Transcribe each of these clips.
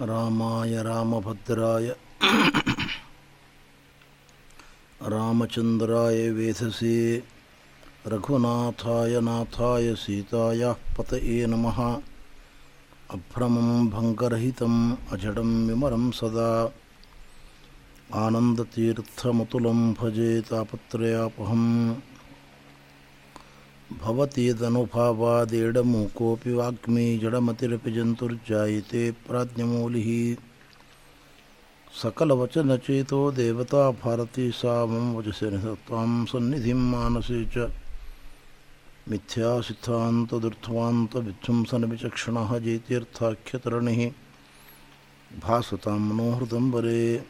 रामाय, रामभद्राय। रामचन्द्राय वेधसे। रघुनाथाय, नाथाय सीतायाः पतये नमः। अभ्रमं भङ्गरहितम्, अजडं विमरं सदा। आनन्दतीर्थमतुलं भजे तापत्रयापहम्। भवतीदनुभावादेडमूकोऽपि वाग्मी जडमतिरपि जन्तुर्जायते प्राज्ञमूलिः। सकलवचनचेतो देवता भारती सा मम वचसि निसत्त्वां सन्निधिं मानसे च। मिथ्यासिद्धान्तदुर्ध्वान्तविध्वंसनविचक्षणः जैतीर्थाख्यतरणिः भासतां मनोहृदम्बरे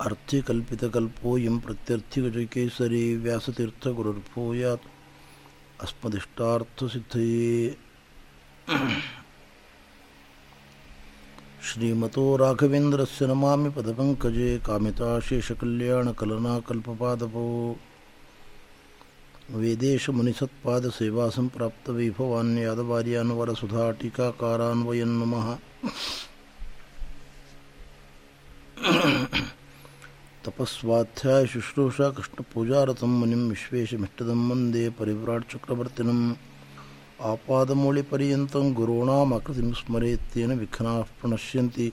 അർത്ഥ്യകൽപ്പിതകൽപ്പോയം പ്രത്യർത്ഥികേസരേ വ്യാസതീർത്ഥഗുരുർഭൂയാത് അസ്മദിഷ്ടാർത്ഥസിദ്ധയേ श्रीमतो राघवेन्द्रस्य नमामि पदपङ्कजे कामिताशेषकल्याणकलनाकल्पपादपो। वेदेशमुनिसत्पादसेवासम्प्राप्तवैभवान् यादवार्यान्वरसुधा टीकाकारान् वयन् नमः। तपस्वाध्याय शुश्रूषा कृष्णपूजारतं मुनिं विश्वेशमिष्टदं वन्दे परिव्राट्चक्रवर्तिनम् आपादमौलिपर्यन्तं गुरूणामाकृतिं स्मरेत्तेन विघ्नाः प्रणश्यन्ति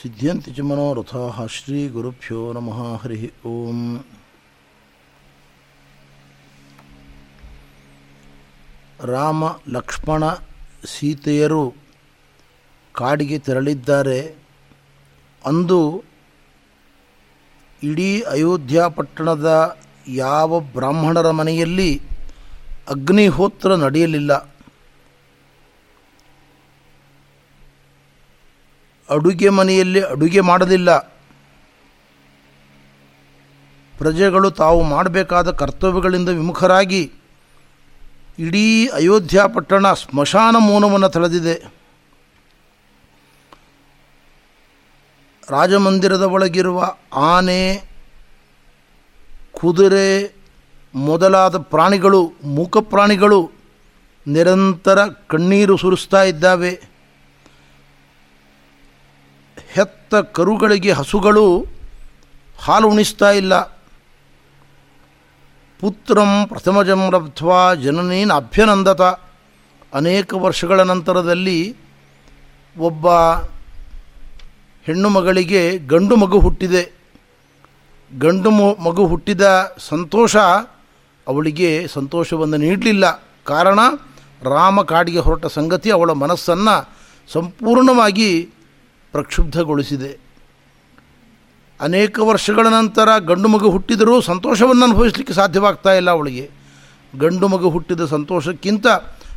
सिद्ध्यन्ति च मनोरथाः श्रीगुरुभ्यो नमः हरिः ओम् ರಾಮ ಲಕ್ಷ್ಮಣ ಸೀತೆಯರು ಕಾಡಿಗೆ ತೆರಳಿದ್ದಾರೆ ಅಂದು ಇಡೀ ಅಯೋಧ್ಯ ಪಟ್ಟಣದ ಯಾವ ಬ್ರಾಹ್ಮಣರ ಮನೆಯಲ್ಲಿ ಅಗ್ನಿಹೋತ್ರ ನಡೆಯಲಿಲ್ಲ. ಅಡುಗೆ ಮನೆಯಲ್ಲಿ ಅಡುಗೆ ಮಾಡಲಿಲ್ಲ. ಪ್ರಜೆಗಳು ತಾವು ಮಾಡಬೇಕಾದ ಕರ್ತವ್ಯಗಳಿಂದ ವಿಮುಖರಾಗಿ ಇಡೀ ಅಯೋಧ್ಯ ಪಟ್ಟಣ ಸ್ಮಶಾನ ಮೌನವನ್ನು ತಳೆದಿದೆ. ರಾಜಮಂದಿರದ ಒಳಗಿರುವ ಆನೆ, ಕುದುರೆ ಮೊದಲಾದ ಪ್ರಾಣಿಗಳು ಮೂಕ ಪ್ರಾಣಿಗಳು ನಿರಂತರ ಕಣ್ಣೀರು ಸುರಿಸ್ತಾ ಇದ್ದಾವೆ. ಹೆತ್ತ ಕರುಗಳಿಗೆ ಹಸುಗಳು ಹಾಲು ಉಣಿಸ್ತಾ ಇಲ್ಲ. ಪುತ್ರಂ ಪ್ರಥಮಜಂ ರಬ್ಧ್ವಾ ಜನನೇನ ಅಭ್ಯನಂದತ. ಅನೇಕ ವರ್ಷಗಳ ನಂತರದಲ್ಲಿ ಒಬ್ಬ ಹೆಣ್ಣು ಮಗಳಿಗೆ ಗಂಡು ಮಗು ಹುಟ್ಟಿದೆ. ಗಂಡು ಮಗು ಹುಟ್ಟಿದ ಸಂತೋಷ ಅವಳಿಗೆ ಸಂತೋಷವನ್ನು ನೀಡಲಿಲ್ಲ. ಕಾರಣ ರಾಮ ಕಾಡಿಗೆ ಹೊರಟ ಸಂಗತಿ ಅವಳ ಮನಸ್ಸನ್ನು ಸಂಪೂರ್ಣವಾಗಿ ಪ್ರಕ್ಷುಬ್ಧಗೊಳಿಸಿದೆ. ಅನೇಕ ವರ್ಷಗಳ ನಂತರ ಗಂಡು ಮಗು ಹುಟ್ಟಿದರೂ ಸಂತೋಷವನ್ನು ಅನುಭವಿಸಲಿಕ್ಕೆ ಸಾಧ್ಯವಾಗ್ತಾ ಇಲ್ಲ ಅವಳಿಗೆ. ಗಂಡು ಮಗು ಹುಟ್ಟಿದ ಸಂತೋಷಕ್ಕಿಂತ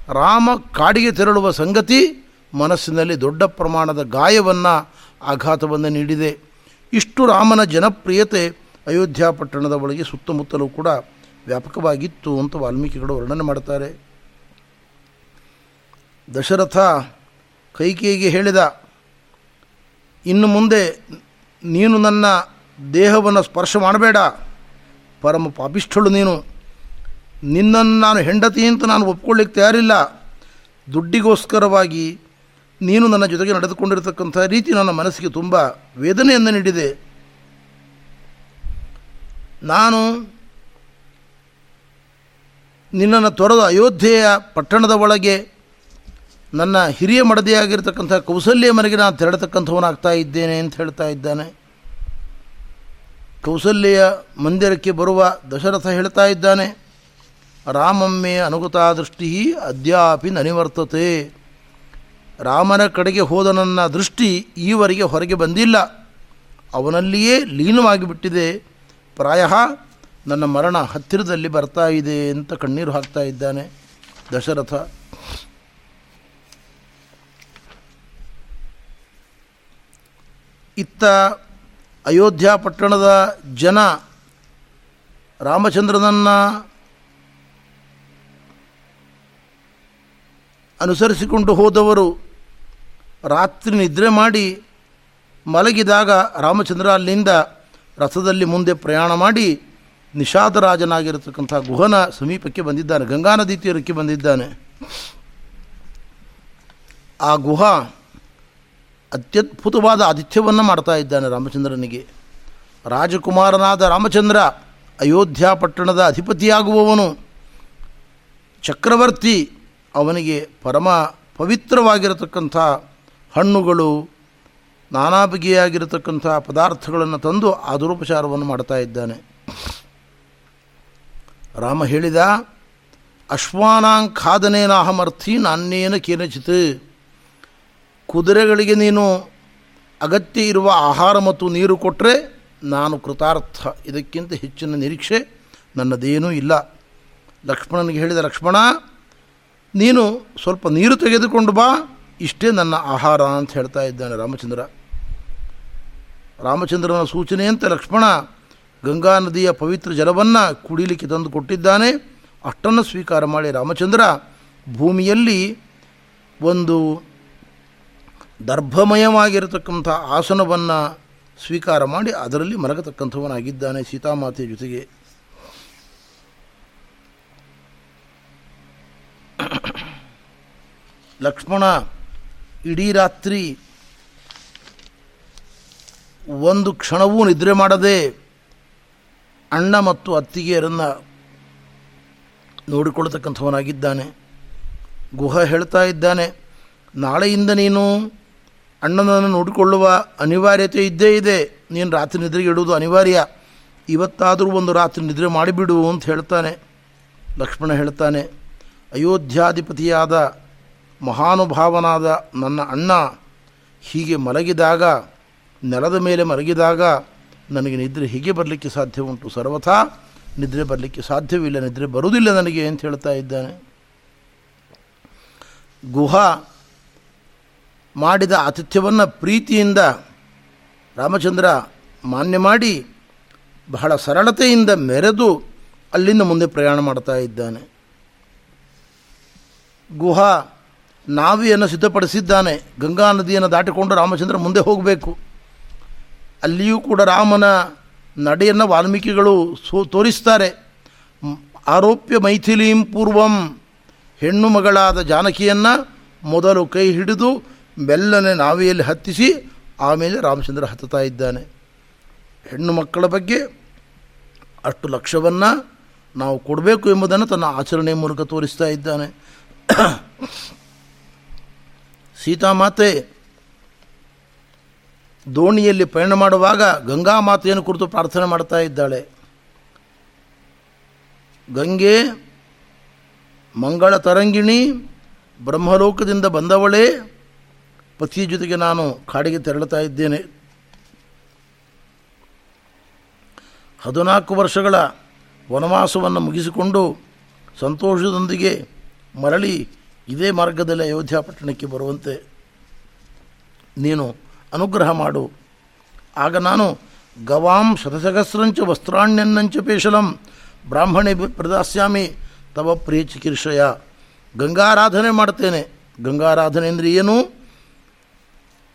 ರಾಮ ಕಾಡಿಗೆ ತೆರಳುವ ಸಂಗತಿ ಮನಸ್ಸಿನಲ್ಲಿ ದೊಡ್ಡ ಪ್ರಮಾಣದ ಗಾಯವನ್ನು ಆಘಾತವನ್ನು ನೀಡಿದೆ. ಇಷ್ಟು ರಾಮನ ಜನಪ್ರಿಯತೆ ಅಯೋಧ್ಯ ಪಟ್ಟಣದ ಒಳಗೆ ಸುತ್ತಮುತ್ತಲೂ ಕೂಡ ವ್ಯಾಪಕವಾಗಿತ್ತು ಅಂತ ವಾಲ್ಮೀಕಿಗಳು ವರ್ಣನೆ ಮಾಡ್ತಾರೆ ದಶರಥ ಕೈಕೇಯಿಗೆ ಹೇಳಿದ, ಇನ್ನು ಮುಂದೆ ನೀನು ನನ್ನ ದೇಹವನ್ನು ಸ್ಪರ್ಶ ಮಾಡಬೇಡ. ಪರಮ ಪಾಪಿಷ್ಠಳು ನೀನು. ನಿನ್ನನ್ನು ನಾನು ಹೆಂಡತಿ ಅಂತ ನಾನು ಒಪ್ಕೊಳ್ಳಿಕ್ಕೆ ತಯಾರಿಲ್ಲ. ದುಡ್ಡಿಗೋಸ್ಕರವಾಗಿ ನೀನು ನನ್ನ ಜೊತೆಗೆ ನಡೆದುಕೊಂಡಿರತಕ್ಕಂಥ ರೀತಿ ನನ್ನ ಮನಸ್ಸಿಗೆ ತುಂಬ ವೇದನೆಯನ್ನು ನೀಡಿದೆ. ನಾನು ನಿನ್ನನ್ನು ತೊರೆದ ಅಯೋಧ್ಯೆಯ ಪಟ್ಟಣದ ಒಳಗೆ ನನ್ನ ಹಿರಿಯ ಮಡದಿಯಾಗಿರ್ತಕ್ಕಂಥ ಕೌಸಲ್ಯ ಮನೆಗೆ ನಾನು ತೆರಳತಕ್ಕಂಥವನಾಗ್ತಾ ಇದ್ದೇನೆ ಅಂತ ಹೇಳ್ತಾ ಇದ್ದಾನೆ. ಕೌಸಲ್ಯ ಮಂದಿರಕ್ಕೆ ಬರುವ ದಶರಥ ಹೇಳ್ತಾ ಇದ್ದಾನೆ, ರಾಮಮ್ಮೆ ಅನುಗತಾ ದೃಷ್ಟಿ ಅದ್ಯಾಪಿ ನನಿವರ್ತತೆ. ರಾಮನ ಕಡೆಗೆ ಹೋದ ನನ್ನ ದೃಷ್ಟಿ ಈವರೆಗೆ ಹೊರಗೆ ಬಂದಿಲ್ಲ. ಅವನಲ್ಲಿಯೇ ಲೀನವಾಗಿಬಿಟ್ಟಿದೆ ಪ್ರಾಯ ನನ್ನ ಮರಣ ಹತ್ತಿರದಲ್ಲಿ ಬರ್ತಾ ಇದೆ ಅಂತ ಕಣ್ಣೀರು ಹಾಕ್ತಾ ಇದ್ದಾನೆ ದಶರಥ. ಇತ್ತ ಅಯೋಧ್ಯ ಪಟ್ಟಣದ ಜನ ರಾಮಚಂದ್ರನನ್ನು ಅನುಸರಿಸಿಕೊಂಡು ಹೋದವರು ರಾತ್ರಿ ನಿದ್ರೆ ಮಾಡಿ ಮಲಗಿದಾಗ ರಾಮಚಂದ್ರ ಅಲ್ಲಿಂದ ರಥದಲ್ಲಿ ಮುಂದೆ ಪ್ರಯಾಣ ಮಾಡಿ ನಿಷಾದರಾಜನಾಗಿರತಕ್ಕಂಥ ಗುಹನ ಸಮೀಪಕ್ಕೆ ಬಂದಿದ್ದಾನೆ. ಗಂಗಾ ನದಿ ತೀರಕ್ಕೆ ಬಂದಿದ್ದಾನೆ. ಆ ಗುಹ ಅತ್ಯದ್ಭುತವಾದ ಆತಿಥ್ಯವನ್ನು ಮಾಡ್ತಾ ಇದ್ದಾನೆ ರಾಮಚಂದ್ರನಿಗೆ. ರಾಜಕುಮಾರನಾದ ರಾಮಚಂದ್ರ ಅಯೋಧ್ಯ ಪಟ್ಟಣದ ಅಧಿಪತಿಯಾಗುವವನು. ಚಕ್ರವರ್ತಿ ಅವನಿಗೆ ಪರಮ ಪವಿತ್ರವಾಗಿರತಕ್ಕಂಥ ಹಣ್ಣುಗಳು ನಾನಾ ಬಗೆಯಾಗಿರತಕ್ಕಂಥ ಪದಾರ್ಥಗಳನ್ನು ತಂದು ಆದುರೋಪಚಾರವನ್ನು ಮಾಡ್ತಾ ಇದ್ದಾನೆ. ರಾಮ ಹೇಳಿದ ಅಶ್ವಾನಾಂಖಾದನೇನಾಹಮರ್ಥಿ ನಾನೇನ ಕೇನಚಿತ್. ಕುದುರೆಗಳಿಗೆ ನೀನು ಅಗತ್ಯ ಇರುವ ಆಹಾರ ಮತ್ತು ನೀರು ಕೊಟ್ಟರೆ ನಾನು ಕೃತಾರ್ಥ. ಇದಕ್ಕಿಂತ ಹೆಚ್ಚಿನ ನಿರೀಕ್ಷೆ ನನ್ನದೇನೂ ಇಲ್ಲ. ಲಕ್ಷ್ಮಣನಿಗೆ ಹೇಳಿದ, ಲಕ್ಷ್ಮಣ, ನೀನು ಸ್ವಲ್ಪ ನೀರು ತೆಗೆದುಕೊಂಡು ಬಾ. ಇಷ್ಟೇ ನನ್ನ ಆಹಾರ ಅಂತ ಹೇಳ್ತಾ ಇದ್ದಾನೆ ರಾಮಚಂದ್ರ. ರಾಮಚಂದ್ರನ ಸೂಚನೆಯಂತೆ ಲಕ್ಷ್ಮಣ ಗಂಗಾ ನದಿಯ ಪವಿತ್ರ ಜಲವನ್ನು ಕುಡಿಲಿಕ್ಕೆ ತಂದು ಕೊಟ್ಟಿದ್ದಾನೆ. ಅಷ್ಟನ್ನು ಸ್ವೀಕಾರ ಮಾಡಿ ರಾಮಚಂದ್ರ ಭೂಮಿಯಲ್ಲಿ ಒಂದು ದರ್ಭಮಯವಾಗಿರತಕ್ಕಂಥ ಆಸನವನ್ನು ಸ್ವೀಕಾರ ಮಾಡಿ ಅದರಲ್ಲಿ ಮಲಗತಕ್ಕಂಥವನಾಗಿದ್ದಾನೆ ಸೀತಾಮಾತೆಯ ಜೊತೆಗೆ. ಲಕ್ಷ್ಮಣ ಇಡೀ ರಾತ್ರಿ ಒಂದು ಕ್ಷಣವೂ ನಿದ್ರೆ ಮಾಡದೆ ಅಣ್ಣ ಮತ್ತು ಅತ್ತಿಗೆಯರನ್ನು ನೋಡಿಕೊಳ್ತಕ್ಕಂಥವನಾಗಿದ್ದಾನೆ ಗುಹ ಹೇಳ್ತಾ ಇದ್ದಾನೆ, ನಾಳೆಯಿಂದ ನೀನು ಅಣ್ಣನನ್ನು ನೋಡಿಕೊಳ್ಳುವ ಅನಿವಾರ್ಯತೆ ಇದ್ದೇ ಇದೆ. ನೀನು ರಾತ್ರಿ ನಿದ್ರೆಗೆ ಇಡುವುದು ಅನಿವಾರ್ಯ. ಇವತ್ತಾದರೂ ಒಂದು ರಾತ್ರಿ ನಿದ್ರೆ ಮಾಡಿಬಿಡು, ಅಂತ ಹೇಳ್ತಾನೆ. ಲಕ್ಷ್ಮಣ ಹೇಳ್ತಾನೆ, ಅಯೋಧ್ಯಾಧಿಪತಿಯಾದ ಮಹಾನುಭಾವನಾದ ನನ್ನ ಅಣ್ಣ ಹೀಗೆ ಮಲಗಿದಾಗ, ನೆಲದ ಮೇಲೆ ಮಲಗಿದಾಗ ನನಗೆ ನಿದ್ರೆ ಹೀಗೆ ಬರಲಿಕ್ಕೆ ಸಾಧ್ಯ ಉಂಟು. ಸರ್ವಥಾ ನಿದ್ರೆ ಬರಲಿಕ್ಕೆ ಸಾಧ್ಯವಿಲ್ಲ, ನಿದ್ರೆ ಬರುವುದಿಲ್ಲ ನನಗೆ ಅಂತ ಹೇಳ್ತಾ ಇದ್ದಾನೆ. ಗುಹ ಮಾಡಿದ ಆತಿಥ್ಯವನ್ನು ಪ್ರೀತಿಯಿಂದ ರಾಮಚಂದ್ರ ಮಾನ್ಯ ಮಾಡಿ ಬಹಳ ಸರಳತೆಯಿಂದ ಮೆರೆದು ಅಲ್ಲಿಂದ ಮುಂದೆ ಪ್ರಯಾಣ ಮಾಡ್ತಾ ಇದ್ದಾನೆ. ಗುಹ ನಾವಿಯನ್ನು ಸಿದ್ಧಪಡಿಸಿದ್ದಾನೆ. ಗಂಗಾ ನದಿಯನ್ನು ದಾಟಿಕೊಂಡು ರಾಮಚಂದ್ರ ಮುಂದೆ ಹೋಗಬೇಕು. ಅಲ್ಲಿಯೂ ಕೂಡ ರಾಮನ ನಡೆಯನ್ನು ವಾಲ್ಮೀಕಿಗಳು ಸೋ, ತೋರಿಸ್ತಾರೆ. ಆರೋಪ್ಯ ಮೈಥಿಲೀಂ ಪೂರ್ವಂ ಹೆಣ್ಣು ಮಗಳಾದ ಜಾನಕಿಯನ್ನು ಮೊದಲು ಕೈ ಹಿಡಿದು ಬೆಲ್ಲನೆ ನಾವಿಯಲ್ಲಿ ಹತ್ತಿಸಿ ಆಮೇಲೆ ರಾಮಚಂದ್ರ ಹತ್ತುತ್ತಾ ಇದ್ದಾನೆ. ಹೆಣ್ಣು ಮಕ್ಕಳ ಬಗ್ಗೆ ಅಷ್ಟು ಲಕ್ಷ್ಯವನ್ನು ನಾವು ಕೊಡಬೇಕು ಎಂಬುದನ್ನು ತನ್ನ ಆಚರಣೆಯ ಮೂಲಕ ತೋರಿಸ್ತಾ ಇದ್ದಾನೆ. ಸೀತಾಮಾತೆ ದೋಣಿಯಲ್ಲಿ ಪಯಣ ಮಾಡುವಾಗ ಗಂಗಾ ಮಾತೆಯನ್ನು ಕುರಿತು ಪ್ರಾರ್ಥನೆ ಮಾಡ್ತಾ ಇದ್ದಾಳೆ. ಗಂಗೆ, ಮಂಗಳ ತರಂಗಿಣಿ, ಬ್ರಹ್ಮಲೋಕದಿಂದ ಬಂದವಳೇ ಪತಿಯ ಜೊತೆಗೆ ನಾನು ಕಾಡಿಗೆ ತೆರಳುತ್ತಾ ಇದ್ದೇನೆ. ಹದಿನಾಲ್ಕು ವರ್ಷಗಳ ವನವಾಸವನ್ನು ಮುಗಿಸಿಕೊಂಡು ಸಂತೋಷದೊಂದಿಗೆ ಮರಳಿ ಇದೇ ಮಾರ್ಗದಲ್ಲಿ ಅಯೋಧ್ಯ ಪಟ್ಟಣಕ್ಕೆ ಬರುವಂತೆ ನೀನು ಅನುಗ್ರಹ ಮಾಡು. ಆಗ ನಾನು ಗವಾಂ ಶತಸಹಸ್ರಂಚ ವಸ್ತ್ರಾಣ್ಯನ್ನಂಚ ಪೇಶಲಂ, ಬ್ರಾಹ್ಮಣಿ ಪ್ರದಾಸ್ಯಾಮಿ, ತವ ಪ್ರಿಯ ಚಿಕಿತ್ಸೆಯ ಗಂಗಾರಾಧನೆ ಮಾಡ್ತೇನೆ. ಗಂಗಾರಾಧನೆ ಅಂದರೆ ಏನು?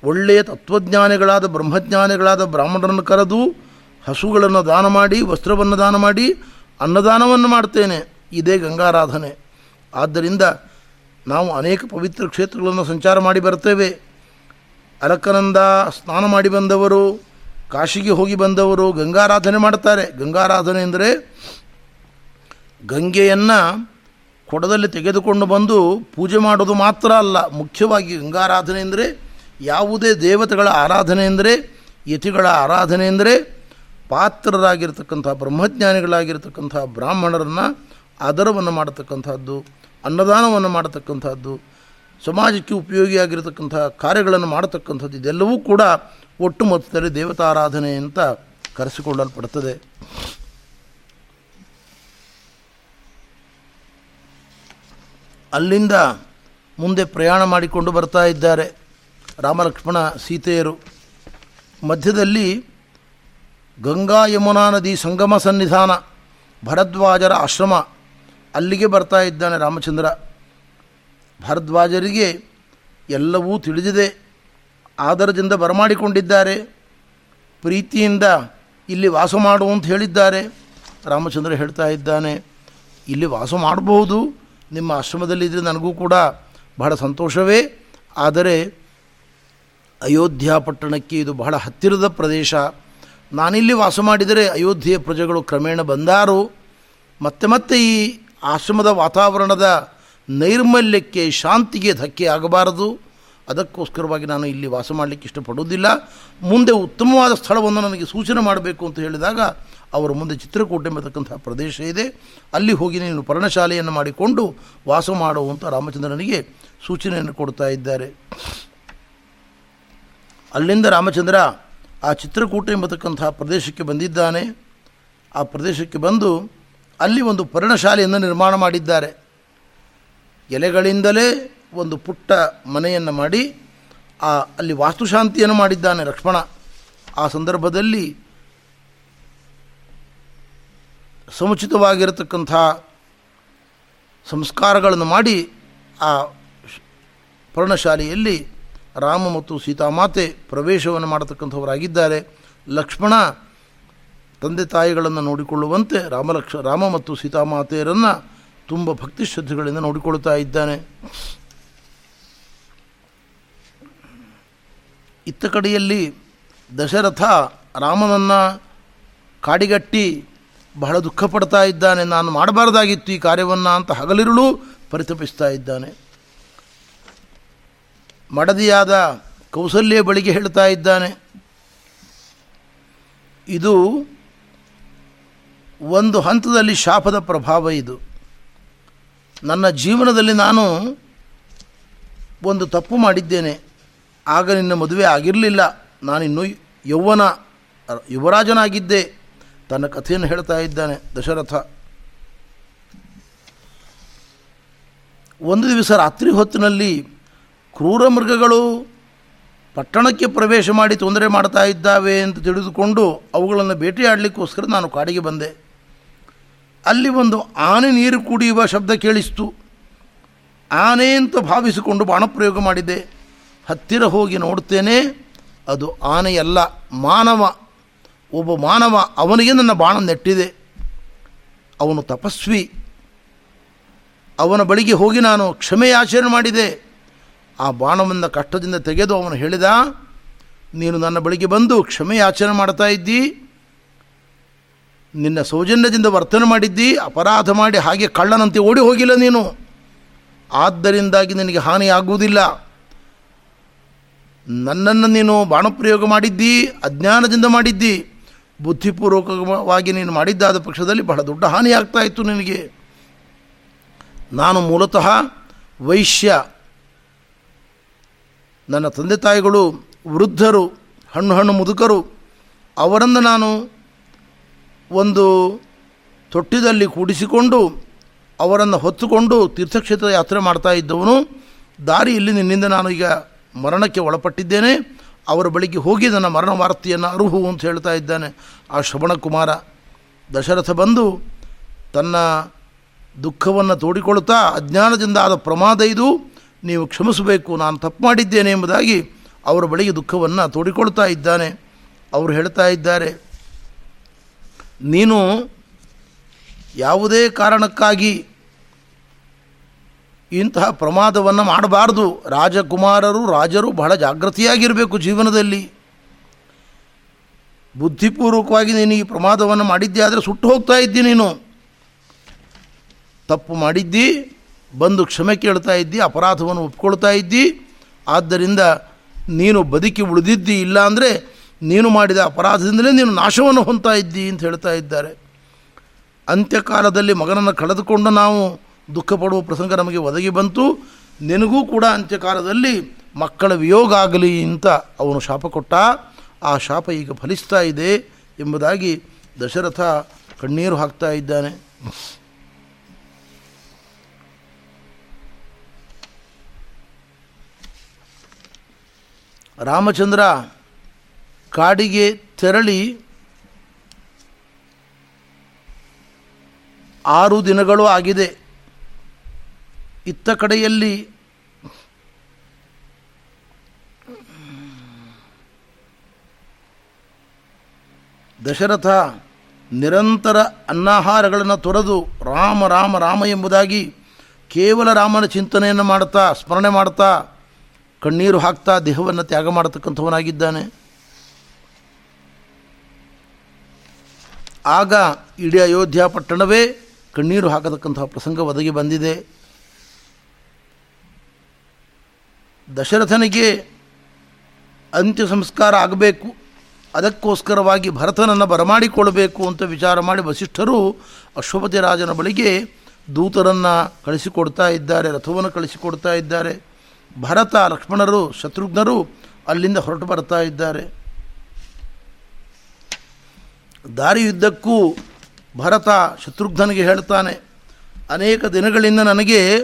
ಒಳ್ಳೆಯ ತತ್ವಜ್ಞಾನಿಗಳಾದ, ಬ್ರಹ್ಮಜ್ಞಾನಿಗಳಾದ ಬ್ರಾಹ್ಮಣರನ್ನು ಕರೆದು ಹಸುಗಳನ್ನು ದಾನ ಮಾಡಿ, ವಸ್ತ್ರವನ್ನು ದಾನ ಮಾಡಿ, ಅನ್ನದಾನವನ್ನು ಮಾಡ್ತೇನೆ. ಇದೇ ಗಂಗಾರಾಧನೆ. ಆದ್ದರಿಂದ ನಾವು ಅನೇಕ ಪವಿತ್ರ ಕ್ಷೇತ್ರಗಳನ್ನು ಸಂಚಾರ ಮಾಡಿ ಬರ್ತೇವೆ ಅಲಕನಂದ ಸ್ನಾನ ಮಾಡಿ ಬಂದವರು, ಕಾಶಿಗೆ ಹೋಗಿ ಬಂದವರು ಗಂಗಾರಾಧನೆ ಮಾಡ್ತಾರೆ ಗಂಗಾರಾಧನೆ ಅಂದರೆ ಗಂಗೆಯನ್ನು ಕೊಡದಲ್ಲಿ ತೆಗೆದುಕೊಂಡು ಬಂದು ಪೂಜೆ ಮಾಡೋದು ಮಾತ್ರ ಅಲ್ಲ, ಮುಖ್ಯವಾಗಿ ಗಂಗಾರಾಧನೆ ಅಂದರೆ ಯಾವುದೇ ದೇವತೆಗಳ ಆರಾಧನೆ ಅಂದರೆ ಯತಿಗಳ ಆರಾಧನೆ ಅಂದರೆ ಪಾತ್ರರಾಗಿರ್ತಕ್ಕಂಥ ಬ್ರಹ್ಮಜ್ಞಾನಿಗಳಾಗಿರ್ತಕ್ಕಂಥ ಬ್ರಾಹ್ಮಣರನ್ನು ಆದರವನ್ನು ಮಾಡತಕ್ಕಂಥದ್ದು. ಅನ್ನದಾನವನ್ನು ಮಾಡತಕ್ಕಂಥದ್ದು, ಸಮಾಜಕ್ಕೆ ಉಪಯೋಗಿಯಾಗಿರತಕ್ಕಂಥ ಕಾರ್ಯಗಳನ್ನು ಮಾಡತಕ್ಕಂಥದ್ದು, ಇದೆಲ್ಲವೂ ಕೂಡ ಒಟ್ಟು ಮೊತ್ತದಲ್ಲಿ ದೇವತಾರಾಧನೆ ಅಂತ ಕರೆಸಿಕೊಳ್ಳಲ್ಪಡುತ್ತದೆ ಅಲ್ಲಿಂದ ಮುಂದೆ ಪ್ರಯಾಣ ಮಾಡಿಕೊಂಡು ಬರ್ತಾ ಇದ್ದಾರೆ ರಾಮಲಕ್ಷ್ಮಣ ಸೀತೆಯರು. ಮಧ್ಯದಲ್ಲಿ ಗಂಗಾ ಯಮುನಾ ನದಿ ಸಂಗಮ ಸನ್ನಿಧಾನ, ಭರದ್ವಾಜರ ಆಶ್ರಮ ಅಲ್ಲಿಗೆ ಬರ್ತಾ ಇದ್ದಾನೆ ರಾಮಚಂದ್ರ. ಭರದ್ವಾಜರಿಗೆ ಎಲ್ಲವೂ ತಿಳಿದಿದೆ. ಆದರದಿಂದ ಬರಮಾಡಿಕೊಂಡಿದ್ದಾರೆ. ಪ್ರೀತಿಯಿಂದ ಇಲ್ಲಿ ವಾಸ ಮಾಡು ಅಂತ ಹೇಳಿದ್ದಾರೆ. ರಾಮಚಂದ್ರ ಹೇಳ್ತಾ ಇದ್ದಾನೆ, ಇಲ್ಲಿ ವಾಸ ಮಾಡಬಹುದು. ನಿಮ್ಮ ಆಶ್ರಮದಲ್ಲಿದ್ದರೆ ನನಗೂ ಕೂಡ ಬಹಳ ಸಂತೋಷವೇ. ಆದರೆ ಅಯೋಧ್ಯ ಪಟ್ಟಣಕ್ಕೆ ಇದು ಬಹಳ ಹತ್ತಿರದ ಪ್ರದೇಶ. ನಾನಿಲ್ಲಿ ವಾಸ ಮಾಡಿದರೆ ಅಯೋಧ್ಯೆಯ ಪ್ರಜೆಗಳು ಕ್ರಮೇಣ ಬಂದಾರು. ಮತ್ತೆ ಮತ್ತೆ ಈ ಆಶ್ರಮದ ವಾತಾವರಣದ ನೈರ್ಮಲ್ಯಕ್ಕೆ ಶಾಂತಿಗೆ ಧಕ್ಕೆ ಆಗಬಾರದು. ಅದಕ್ಕೋಸ್ಕರವಾಗಿ ನಾನು ಇಲ್ಲಿ ವಾಸ ಮಾಡಲಿಕ್ಕೆ ಇಷ್ಟಪಡುವುದಿಲ್ಲ. ಮುಂದೆ ಉತ್ತಮವಾದ ಸ್ಥಳವನ್ನು ನನಗೆ ಸೂಚನೆ ಮಾಡಬೇಕು ಅಂತ ಹೇಳಿದಾಗ ಅವರ ಮುಂದೆ ಚಿತ್ರಕೂಟ ಎಂಬತಕ್ಕಂಥ ಪ್ರದೇಶ ಇದೆ. ಅಲ್ಲಿ ಹೋಗಿ ನೀನು ಪರ್ಣಶಾಲೆಯನ್ನು ಮಾಡಿಕೊಂಡು ವಾಸ ಮಾಡುವಂಥ ರಾಮಚಂದ್ರನಿಗೆ ಸೂಚನೆಯನ್ನು ಕೊಡ್ತಾ ಇದ್ದಾರೆ. ಅಲ್ಲಿಂದ ರಾಮಚಂದ್ರ ಆ ಚಿತ್ರಕೂಟ ಎಂಬತಕ್ಕಂಥ ಪ್ರದೇಶಕ್ಕೆ ಬಂದಿದ್ದಾನೆ. ಆ ಪ್ರದೇಶಕ್ಕೆ ಬಂದು ಅಲ್ಲಿ ಒಂದು ಪರ್ಣಶಾಲೆಯನ್ನು ನಿರ್ಮಾಣ ಮಾಡಿದ್ದಾರೆ. ಎಲೆಗಳಿಂದಲೇ ಒಂದು ಪುಟ್ಟ ಮನೆಯನ್ನು ಮಾಡಿ, ಆ, ಅಲ್ಲಿ ವಾಸ್ತುಶಾಂತಿಯನ್ನು ಮಾಡಿದ್ದಾನೆ ಲಕ್ಷ್ಮಣ. ಆ ಸಂದರ್ಭದಲ್ಲಿ ಸಮುಚಿತವಾಗಿರತಕ್ಕಂಥ ಸಂಸ್ಕಾರಗಳನ್ನು ಮಾಡಿ ಆ ಪರ್ಣಶಾಲೆಯಲ್ಲಿ ರಾಮ ಮತ್ತು ಸೀತಾಮಾತೆ ಪ್ರವೇಶವನ್ನು ಮಾಡತಕ್ಕಂಥವರಾಗಿದ್ದಾರೆ. ಲಕ್ಷ್ಮಣ ತಂದೆ ತಾಯಿಗಳನ್ನು ನೋಡಿಕೊಳ್ಳುವಂತೆ ರಾಮಲಕ್ಷ, ರಾಮ ಮತ್ತು ಸೀತಾಮಾತೆಯರನ್ನು ತುಂಬ ಭಕ್ತಿ ಶ್ರದ್ಧೆಗಳಿಂದ ನೋಡಿಕೊಳ್ಳುತ್ತಾ ಇದ್ದಾನೆ. ಇತ್ತ ಕಡೆಯಲ್ಲಿ ದಶರಥ ರಾಮನನ್ನು ಕಾಡಿಗಟ್ಟಿ ಬಹಳ ದುಃಖ ಪಡ್ತಾ ಇದ್ದಾನೆ. ನಾನು ಮಾಡಬಾರ್ದಾಗಿತ್ತು ಈ ಕಾರ್ಯವನ್ನು ಅಂತ ಹಗಲಿರುಳು ಪರಿತಪಿಸ್ತಾ ಇದ್ದಾನೆ. ಮಡದಿಯಾದ ಕೌಸಲ್ಯ ಬಳಿಗೆ ಹೇಳ್ತಾ ಇದ್ದಾನೆ, ಇದು ಒಂದು ಹಂತದಲ್ಲಿ ಶಾಪದ ಪ್ರಭಾವ ಇದು. ನನ್ನ ಜೀವನದಲ್ಲಿ ನಾನು ಒಂದು ತಪ್ಪು ಮಾಡಿದ್ದೇನೆ. ಆಗ ನಿನ್ನ ಮದುವೆ ಆಗಿರಲಿಲ್ಲ. ನಾನಿನ್ನೂ ಯೌವನ, ಯುವರಾಜನಾಗಿದ್ದೆ. ತನ್ನ ಕಥೆಯನ್ನು ಹೇಳ್ತಾ ಇದ್ದಾನೆ ದಶರಥ. ಒಂದು ದಿವಸ ರಾತ್ರಿ ಹೊತ್ತಿನಲ್ಲಿ ಕ್ರೂರ ಮೃಗಗಳು ಪಟ್ಟಣಕ್ಕೆ ಪ್ರವೇಶ ಮಾಡಿ ತೊಂದರೆ ಮಾಡ್ತಾ ಇದ್ದಾವೆ ಅಂತ ತಿಳಿದುಕೊಂಡು ಅವುಗಳನ್ನು ಭೇಟಿಯಾಡಲಿಕ್ಕೋಸ್ಕರ ನಾನು ಕಾಡಿಗೆ ಬಂದೆ. ಅಲ್ಲಿ ಒಂದು ಆನೆ ನೀರು ಕುಡಿಯುವ ಶಬ್ದ ಕೇಳಿಸ್ತು. ಆನೆ ಅಂತ ಭಾವಿಸಿಕೊಂಡು ಬಾಣಪ್ರಯೋಗ ಮಾಡಿದ್ದೆ ಹತ್ತಿರ ಹೋಗಿ ನೋಡ್ತೇನೆ, ಅದು ಆನೆಯಲ್ಲ, ಮಾನವ. ಒಬ್ಬ ಮಾನವ ಅವನಿಗೆ ನನ್ನ ಬಾಣ ನೆಟ್ಟಿದೆ. ಅವನು ತಪಸ್ವಿ. ಅವನ ಬಳಿಗೆ ಹೋಗಿ ನಾನು ಕ್ಷಮೆಯಾಚರಣೆ ಮಾಡಿದೆ. ಆ ಬಾಣವನ್ನು ಕಷ್ಟದಿಂದ ತೆಗೆದು ಅವನು ಹೇಳಿದ, ನೀನು ನನ್ನ ಬಳಿಗೆ ಬಂದು ಕ್ಷಮೆಯಾಚರಣೆ ಮಾಡ್ತಾ ಇದ್ದಿ. ನಿನ್ನ ಸೌಜನ್ಯದಿಂದ ವರ್ತನೆ ಮಾಡಿದ್ದಿ, ಅಪರಾಧ ಮಾಡಿ ಹಾಗೆ ಕಳ್ಳನಂತೆ ಓಡಿ ಹೋಗಿಲ್ಲ ನೀನು. ಆದ್ದರಿಂದಾಗಿ ನಿನಗೆ ಹಾನಿಯಾಗುವುದಿಲ್ಲ. ನನ್ನನ್ನು ನೀನು ಬಾಣಪ್ರಯೋಗ ಮಾಡಿದ್ದಿ, ಅಜ್ಞಾನದಿಂದ ಮಾಡಿದ್ದಿ. ಬುದ್ಧಿಪೂರ್ವಕವಾಗಿ ನೀನು ಮಾಡಿದ್ದಾದ ಪಕ್ಷದಲ್ಲಿ ಬಹಳ ದೊಡ್ಡ ಹಾನಿಯಾಗ್ತಾ ಇತ್ತು ನಿನಗೆ. ನಾನು ಮೂಲತಃ ವೈಶ್ಯ. ನನ್ನ ತಂದೆ ತಾಯಿಗಳು ವೃದ್ಧರು, ಹಣ್ಣು ಹಣ್ಣು ಮುದುಕರು. ಅವರನ್ನು ನಾನು ಒಂದು ತೊಟ್ಟಿದಲ್ಲಿ ಕೂಡಿಸಿಕೊಂಡು ಅವರನ್ನು ಹೊತ್ತುಕೊಂಡು ತೀರ್ಥಕ್ಷೇತ್ರ ಯಾತ್ರೆ ಮಾಡ್ತಾ ಇದ್ದವನು. ದಾರಿಯಲ್ಲಿ ನಿನ್ನಿಂದ ನಾನು ಈಗ ಮರಣಕ್ಕೆ ಒಳಪಟ್ಟಿದ್ದೇನೆ. ಅವರ ಬಳಿಗೆ ಹೋಗಿ ನನ್ನ ಮರಣ ವಾರ್ತೆಯನ್ನು ಅರುಹು ಅಂತ ಹೇಳ್ತಾ ಇದ್ದಾನೆ. ಆ ಶ್ರವಣಕುಮಾರ ದಶರಥ ಬಂದು ತನ್ನ ದುಃಖವನ್ನು ತೋಡಿಕೊಳ್ತಾ ಅಜ್ಞಾನದಿಂದ ಆದ ಪ್ರಮಾದ ಇದು ನೀವು ಕ್ಷಮಿಸಬೇಕು, ನಾನು ತಪ್ಪು ಮಾಡಿದ್ದೇನೆ ಎಂಬುದಾಗಿ ಅವರ ಬಳಿಗೆ ದುಃಖವನ್ನು ತೋಡಿಕೊಳ್ತಾ ಇದ್ದಾನೆ. ಅವರು ಹೇಳ್ತಾ ಇದ್ದಾರೆ ನೀನು ಯಾವುದೇ ಕಾರಣಕ್ಕಾಗಿ ಇಂತಹ ಪ್ರಮಾದವನ್ನು ಮಾಡಬಾರ್ದು. ರಾಜಕುಮಾರರು, ರಾಜರು ಬಹಳ ಜಾಗೃತಿಯಾಗಿರಬೇಕು ಜೀವನದಲ್ಲಿ. ಬುದ್ಧಿಪೂರ್ವಕವಾಗಿ ನೀನು ಈ ಪ್ರಮಾದವನ್ನು ಮಾಡಿದ್ದೆ ಆದರೆ ಸುಟ್ಟು ಹೋಗ್ತಾ ಇದ್ದಿ ನೀನು. ತಪ್ಪು ಮಾಡಿದ್ದಿ, ಬಂದು ಕ್ಷಮೆ ಕೇಳ್ತಾ ಇದ್ದಿ, ಅಪರಾಧವನ್ನು ಒಪ್ಕೊಳ್ತಾ ಇದ್ದಿ. ಆದ್ದರಿಂದ ನೀನು ಬದುಕಿ ಉಳಿದಿದ್ದಿ ಇಲ್ಲ ಅಂದರೆ ನೀನು ಮಾಡಿದ ಅಪರಾಧದಿಂದಲೇ ನೀನು ನಾಶವನ್ನು ಹೊಂತಾ ಇದ್ದಿ ಅಂತ ಹೇಳ್ತಾ ಇದ್ದಾರೆ. ಅಂತ್ಯಕಾಲದಲ್ಲಿ ಮಗನನ್ನು ಕಳೆದುಕೊಂಡು ನಾವು ದುಃಖ ಪಡುವ ಪ್ರಸಂಗ ನಮಗೆ ಒದಗಿ ಬಂತು. ನಿನಗೂ ಕೂಡ ಅಂತ್ಯಕಾಲದಲ್ಲಿ ಮಕ್ಕಳ ವಿಯೋಗ ಆಗಲಿ ಅಂತ ಅವನು ಶಾಪ ಕೊಟ್ಟ. ಆ ಶಾಪ ಈಗ ಫಲಿಸ್ತಾ ಇದೆ ಎಂಬುದಾಗಿ ದಶರಥ ಕಣ್ಣೀರು ಹಾಕ್ತಾ ಇದ್ದಾನೆ. ರಾಮಚಂದ್ರ ಕಾಡಿಗೆ ತೆರಳಿ ಆರು ದಿನಗಳು ಆಗಿದೆ. ಇತ್ತ ಕಡೆಯಲ್ಲಿ ದಶರಥ ನಿರಂತರ ಅನ್ನಾಹಾರಗಳನ್ನು ತೊರೆದು ರಾಮ ರಾಮ ರಾಮ ಎಂಬುದಾಗಿ ಕೇವಲ ರಾಮನ ಚಿಂತನೆಯನ್ನು ಮಾಡ್ತಾ ಸ್ಮರಣೆ ಮಾಡ್ತಾ ಕಣ್ಣೀರು ಹಾಕ್ತಾ ದೇಹವನ್ನು ತ್ಯಾಗ ಮಾಡತಕ್ಕಂಥವನಾಗಿದ್ದಾನೆ. ಆಗ ಇಡೀ ಅಯೋಧ್ಯ ಪಟ್ಟಣವೇ ಕಣ್ಣೀರು ಹಾಕತಕ್ಕಂತಹ ಪ್ರಸಂಗ ಒದಗಿ ಬಂದಿದೆ. ದಶರಥನಿಗೆ ಅಂತ್ಯ ಸಂಸ್ಕಾರ ಆಗಬೇಕು. ಅದಕ್ಕೋಸ್ಕರವಾಗಿ ಭರತನನ್ನು ಬರಮಾಡಿಕೊಳ್ಳಬೇಕು ಅಂತ ವಿಚಾರ ಮಾಡಿ ವಸಿಷ್ಠರು ಅಶ್ವಪತಿ ರಾಜನ ಬಳಿಗೆ ದೂತರನ್ನು ಕಳಿಸಿಕೊಡ್ತಾ ಇದ್ದಾರೆ, ರಥವನ್ನು ಕಳಿಸಿಕೊಡ್ತಾ ಇದ್ದಾರೆ. ಭರತ ಲಕ್ಷ್ಮಣರು, ಶತ್ರುಘ್ನರು ಅಲ್ಲಿಂದ ಹೊರಟು ಬರ್ತಾ ಇದ್ದಾರೆ. ದಾರಿಯುದ್ದಕ್ಕೂ ಭರತ ಶತ್ರುಘ್ನನಿಗೆ ಹೇಳ್ತಾನೆ, ಅನೇಕ ದಿನಗಳಿಂದ ನನಗೆ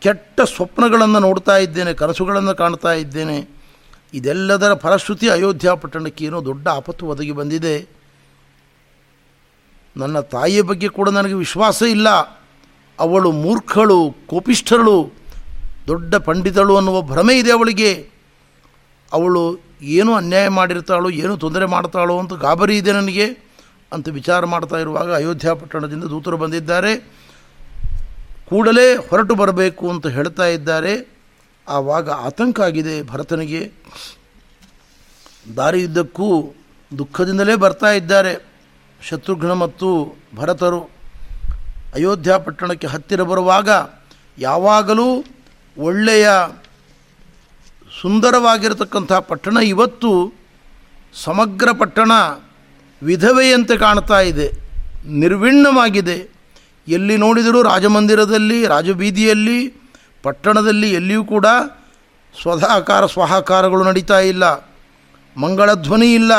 ಕೆಟ್ಟ ಸ್ವಪ್ನಗಳನ್ನು ನೋಡ್ತಾ ಇದ್ದೇನೆ, ಕನಸುಗಳನ್ನು ಕಾಣ್ತಾ ಇದ್ದೇನೆ. ಇದೆಲ್ಲದರ ಫಲಶ್ರುತಿ ಅಯೋಧ್ಯ ಪಟ್ಟಣಕ್ಕೆ ಏನೋ ದೊಡ್ಡ ಆಪತ್ತು ಒದಗಿ ಬಂದಿದೆ. ನನ್ನ ತಾಯಿಯ ಬಗ್ಗೆ ಕೂಡ ನನಗೆ ವಿಶ್ವಾಸ ಇಲ್ಲ. ಅವಳು ಮೂರ್ಖಳು ಕೋಪಿಷ್ಠಳು ದೊಡ್ಡ ಪಂಡಿತಳು ಅನ್ನುವ ಭ್ರಮೆ ಇದೆ ಅವಳಿಗೆ. ಅವಳು ಏನು ಅನ್ಯಾಯ ಮಾಡಿರ್ತಾಳೋ, ಏನು ತೊಂದರೆ ಮಾಡ್ತಾಳೋ ಅಂತ ಗಾಬರಿ ಇದೆ ನನಗೆ ಅಂತ ವಿಚಾರ ಮಾಡ್ತಾ ಇರುವಾಗ ಅಯೋಧ್ಯ ಪಟ್ಟಣದಿಂದ ದೂತರು ಬಂದಿದ್ದಾರೆ. ಕೂಡಲೇ ಹೊರಟು ಬರಬೇಕು ಅಂತ ಹೇಳ್ತಾ ಇದ್ದಾರೆ. ಆವಾಗ ಆತಂಕ ಆಗಿದೆ ಭರತನಿಗೆ. ದಾರಿಯುದ್ದಕ್ಕೂ ದುಃಖದಿಂದಲೇ ಬರ್ತಾ ಇದ್ದಾರೆ ಶತ್ರುಘ್ನ ಮತ್ತು ಭರತರು. ಅಯೋಧ್ಯ ಪಟ್ಟಣಕ್ಕೆ ಹತ್ತಿರ ಬರುವಾಗ ಯಾವಾಗಲೂ ಒಳ್ಳೆಯ ಸುಂದರವಾಗಿರತಕ್ಕಂಥ ಪಟ್ಟಣ ಇವತ್ತು ಸಮಗ್ರ ಪಟ್ಟಣ ವಿಧವೆಯಂತೆ ಕಾಣ್ತಾ ಇದೆ, ನಿರ್ವಿಣ್ಣವಾಗಿದೆ. ಎಲ್ಲಿ ನೋಡಿದರೂ ರಾಜಮಂದಿರದಲ್ಲಿ, ರಾಜಬೀದಿಯಲ್ಲಿ, ಪಟ್ಟಣದಲ್ಲಿ ಎಲ್ಲಿಯೂ ಕೂಡ ಸ್ವಧಾಕಾರ ಸ್ವಹಾಕಾರಗಳು ನಡೀತಾ ಇಲ್ಲ ಮಂಗಳ ಧ್ವನಿ ಇಲ್ಲ.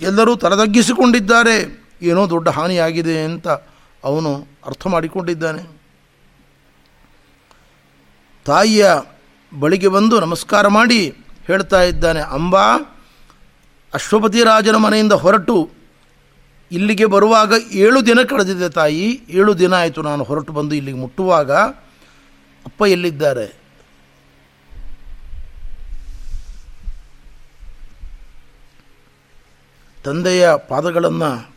ಎಲ್ಲರೂ ತಲೆದಗ್ಗಿಸಿಕೊಂಡಿದ್ದಾರೆ, ಏನೋ ದೊಡ್ಡ ಹಾನಿಯಾಗಿದೆ ಅಂತ ಅವನು ಅರ್ಥ ಮಾಡಿಕೊಂಡಿದ್ದಾನೆ. ತಾಯಿಯ ಬಳಿಗೆ ಬಂದು ನಮಸ್ಕಾರ ಮಾಡಿ ಹೇಳ್ತಾ ಇದ್ದಾನೆ, ಅಂಬಾ, ಅಶ್ವಪತಿ ರಾಜನ ಮನೆಯಿಂದ ಹೊರಟು. ಇಲ್ಲಿಗೆ ಬರುವಾಗ ಏಳು ದಿನ ಕಳೆದಿದೆ ತಾಯಿ. ಏಳು ದಿನ ಆಯಿತು ನಾನು ಹೊರಟು ಬಂದು ಇಲ್ಲಿಗೆ ಮುಟ್ಟುವಾಗ. ಅಪ್ಪ ಎಲ್ಲಿದ್ದಾರೆ? ತಂದೆಯ ಪಾದಗಳನ್ನು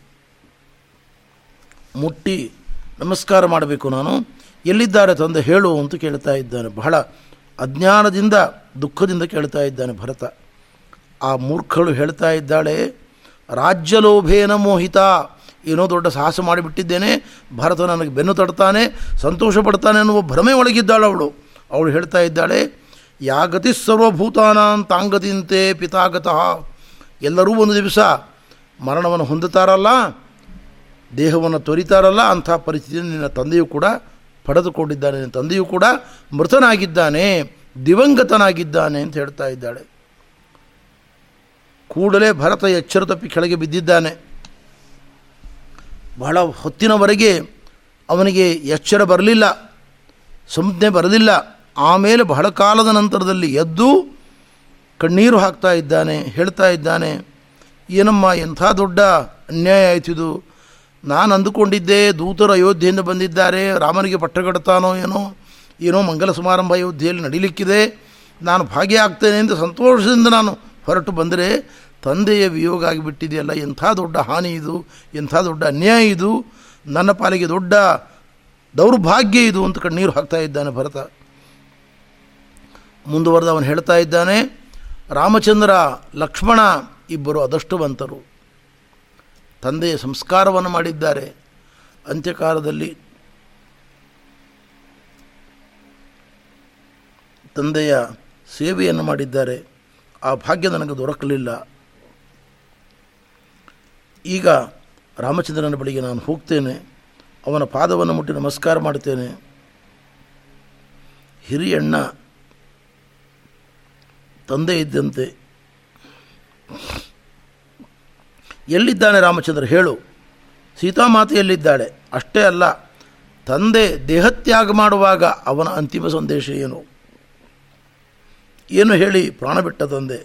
ಮುಟ್ಟಿ ನಮಸ್ಕಾರ ಮಾಡಬೇಕು ನಾನು. ಎಲ್ಲಿದ್ದಾರೆ ತಂದೆ? ಹೇಳು ಅಂತ ಕೇಳ್ತಾ ಇದ್ದಾನೆ. ಬಹಳ ಅಜ್ಞಾನದಿಂದ, ದುಃಖದಿಂದ ಕೇಳ್ತಾ ಇದ್ದಾನೆ ಭರತ. ಆ ಮೂರ್ಖಳು ಹೇಳ್ತಾ ಇದ್ದಾಳೆ ರಾಜ್ಯಲೋಭೇನ ಮೋಹಿತ. ಏನೋ ದೊಡ್ಡ ಸಾಹಸ ಮಾಡಿಬಿಟ್ಟಿದ್ದೇನೆ, ಭರತ ನನಗೆ ಬೆನ್ನು ತಡ್ತಾನೆ, ಸಂತೋಷ ಪಡ್ತಾನೆ ಅನ್ನುವ ಭ್ರಮೆ ಒಳಗಿದ್ದಾಳೆ ಅವಳು. ಅವಳು ಹೇಳ್ತಾ ಇದ್ದಾಳೆ, ಯಾಗತಿ ಸರ್ವಭೂತಾನಾಂ ತಾಂಗತಿಂತೆ ಪಿತಾಗತಃ. ಎಲ್ಲರೂ ಒಂದು ದಿವಸ ಮರಣವನ್ನು ಹೊಂದುತ್ತಾರಲ್ಲ, ದೇಹವನ್ನು ತೊರಿತಾರಲ್ಲ, ಅಂಥ ಪರಿಸ್ಥಿತಿಯನ್ನು ನಿನ್ನ ತಂದೆಯೂ ಕೂಡ ಪಡೆದುಕೊಂಡಿದ್ದಾನೆ ತಂದೆಯೂ ಕೂಡ ಮೃತನಾಗಿದ್ದಾನೆ, ದಿವಂಗತನಾಗಿದ್ದಾನೆ ಅಂತ ಹೇಳ್ತಾ ಇದ್ದಾಳೆ. ಕೂಡಲೇ ಭರತ ಎಚ್ಚರ ತಪ್ಪಿ ಕೆಳಗೆ ಬಿದ್ದಿದ್ದಾನೆ. ಬಹಳ ಹೊತ್ತಿನವರೆಗೆ ಅವನಿಗೆ ಎಚ್ಚರ ಬರಲಿಲ್ಲ, ಸಂಜ್ಞೆ ಬರಲಿಲ್ಲ. ಆಮೇಲೆ ಬಹಳ ಕಾಲದ ನಂತರದಲ್ಲಿ ಎದ್ದು ಕಣ್ಣೀರು ಹಾಕ್ತಾ ಇದ್ದಾನೆ, ಹೇಳ್ತಾ ಇದ್ದಾನೆ, ಏನಮ್ಮ ಎಂಥ ದೊಡ್ಡ ಅನ್ಯಾಯ ಆಯ್ತಿದು ನಾನು ಅಂದುಕೊಂಡಿದ್ದೆ, ದೂತರು ಅಯೋಧ್ಯೆಯಿಂದ ಬಂದಿದ್ದಾರೆ, ರಾಮನಿಗೆ ಪಟ್ಟಗಡ್ತಾನೋ ಏನೋ ಏನೋ ಮಂಗಲ ಸಮಾರಂಭ ಅಯೋಧ್ಯೆಯಲ್ಲಿ ನಡೀಲಿಕ್ಕಿದೆ, ನಾನು ಭಾಗಿಯಾಗ್ತೇನೆ ಎಂದು ಸಂತೋಷದಿಂದ ನಾನು ಹೊರಟು ಬಂದರೆ, ತಂದೆಯ ವಿಯೋಗ ಆಗಿಬಿಟ್ಟಿದೆಯಲ್ಲ, ಎಂಥ ದೊಡ್ಡ ಹಾನಿ ಇದು, ಎಂಥ ದೊಡ್ಡ ಅನ್ಯಾಯ ಇದು, ನನ್ನ ಪಾಲಿಗೆ ದೊಡ್ಡ ದೌರ್ಭಾಗ್ಯ ಇದು ಅಂತ ಕಣ್ಣೀರು ಹಾಕ್ತಾ ಇದ್ದಾನೆ ಭರತ. ಮುಂದುವರೆದು ಅವನು ಹೇಳ್ತಾ ಇದ್ದಾನೆ, ರಾಮಚಂದ್ರ, ಲಕ್ಷ್ಮಣ ಇಬ್ಬರು ಅದಷ್ಟುವಂತರು. ತಂದೆಯ ಸಂಸ್ಕಾರವನ್ನು ಮಾಡಿದ್ದಾರೆ. ಅಂತ್ಯಕಾಲದಲ್ಲಿ ತಂದೆಯ ಸೇವೆಯನ್ನು ಮಾಡಿದ್ದಾರೆ. ಆ ಭಾಗ್ಯ ನನಗೆ ದೊರಕಲಿಲ್ಲ. ಈಗ ರಾಮಚಂದ್ರನ ಬಳಿಗೆ ನಾನು ಹೋಗ್ತೇನೆ. ಅವನ ಪಾದವನ್ನು ಮುಟ್ಟಿ ನಮಸ್ಕಾರ ಮಾಡ್ತೇನೆ ಹಿರಿಯಣ್ಣ ತಂದೆ ಇದ್ದಂತೆ ಎಲ್ಲಿದ್ದಾನೆ ರಾಮಚಂದ್ರ? ಹೇಳು. ಸೀತಾಮಾತೆಯಲ್ಲಿದ್ದಾಳೆ ಅಷ್ಟೇ ಅಲ್ಲ, ತಂದೆ ದೇಹತ್ಯಾಗ ಮಾಡುವಾಗ ಅವನ ಅಂತಿಮ ಸಂದೇಶ ಏನು? ಏನು ಹೇಳಿ ಪ್ರಾಣ ಬಿಟ್ಟ ತಂದೆ?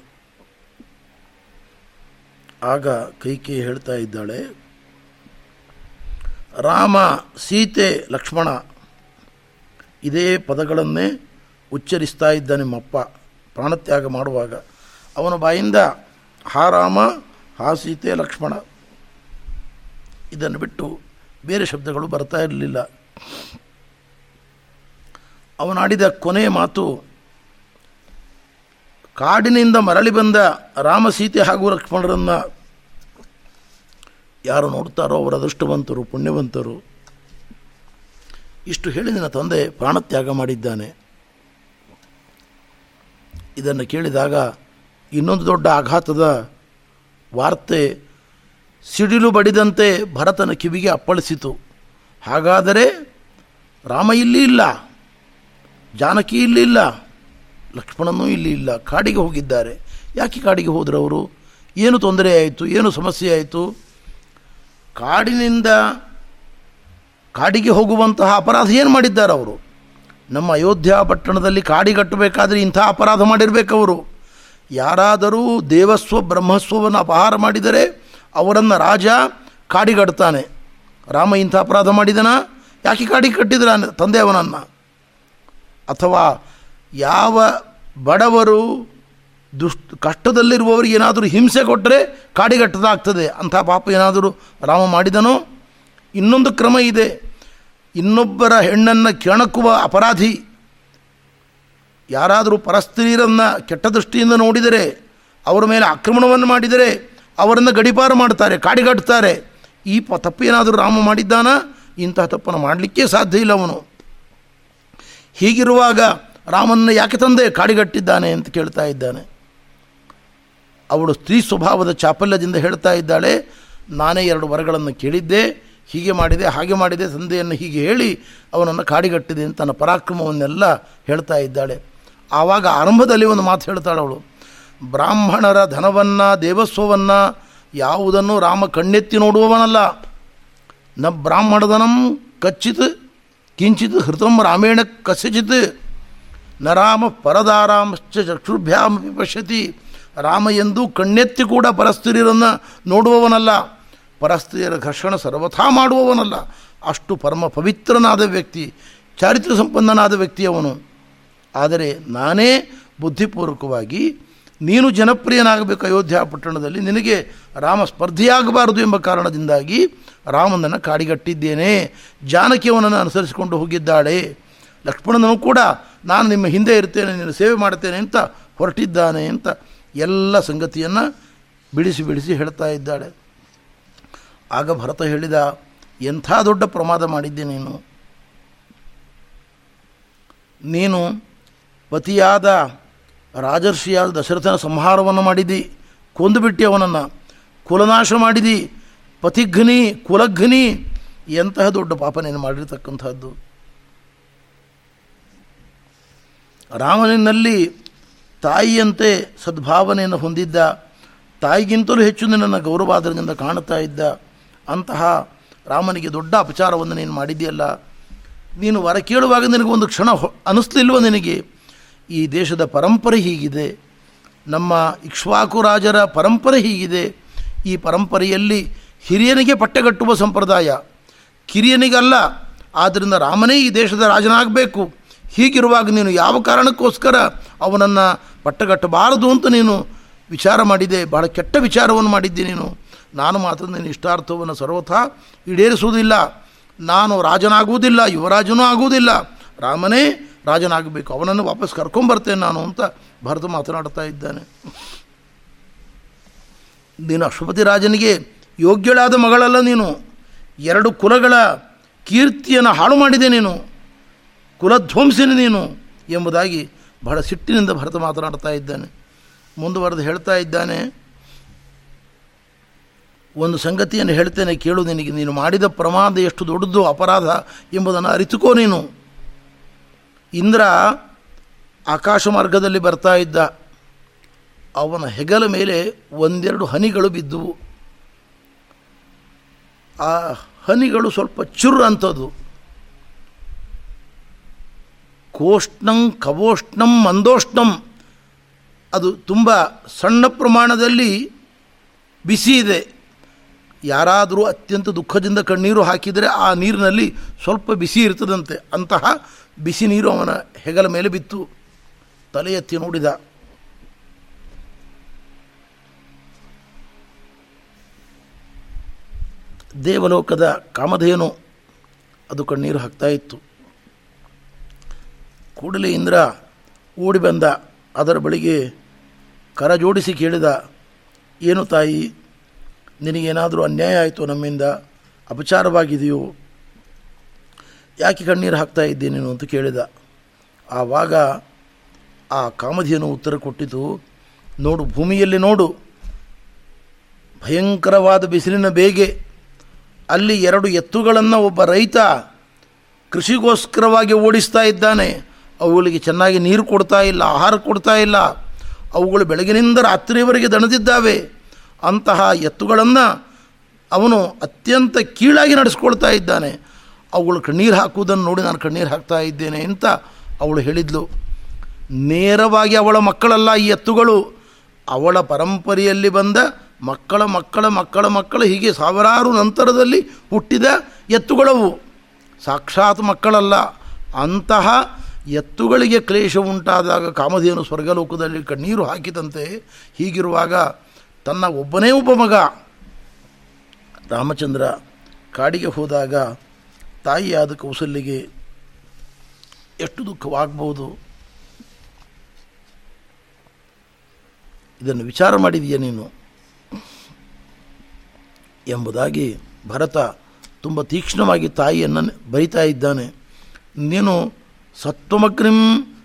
ಆಗ ಕೈಕಿ ಹೇಳ್ತಾ ಇದ್ದಾಳೆ, ರಾಮ, ಸೀತೆ, ಲಕ್ಷ್ಮಣ, ಇದೇ ಪದಗಳನ್ನೇ ಉಚ್ಚರಿಸ್ತಾ ಇದ್ದ ನಿಮ್ಮಪ್ಪ ಪ್ರಾಣತ್ಯಾಗ ಮಾಡುವಾಗ. ಅವನ ಬಾಯಿಂದ, ಹಾ ರಾಮ ಹಾ ಸೀತೆ ಲಕ್ಷ್ಮಣ. ಇದನ್ನು ಬಿಟ್ಟು ಬೇರೆ ಶಬ್ದಗಳು ಬರ್ತಾ ಇರಲಿಲ್ಲ. ಅವನಾಡಿದ ಕೊನೆಯ ಮಾತು, ಕಾಡಿನಿಂದ ಮರಳಿ ಬಂದ ರಾಮ ಸೀತೆ ಹಾಗೂ ಲಕ್ಷ್ಮಣರನ್ನು ಯಾರು ನೋಡ್ತಾರೋ ಅವರ ಅದೃಷ್ಟವಂತರು, ಪುಣ್ಯವಂತರು. ಇಷ್ಟು ಹೇಳಿ ನನ್ನ ತಂದೆ ಪ್ರಾಣತ್ಯಾಗ ಮಾಡಿದ್ದಾನೆ. ಇದನ್ನು ಕೇಳಿದಾಗ ಇನ್ನೊಂದು ದೊಡ್ಡ ಆಘಾತದ ವಾರ್ತೆ ಸಿಡಿಲು ಬಡಿದಂತೆ ಭರತನ ಕಿವಿಗೆ ಅಪ್ಪಳಿಸಿತು. ಹಾಗಾದರೆ ರಾಮ ಇಲ್ಲಿ ಇಲ್ಲ, ಜಾನಕಿ ಇಲ್ಲಿ ಇಲ್ಲ, ಲಕ್ಷ್ಮಣನೂ ಇಲ್ಲಿ ಇಲ್ಲ, ಕಾಡಿಗೆ ಹೋಗಿದ್ದಾರೆ. ಯಾಕೆ ಕಾಡಿಗೆ ಹೋದರು ಅವರು? ಏನು ತೊಂದರೆ ಆಯಿತು? ಏನು ಸಮಸ್ಯೆ ಆಯಿತು? ಕಾಡಿನಿಂದ ಕಾಡಿಗೆ ಹೋಗುವಂತಹ ಅಪರಾಧ ಏನು ಮಾಡಿದ್ದಾರೆ ಅವರು? ನಮ್ಮ ಅಯೋಧ್ಯ ಪಟ್ಟಣದಲ್ಲಿ ಕಾಡಿಗಟ್ಟಬೇಕಾದ್ರೆ ಇಂಥ ಅಪರಾಧ ಮಾಡಿರಬೇಕು ಅವರು. ಯಾರಾದರೂ ದೇವಸ್ವ, ಬ್ರಹ್ಮಸ್ವವನ್ನು ಅಪಹಾರ ಮಾಡಿದರೆ ಅವರನ್ನು ರಾಜ ಕಾಡಿಗಡ್ತಾನೆ. ರಾಮ ಇಂಥ ಅಪರಾಧ ಮಾಡಿದನ? ಯಾಕೆ ಕಾಡಿ ಕಟ್ಟಿದ್ರ ತಂದೆ ಅವನನ್ನು? ಅಥವಾ ಯಾವ ಬಡವರು ದುಷ್ಟ, ಕಷ್ಟದಲ್ಲಿರುವವರಿಗೆ ಏನಾದರೂ ಹಿಂಸೆ ಕೊಟ್ಟರೆ ಕಾಡಿಗಟ್ಟದಾಗ್ತದೆ? ಅಂಥ ಪಾಪ ಏನಾದರೂ ರಾಮ ಮಾಡಿದನೋ? ಇನ್ನೊಂದು ಕ್ರಮ ಇದೆ. ಇನ್ನೊಬ್ಬರ ಹೆಣ್ಣನ್ನು ಕೆಣಕುವ ಅಪರಾಧಿ ಯಾರಾದರೂ ಪರಸ್ತ್ರೀಯರನ್ನು ಕೆಟ್ಟ ದೃಷ್ಟಿಯಿಂದ ನೋಡಿದರೆ, ಅವರ ಮೇಲೆ ಆಕ್ರಮಣವನ್ನು ಮಾಡಿದರೆ, ಅವರನ್ನು ಗಡಿಪಾರು ಮಾಡ್ತಾರೆ ಕಾಡಿಗಟ್ತಾರೆ ಈ ಪ, ತಪ್ಪು ಏನಾದರೂ ರಾಮ ಮಾಡಿದ್ದಾನ? ಇಂತಹ ತಪ್ಪನ್ನು ಮಾಡಲಿಕ್ಕೆ ಸಾಧ್ಯ ಇಲ್ಲ ಅವನು. ಹೀಗಿರುವಾಗ ರಾಮನ ಯಾಕೆ ತಂದೆ? ಕಾಡಿಗಟ್ಟಿದ್ದಾನೆ ಅಂತ ಕೇಳ್ತಾ ಇದ್ದಾನೆ. ಅವಳು ಸ್ತ್ರೀ ಸ್ವಭಾವದ ಚಾಪಲ್ಯದಿಂದ ಹೇಳ್ತಾ ಇದ್ದಾಳೆ, ನಾನೇ ಎರಡು ವರಗಳನ್ನು ಕೇಳಿದ್ದೆ, ಹೀಗೆ ಮಾಡಿದೆ, ಹಾಗೆ ಮಾಡಿದೆ, ತಂದೆಯನ್ನು ಹೀಗೆ ಹೇಳಿ ಅವನನ್ನು ಕಾಡಿಗಟ್ಟಿದೆ ಅಂತ ತನ್ನ ಪರಾಕ್ರಮವನ್ನೆಲ್ಲ ಹೇಳ್ತಾ ಇದ್ದಾಳೆ. ಆವಾಗ ಆರಂಭದಲ್ಲಿ ಒಂದು ಮಾತು ಹೇಳ್ತಾಳೆ ಅವಳು, ಬ್ರಾಹ್ಮಣರ ಧನವನ್ನು, ದೇವಸ್ವವನ್ನು ಯಾವುದನ್ನು ರಾಮ ಕಣ್ಣೆತ್ತಿ ನೋಡುವವನಲ್ಲ. ನ ಬ್ರಾಹ್ಮಣಧನಂ ಕಚ್ಚಿತ್, ಕಿಂಚಿತ್ ಹೃತಂ ರಾಮೇಣ ಕಸಚಿತ್ನ ರಾಮ ಪರದಾರಾಮಶ್ಚ ಚಕ್ಷುರ್ಭ್ಯಾಮಿ ಪಶ್ಯತಿ ರಾಮ ಎಂದು ಕಣ್ಣೆತ್ತಿ ಕೂಡ ಪರಸ್ತ್ರೀಯರನ್ನು ನೋಡುವವನಲ್ಲ. ಪರಸ್ತ್ರೀಯರ ಘರ್ಷಣ ಸರ್ವಥಾ ಮಾಡುವವನಲ್ಲ. ಅಷ್ಟು ಪರಮ ಪವಿತ್ರನಾದ ವ್ಯಕ್ತಿ ಚಾರಿತ್ರ ಸಂಪನ್ನನಾದ ವ್ಯಕ್ತಿ ಅವನು. ಆದರೆ ನಾನೇ ಬುದ್ಧಿಪೂರ್ವಕವಾಗಿ ನೀನು ಜನಪ್ರಿಯನಾಗಬೇಕು ಅಯೋಧ್ಯ ಪಟ್ಟಣದಲ್ಲಿ ನಿನಗೆ ರಾಮ ಸ್ಪರ್ಧೆಯಾಗಬಾರದು ಎಂಬ ಕಾರಣದಿಂದಾಗಿ ರಾಮನನ್ನು ಕಾಡಿಗಟ್ಟಿದ್ದೇನೆ. ಜಾನಕಿಯವನನ್ನು ಅನುಸರಿಸಿಕೊಂಡು ಹೋಗಿದ್ದಾಳೆ. ಲಕ್ಷ್ಮಣನೂ ಕೂಡ ನಾನು ನಿಮ್ಮ ಹಿಂದೆ ಇರ್ತೇನೆ, ನಿನ್ನ ಸೇವೆ ಮಾಡ್ತೇನೆ ಅಂತ ಹೊರಟಿದ್ದಾನೆ ಅಂತ ಎಲ್ಲ ಸಂಗತಿಯನ್ನು ಬಿಡಿಸಿ ಬಿಡಿಸಿ ಹೇಳ್ತಾ ಇದ್ದಾಳೆ. ಆಗ ಭರತ ಹೇಳಿದ, ಎಂಥ ದೊಡ್ಡ ಪ್ರಮಾದ ಮಾಡಿದ್ದೆ ನೀನು? ನೀನು ಪತಿಯಾದ ರಾಜರ್ಷಿಯಾದ ದಶರಥನ ಸಂಹಾರವನ್ನು ಮಾಡಿದಿ ಕೊಂದುಬಿಟ್ಟಿ ಅವನನ್ನು. ಕುಲನಾಶ ಮಾಡಿದಿ, ಪತಿಘ್ನಿ, ಕುಲಘ್ನಿ, ಎಂತಹ ದೊಡ್ಡ ಪಾಪ ನೀನು ಮಾಡಿರ್ತಕ್ಕಂಥದ್ದು ರಾಮನಿನಲ್ಲಿ ತಾಯಿಯಂತೆ ಸದ್ಭಾವನೆಯನ್ನು ಹೊಂದಿದ್ದ, ತಾಯಿಗಿಂತಲೂ ಹೆಚ್ಚು ನಿನ್ನನ್ನು ಗೌರವಾದರದಿಂದ ಕಾಣುತ್ತಾ ಇದ್ದ, ಅಂತಹ ರಾಮನಿಗೆ ದೊಡ್ಡ ಅಪಚಾರವನ್ನು ನೀನು ಮಾಡಿದೆಯಲ್ಲ ನೀನು ವರ ಕೇಳುವಾಗ ನಿನಗೆ ಒಂದು ಕ್ಷಣ ಹೊ ಅನ್ನಿಸ್ಲಿಲ್ವ ನಿನಗೆ? ಈ ದೇಶದ ಪರಂಪರೆ ಹೀಗಿದೆ. ನಮ್ಮ ಇಕ್ಷ್ವಾಕು ರಾಜರ ಪರಂಪರೆ ಹೀಗಿದೆ. ಈ ಪರಂಪರೆಯಲ್ಲಿ ಹಿರಿಯನಿಗೆ ಪಟ್ಟೆಗಟ್ಟುವ ಸಂಪ್ರದಾಯ, ಕಿರಿಯನಿಗಲ್ಲ. ಆದ್ದರಿಂದ ರಾಮನೇ ಈ ದೇಶದ ರಾಜನಾಗಬೇಕು. ಹೀಗಿರುವಾಗ ನೀನು ಯಾವ ಕಾರಣಕ್ಕೋಸ್ಕರ ಅವನನ್ನು ಪಟ್ಟಗಟ್ಟಬಾರದು ಅಂತ ನೀನು ವಿಚಾರ ಮಾಡಿದೆ. ಬಹಳ ಕೆಟ್ಟ ವಿಚಾರವನ್ನು ಮಾಡಿದ್ದೆ ನೀನು. ನಾನು ಮಾತ್ರ ನಿನ್ನ ಇಷ್ಟಾರ್ಥವನ್ನು ಸರ್ವಥಾ ಈಡೇರಿಸುವುದಿಲ್ಲ. ನಾನು ರಾಜನಾಗುವುದಿಲ್ಲ, ಯುವರಾಜನೂ ಆಗುವುದಿಲ್ಲ. ರಾಮನೇ ರಾಜನಾಗಬೇಕು, ಅವನನ್ನು ವಾಪಸ್ ಕರ್ಕೊಂಬರ್ತೇನೆ ನಾನು ಅಂತ ಭರತ ಮಾತನಾಡ್ತಾ ಇದ್ದಾನೆ. ನೀನು ಅಶ್ವಪತಿ ರಾಜನಿಗೆ ಯೋಗ್ಯಳಾದ ಮಗಳಲ್ಲ ನೀನು. ಎರಡು ಕುಲಗಳ ಕೀರ್ತಿಯನ್ನು ಹಾಳು ಮಾಡಿದೆ ನೀನು. ಕುಲಧ್ವಂಸಿನ ನೀನು ಎಂಬುದಾಗಿ ಬಹಳ ಸಿಟ್ಟಿನಿಂದ ಭರತ ಮಾತನಾಡ್ತಾ ಇದ್ದಾನೆ. ಮುಂದುವರೆದು ಹೇಳ್ತಾ ಇದ್ದಾನೆ, ಒಂದು ಸಂಗತಿಯನ್ನು ಹೇಳ್ತೇನೆ ಕೇಳು ನಿನಗೆ, ನೀನು ಮಾಡಿದ ಪ್ರಮಾದ ಎಷ್ಟು ದೊಡ್ಡದು ಅಪರಾಧ ಎಂಬುದನ್ನು ಅರಿತುಕೋ ನೀನು. ಇಂದ್ರ ಆಕಾಶ ಮಾರ್ಗದಲ್ಲಿ ಬರ್ತಾ ಇದ್ದ. ಅವನ ಹೆಗಲ ಮೇಲೆ ಒಂದೆರಡು ಹನಿಗಳು ಬಿದ್ದುವು. ಆ ಹನಿಗಳು ಸ್ವಲ್ಪ ಚುರ್ ಅಂಥದ್ದು ಕೋಷ್ಣಂ ಕವೋಷ್ಣಂ ಮಂದೋಷ್ಣಂ. ಅದು ತುಂಬ ಸಣ್ಣ ಪ್ರಮಾಣದಲ್ಲಿ ಬಿಸಿ ಇದೆ. ಯಾರಾದರೂ ಅತ್ಯಂತ ದುಃಖದಿಂದ ಕಣ್ಣೀರು ಹಾಕಿದರೆ ಆ ನೀರಿನಲ್ಲಿ ಸ್ವಲ್ಪ ಬಿಸಿ ಇರ್ತದಂತೆ. ಅಂತಹ ಬಿಸಿ ನೀರು ಅವನ ಹೆಗಲ ಮೇಲೆ ಬಿತ್ತು. ತಲೆ ಎತ್ತಿ ನೋಡಿದ. ದೇವಲೋಕದ ಕಾಮಧೇನು, ಅದು ಕಣ್ಣೀರು ಹಾಕ್ತಾ ಇತ್ತು. ಕೂಡಲೇ ಇಂದ್ರ ಓಡಿ ಬಂದ. ಅದರ ಬಳಿಗೆ ಕರ ಜೋಡಿಸಿ ಕೇಳಿದ, ಏನು ತಾಯಿ, ನಿನಗೇನಾದರೂ ಅನ್ಯಾಯ ಆಯಿತು ನಮ್ಮಿಂದ? ಅಪಚಾರವಾಗಿದೆಯೋ? ಯಾಕೆ ಕಣ್ಣೀರು ಹಾಕ್ತಾ ಇದ್ದೆ ನೀನು ಅಂತ ಕೇಳಿದ. ಆವಾಗ ಆ ಕಾಮಧಿಯನ್ನು ಉತ್ತರ ಕೊಟ್ಟಿತು, ನೋಡು, ಭೂಮಿಯಲ್ಲಿ ನೋಡು. ಭಯಂಕರವಾದ ಬಿಸಿಲಿನ ಬೇಗೆ ಅಲ್ಲಿ ಎರಡು ಎತ್ತುಗಳನ್ನು ಒಬ್ಬ ರೈತ ಕೃಷಿಗೋಸ್ಕರವಾಗಿ ಓಡಿಸ್ತಾ ಇದ್ದಾನೆ. ಅವುಗಳಿಗೆ ಚೆನ್ನಾಗಿ ನೀರು ಕೊಡ್ತಾ ಇಲ್ಲ, ಆಹಾರ ಕೊಡ್ತಾ ಇಲ್ಲ. ಅವುಗಳು ಬೆಳಗಿನಿಂದ ರಾತ್ರಿಯವರೆಗೆ ದಣದಿದ್ದಾವೆ. ಅಂತಹ ಎತ್ತುಗಳನ್ನು ಅವನು ಅತ್ಯಂತ ಕೀಳಾಗಿ ನಡೆಸ್ಕೊಳ್ತಾ ಇದ್ದಾನೆ. ಅವುಗಳು ಕಣ್ಣೀರು ಹಾಕುವುದನ್ನು ನೋಡಿ ನಾನು ಕಣ್ಣೀರು ಹಾಕ್ತಾ ಇದ್ದೇನೆ ಅಂತ ಅವಳು ಹೇಳಿದ್ಲು. ನೇರವಾಗಿ ಅವಳ ಮಕ್ಕಳಲ್ಲ ಈ ಎತ್ತುಗಳು. ಅವಳ ಪರಂಪರೆಯಲ್ಲಿ ಬಂದ ಮಕ್ಕಳ ಮಕ್ಕಳ ಮಕ್ಕಳ ಮಕ್ಕಳು ಹೀಗೆ ಸಾವಿರಾರು ನಂತರದಲ್ಲಿ ಹುಟ್ಟಿದ ಎತ್ತುಗಳವು. ಸಾಕ್ಷಾತ್ ಮಕ್ಕಳಲ್ಲ. ಅಂತಹ ಎತ್ತುಗಳಿಗೆ ಕ್ಲೇಶ ಉಂಟಾದಾಗ ಕಾಮಧೇನು ಸ್ವರ್ಗಲೋಕದಲ್ಲಿ ಕಣ್ಣೀರು ಹಾಕಿದಂತೆ ಹೀಗಿರುವಾಗ ತನ್ನ ಒಬ್ಬನೇ ಒಬ್ಬ ಮಗ ರಾಮಚಂದ್ರ ಕಾಡಿಗೆ ಹೋದಾಗ ತಾಯಿಯಾದ ಕೌಸಲ್ಯಗೆ ಎಷ್ಟು ದುಃಖವಾಗಬಹುದು ಇದನ್ನು ವಿಚಾರ ಮಾಡಿದೀಯ ನೀನು? ಎಂಬುದಾಗಿ ಭರತ ತುಂಬ ತೀಕ್ಷ್ಣವಾಗಿ ತಾಯಿಯನ್ನು ಬರಿತಾ ಇದ್ದಾನೆ. ನೀನು ಸತ್ವಮಗ್ನಿಂ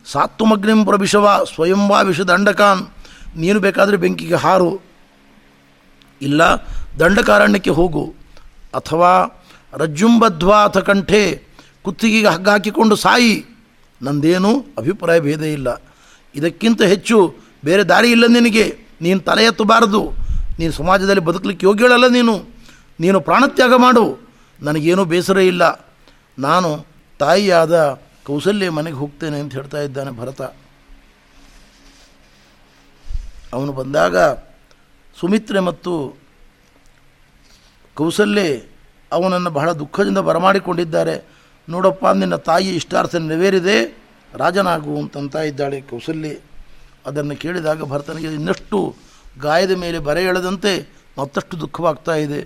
ಸಾತ್ವಮಗ್ನಿಂ ಪ್ರಭಿಷವ ಸ್ವಯಂವಾ ವಿಷದಂಡಕಾನ್ ನೀನು ಬೇಕಾದರೆ ಬೆಂಕಿಗೆ ಹಾರು. ಇಲ್ಲ, ದಂಡಕಾರಣ್ಯಕ್ಕೆ ಹೋಗು. ಅಥವಾ ರಜ್ಜುಂಬಧ್ವಾ ಅಥ ಕಂಠೆ ಕುತ್ತಿಗೆಗೆ ಹಗ್ಗ ಹಾಕಿಕೊಂಡು ಸಾಯಿ. ನಂದೇನು ಅಭಿಪ್ರಾಯ ಭೇದ ಇಲ್ಲ. ಇದಕ್ಕಿಂತ ಹೆಚ್ಚು ಬೇರೆ ದಾರಿ ಇಲ್ಲ ನಿನಗೆ. ನೀನು ತಲೆ ಎತ್ತಬಾರದು. ನೀನು ಸಮಾಜದಲ್ಲಿ ಬದುಕಲಿಕ್ಕೆ ಯೋಗ್ಯಳಲ್ಲ ನೀನು. ನೀನು ಪ್ರಾಣತ್ಯಾಗ ಮಾಡು. ನನಗೇನೂ ಬೇಸರ ಇಲ್ಲ. ನಾನು ತಾಯಿಯಾದ ಕೌಸಲ್ಯ ಮನೆಗೆ ಹೋಗ್ತೇನೆ ಅಂತ ಹೇಳ್ತಾ ಇದ್ದಾನೆ ಭರತ. ಅವನು ಬಂದಾಗ ಸುಮಿತ್ರೆ ಮತ್ತು ಕೌಸಲ್ಯೆ ಅವನನ್ನು ಬಹಳ ದುಃಖದಿಂದ ಬರಮಾಡಿಕೊಂಡಿದ್ದಾರೆ. ನೋಡಪ್ಪ, ನಿನ್ನ ತಾಯಿ ಇಷ್ಟಾರ್ಥ ನೆರವೇರಿದೆ. ರಾಜನಾಗು ಅಂತಂತ ಇದ್ದಾಳೆ ಕೌಸಲ್ಯ. ಅದನ್ನು ಕೇಳಿದಾಗ ಭರತನಿಗೆ ಇನ್ನಷ್ಟು ಗಾಯದ ಮೇಲೆ ಬರೆ ಎಳೆದಂತೆ ಮತ್ತಷ್ಟು ದುಃಖವಾಗ್ತಾ ಇದೆ.